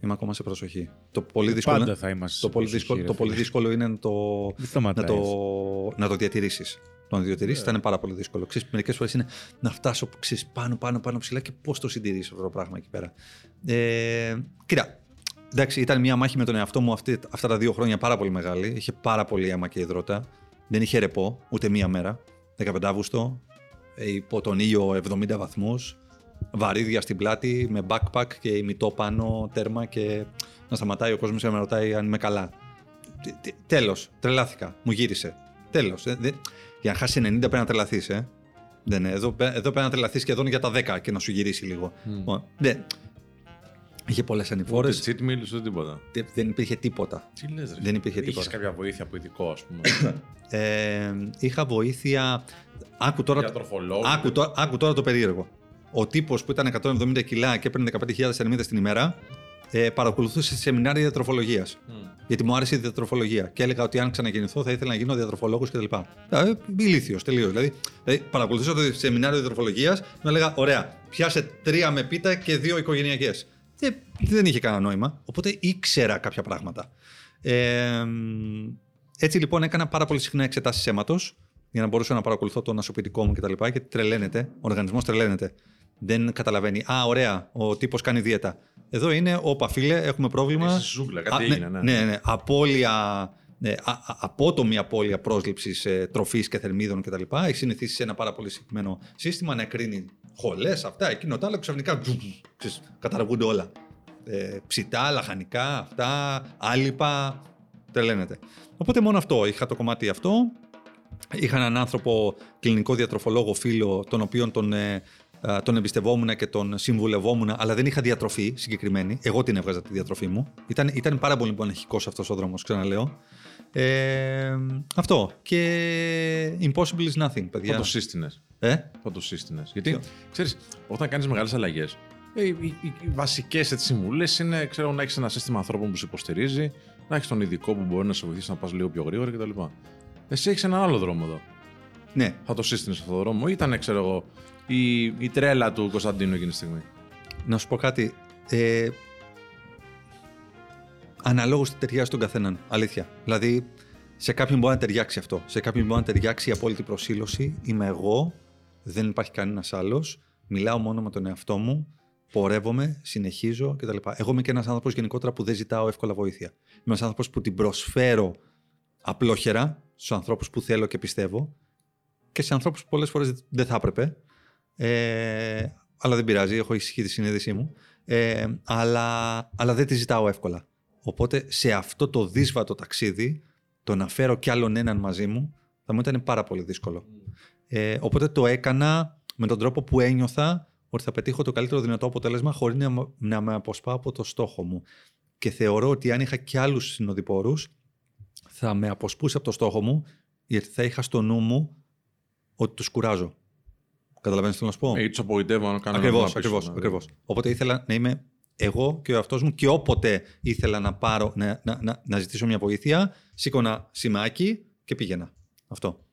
Είμαι ακόμα σε προσοχή. Το πολύ δύσκολο, Πάντα θα είμαστε το σε πολύ προσοχή, δύσκολο, ρε το πολύ φίλε. δύσκολο είναι να το, Δεν να σταματάει το, αυτό. να το διατηρήσεις. Το να διατηρήσεις Ναι. θα είναι πάρα πολύ δύσκολο. Ξέρεις, μερικές φορές είναι να φτάσω ξέρεις, πάνω, πάνω, πάνω ψηλά και πώς το συντηρήσει αυτό το πράγμα εκεί πέρα. Ε, κοίτα, εντάξει, ήταν μια μάχη με τον εαυτό μου αυτή, αυτά τα δύο χρόνια πάρα πολύ μεγάλη. Είχε πάρα πολύ αίμα και υδρότα. Δεν είχε ρεπό ούτε μία μέρα. 15 Αύγουστο, ε, υπό τον ήλιο 70 βαθμούς, βαρύδια στην πλάτη, με backpack και ημιτό πάνω, τέρμα και να σταματάει ο κόσμος και να με ρωτάει αν είμαι καλά. Τι- τι- Τέλος, τρελάθηκα, μου γύρισε. Τέλος. ε, δεν- για να χάσει 90 πρέπει να τρελαθείς, ε. Δεν, είναι. εδώ, πέ- εδώ πρέπει να τρελαθείς σχεδόν για τα 10 και να σου γυρίσει λίγο. Ω, Δεν. Είχε πολλές Ούτε ανηφόρες, cheat meals, ούτε τίποτα. δεν- δεν υπήρχε τίποτα. Τι λες, Δεν υπήρχε Είχες τίποτα. κάποια βοήθεια από ειδικό, ας πούμε; Ε, είχα βοήθεια. Άκου τώρα, Διατροφολόγο. άκου, τώρα, άκου τώρα το περίεργο. Ο τύπος που ήταν 170 κιλά και έπαιρνε 15.000 θερμίδε την ημέρα, ε, παρακολουθούσε σεμινάρια διατροφολογίας. Γιατί μου άρεσε η διατροφολογία. Και έλεγα ότι αν ξαναγεννηθώ θα ήθελα να γίνω διατροφολόγος κτλ. Δηλαδή, ηλίθιος τελείως. Δηλαδή, δηλαδή, παρακολουθούσα το σεμινάριο διατροφολογίας, μου έλεγα: Ωραία, πιάσε τρία με πίτα και δύο οικογενειακές. Και δεν είχε κανένα νόημα. Οπότε ήξερα κάποια πράγματα. Ε, έτσι λοιπόν έκανα πάρα πολύ συχνά εξετάσεις αίματος για να μπορούσα να παρακολουθώ το νοσοποιητικό μου κτλ. Και τρελαίνεται. Ο οργανισμός τρελαίνεται. Δεν καταλαβαίνει. Α, ωραία, ο τύπος κάνει δίαιτα. Εδώ είναι, όπα φίλε, έχουμε πρόβλημα. Είσαι στη ζούγκλα, κάτι Α, έγινε, ναι. ναι, ναι. Απώλεια, ναι, α, α, απότομη απώλεια πρόσληψης ε, τροφής και θερμίδων κτλ. Έχει συνηθίσει σε ένα πάρα πολύ συγκεκριμένο σύστημα να κρίνει Χολές, αυτά, εκείνο το άλλο, ξαφνικά ξέρεις, καταργούνται όλα. Ε, ψητά, λαχανικά, αυτά, άλυπα. Τρελαίνεται. Οπότε μόνο αυτό. Είχα το κομμάτι αυτό. Είχα έναν άνθρωπο, κλινικό διατροφολόγο φίλο, τον οποίον τον, ε, ε, τον εμπιστευόμουν και τον συμβουλευόμουν, αλλά δεν είχα διατροφή συγκεκριμένη. Εγώ την έβγαζα τη διατροφή μου. Ήταν, ήταν πάρα πολύ πονεχικό αυτός ο δρόμος, ξαναλέω. Ε, αυτό. Και impossible is nothing, παιδιά. Θα το σύστηνε. Ε; Θα το σύστηνε. Γιατί, ξέρεις, όταν κάνεις μεγάλες αλλαγές, ε, οι, οι, οι βασικές συμβουλές είναι ξέρω, να έχεις ένα σύστημα ανθρώπων που σε υποστηρίζει, να έχεις τον ειδικό που μπορεί να σε βοηθήσει να πας λίγο πιο γρήγορα κτλ. Εσύ έχεις έναν άλλο δρόμο εδώ. Ναι. Θα το σύστηνες αυτό το δρόμο, ή ήταν, ξέρω εγώ, η, η τρέλα του Κωνσταντίνου εκείνη τη στιγμή; Να σου πω κάτι. Ε, αναλόγως τι ταιριάζει στον καθέναν. Αλήθεια. Δηλαδή, σε κάποιον μπορεί να ταιριάξει αυτό. Σε κάποιον μπορεί να ταιριάξει η απόλυτη προσήλωση. Είμαι εγώ. Δεν υπάρχει κανένας άλλος. Μιλάω μόνο με τον εαυτό μου. Πορεύομαι, συνεχίζω κτλ. Εγώ είμαι και ένας άνθρωπος γενικότερα που δεν ζητάω εύκολα βοήθεια. Είμαι ένας άνθρωπος που την προσφέρω απλόχερα στους ανθρώπους που θέλω και πιστεύω και σε ανθρώπους που πολλές φορές δεν θα έπρεπε. Ε, αλλά δεν πειράζει, έχω ισχύει τη συνείδησή μου. Ε, αλλά, αλλά δεν τη ζητάω εύκολα. Οπότε σε αυτό το δύσβατο ταξίδι, το να φέρω κι άλλον έναν μαζί μου, θα μου ήταν πάρα πολύ δύσκολο. Ε, οπότε το έκανα με τον τρόπο που ένιωθα ότι θα πετύχω το καλύτερο δυνατό αποτέλεσμα χωρίς να, να με αποσπάω από το στόχο μου. Και θεωρώ ότι αν είχα κι άλλους συνοδοιπόρους, θα με αποσπούσε από το στόχο μου, γιατί θα είχα στο νου μου ότι τους κουράζω. Καταλαβαίνετε τι να σου πω; Ή του απογοητεύω να κάνω Ακριβώς, ακριβώς. Ακριβώς. Οπότε ήθελα να είμαι εγώ και ο εαυτός μου και όποτε ήθελα να, πάρω, να, να, να, να ζητήσω μια βοήθεια, σήκωνα σημάκι και πήγαινα. Αυτό.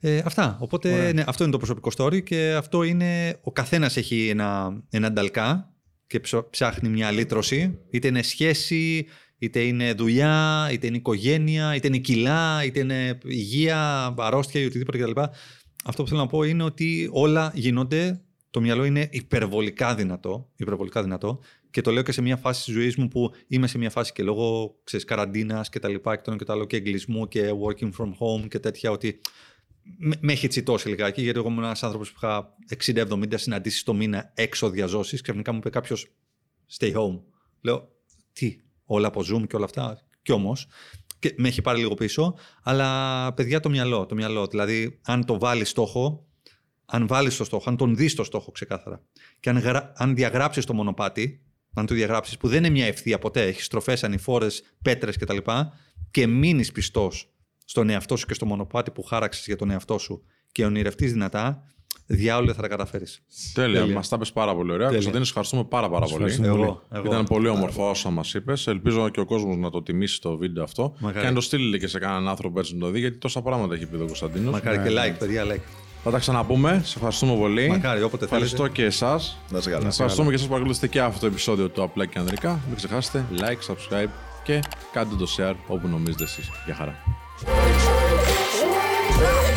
Ε, αυτά. Οπότε ναι, αυτό είναι το προσωπικό story και αυτό είναι. Ο καθένας έχει ένα, ένα νταλκά και ψάχνει μια λύτρωση. Είτε είναι σχέση, είτε είναι δουλειά, είτε είναι οικογένεια, είτε είναι κιλά, είτε είναι υγεία, αρρώστια ή οτιδήποτε κτλ. Αυτό που θέλω να πω είναι ότι όλα γίνονται. Το μυαλό είναι υπερβολικά δυνατό, υπερβολικά δυνατό και το λέω και σε μια φάση της ζωής μου που είμαι σε μια φάση και λόγω ξέρεις, καραντίνας και τα λοιπά και το και το άλλο και εγκλισμού και working from home και τέτοια ότι με έχει τσιτώσει λιγάκι, γιατί εγώ ήμουν ένας άνθρωπος που είχα 60-70 συναντήσεις το μήνα έξω διαζώσεις. Ξαφνικά μου είπε κάποιος stay home. Λέω, τι, όλα από Zoom και όλα αυτά. Κι όμως, και με έχει πάρει λίγο πίσω. Αλλά παιδιά το μυαλό, το μυαλό. Δηλαδή, αν το βάλεις στόχο, αν βάλεις το στόχο, αν τον δεις το στόχο ξεκάθαρα, και αν, γρα... αν διαγράψεις το μονοπάτι, αν το διαγράψεις, που δεν είναι μια ευθεία ποτέ, έχεις στροφές, ανηφόρες, πέτρες κτλ. Και, και μείνεις πιστός στον εαυτό σου και στο μονοπάτι που χάραξες για τον εαυτό σου και ονειρευτείς δυνατά, διάολο θα τα καταφέρεις. Τέλεια, μας τα πες πάρα πολύ ωραία. Κωνσταντίνος, ευχαριστούμε πάρα, πάρα πολύ. Εγώ, εγώ. Ήταν πολύ όμορφο όσα μας είπες. Ελπίζω και ο κόσμος να το τιμήσει το βίντεο αυτό. Μακάρι. Και να το στείλει και σε κανέναν άνθρωπο έτσι να το δει, γιατί τόσα πράγματα έχει πει ο Κωνσταντίνος. Μακάρι και like, παιδιά, like. Θα τα ξαναπούμε. Σε ευχαριστούμε πολύ. Μακάρι, όποτε Ευχαριστώ θέλετε. και εσάς. Να είσαι καλά. Ευχαριστούμε και εσάς που παρακολουθήσατε και αυτό το επεισόδιο του Απλά και Ανδρικά. Μην ξεχάσετε like, subscribe και κάντε το share όπου νομίζετε εσείς. Γεια χαρά. Yeah.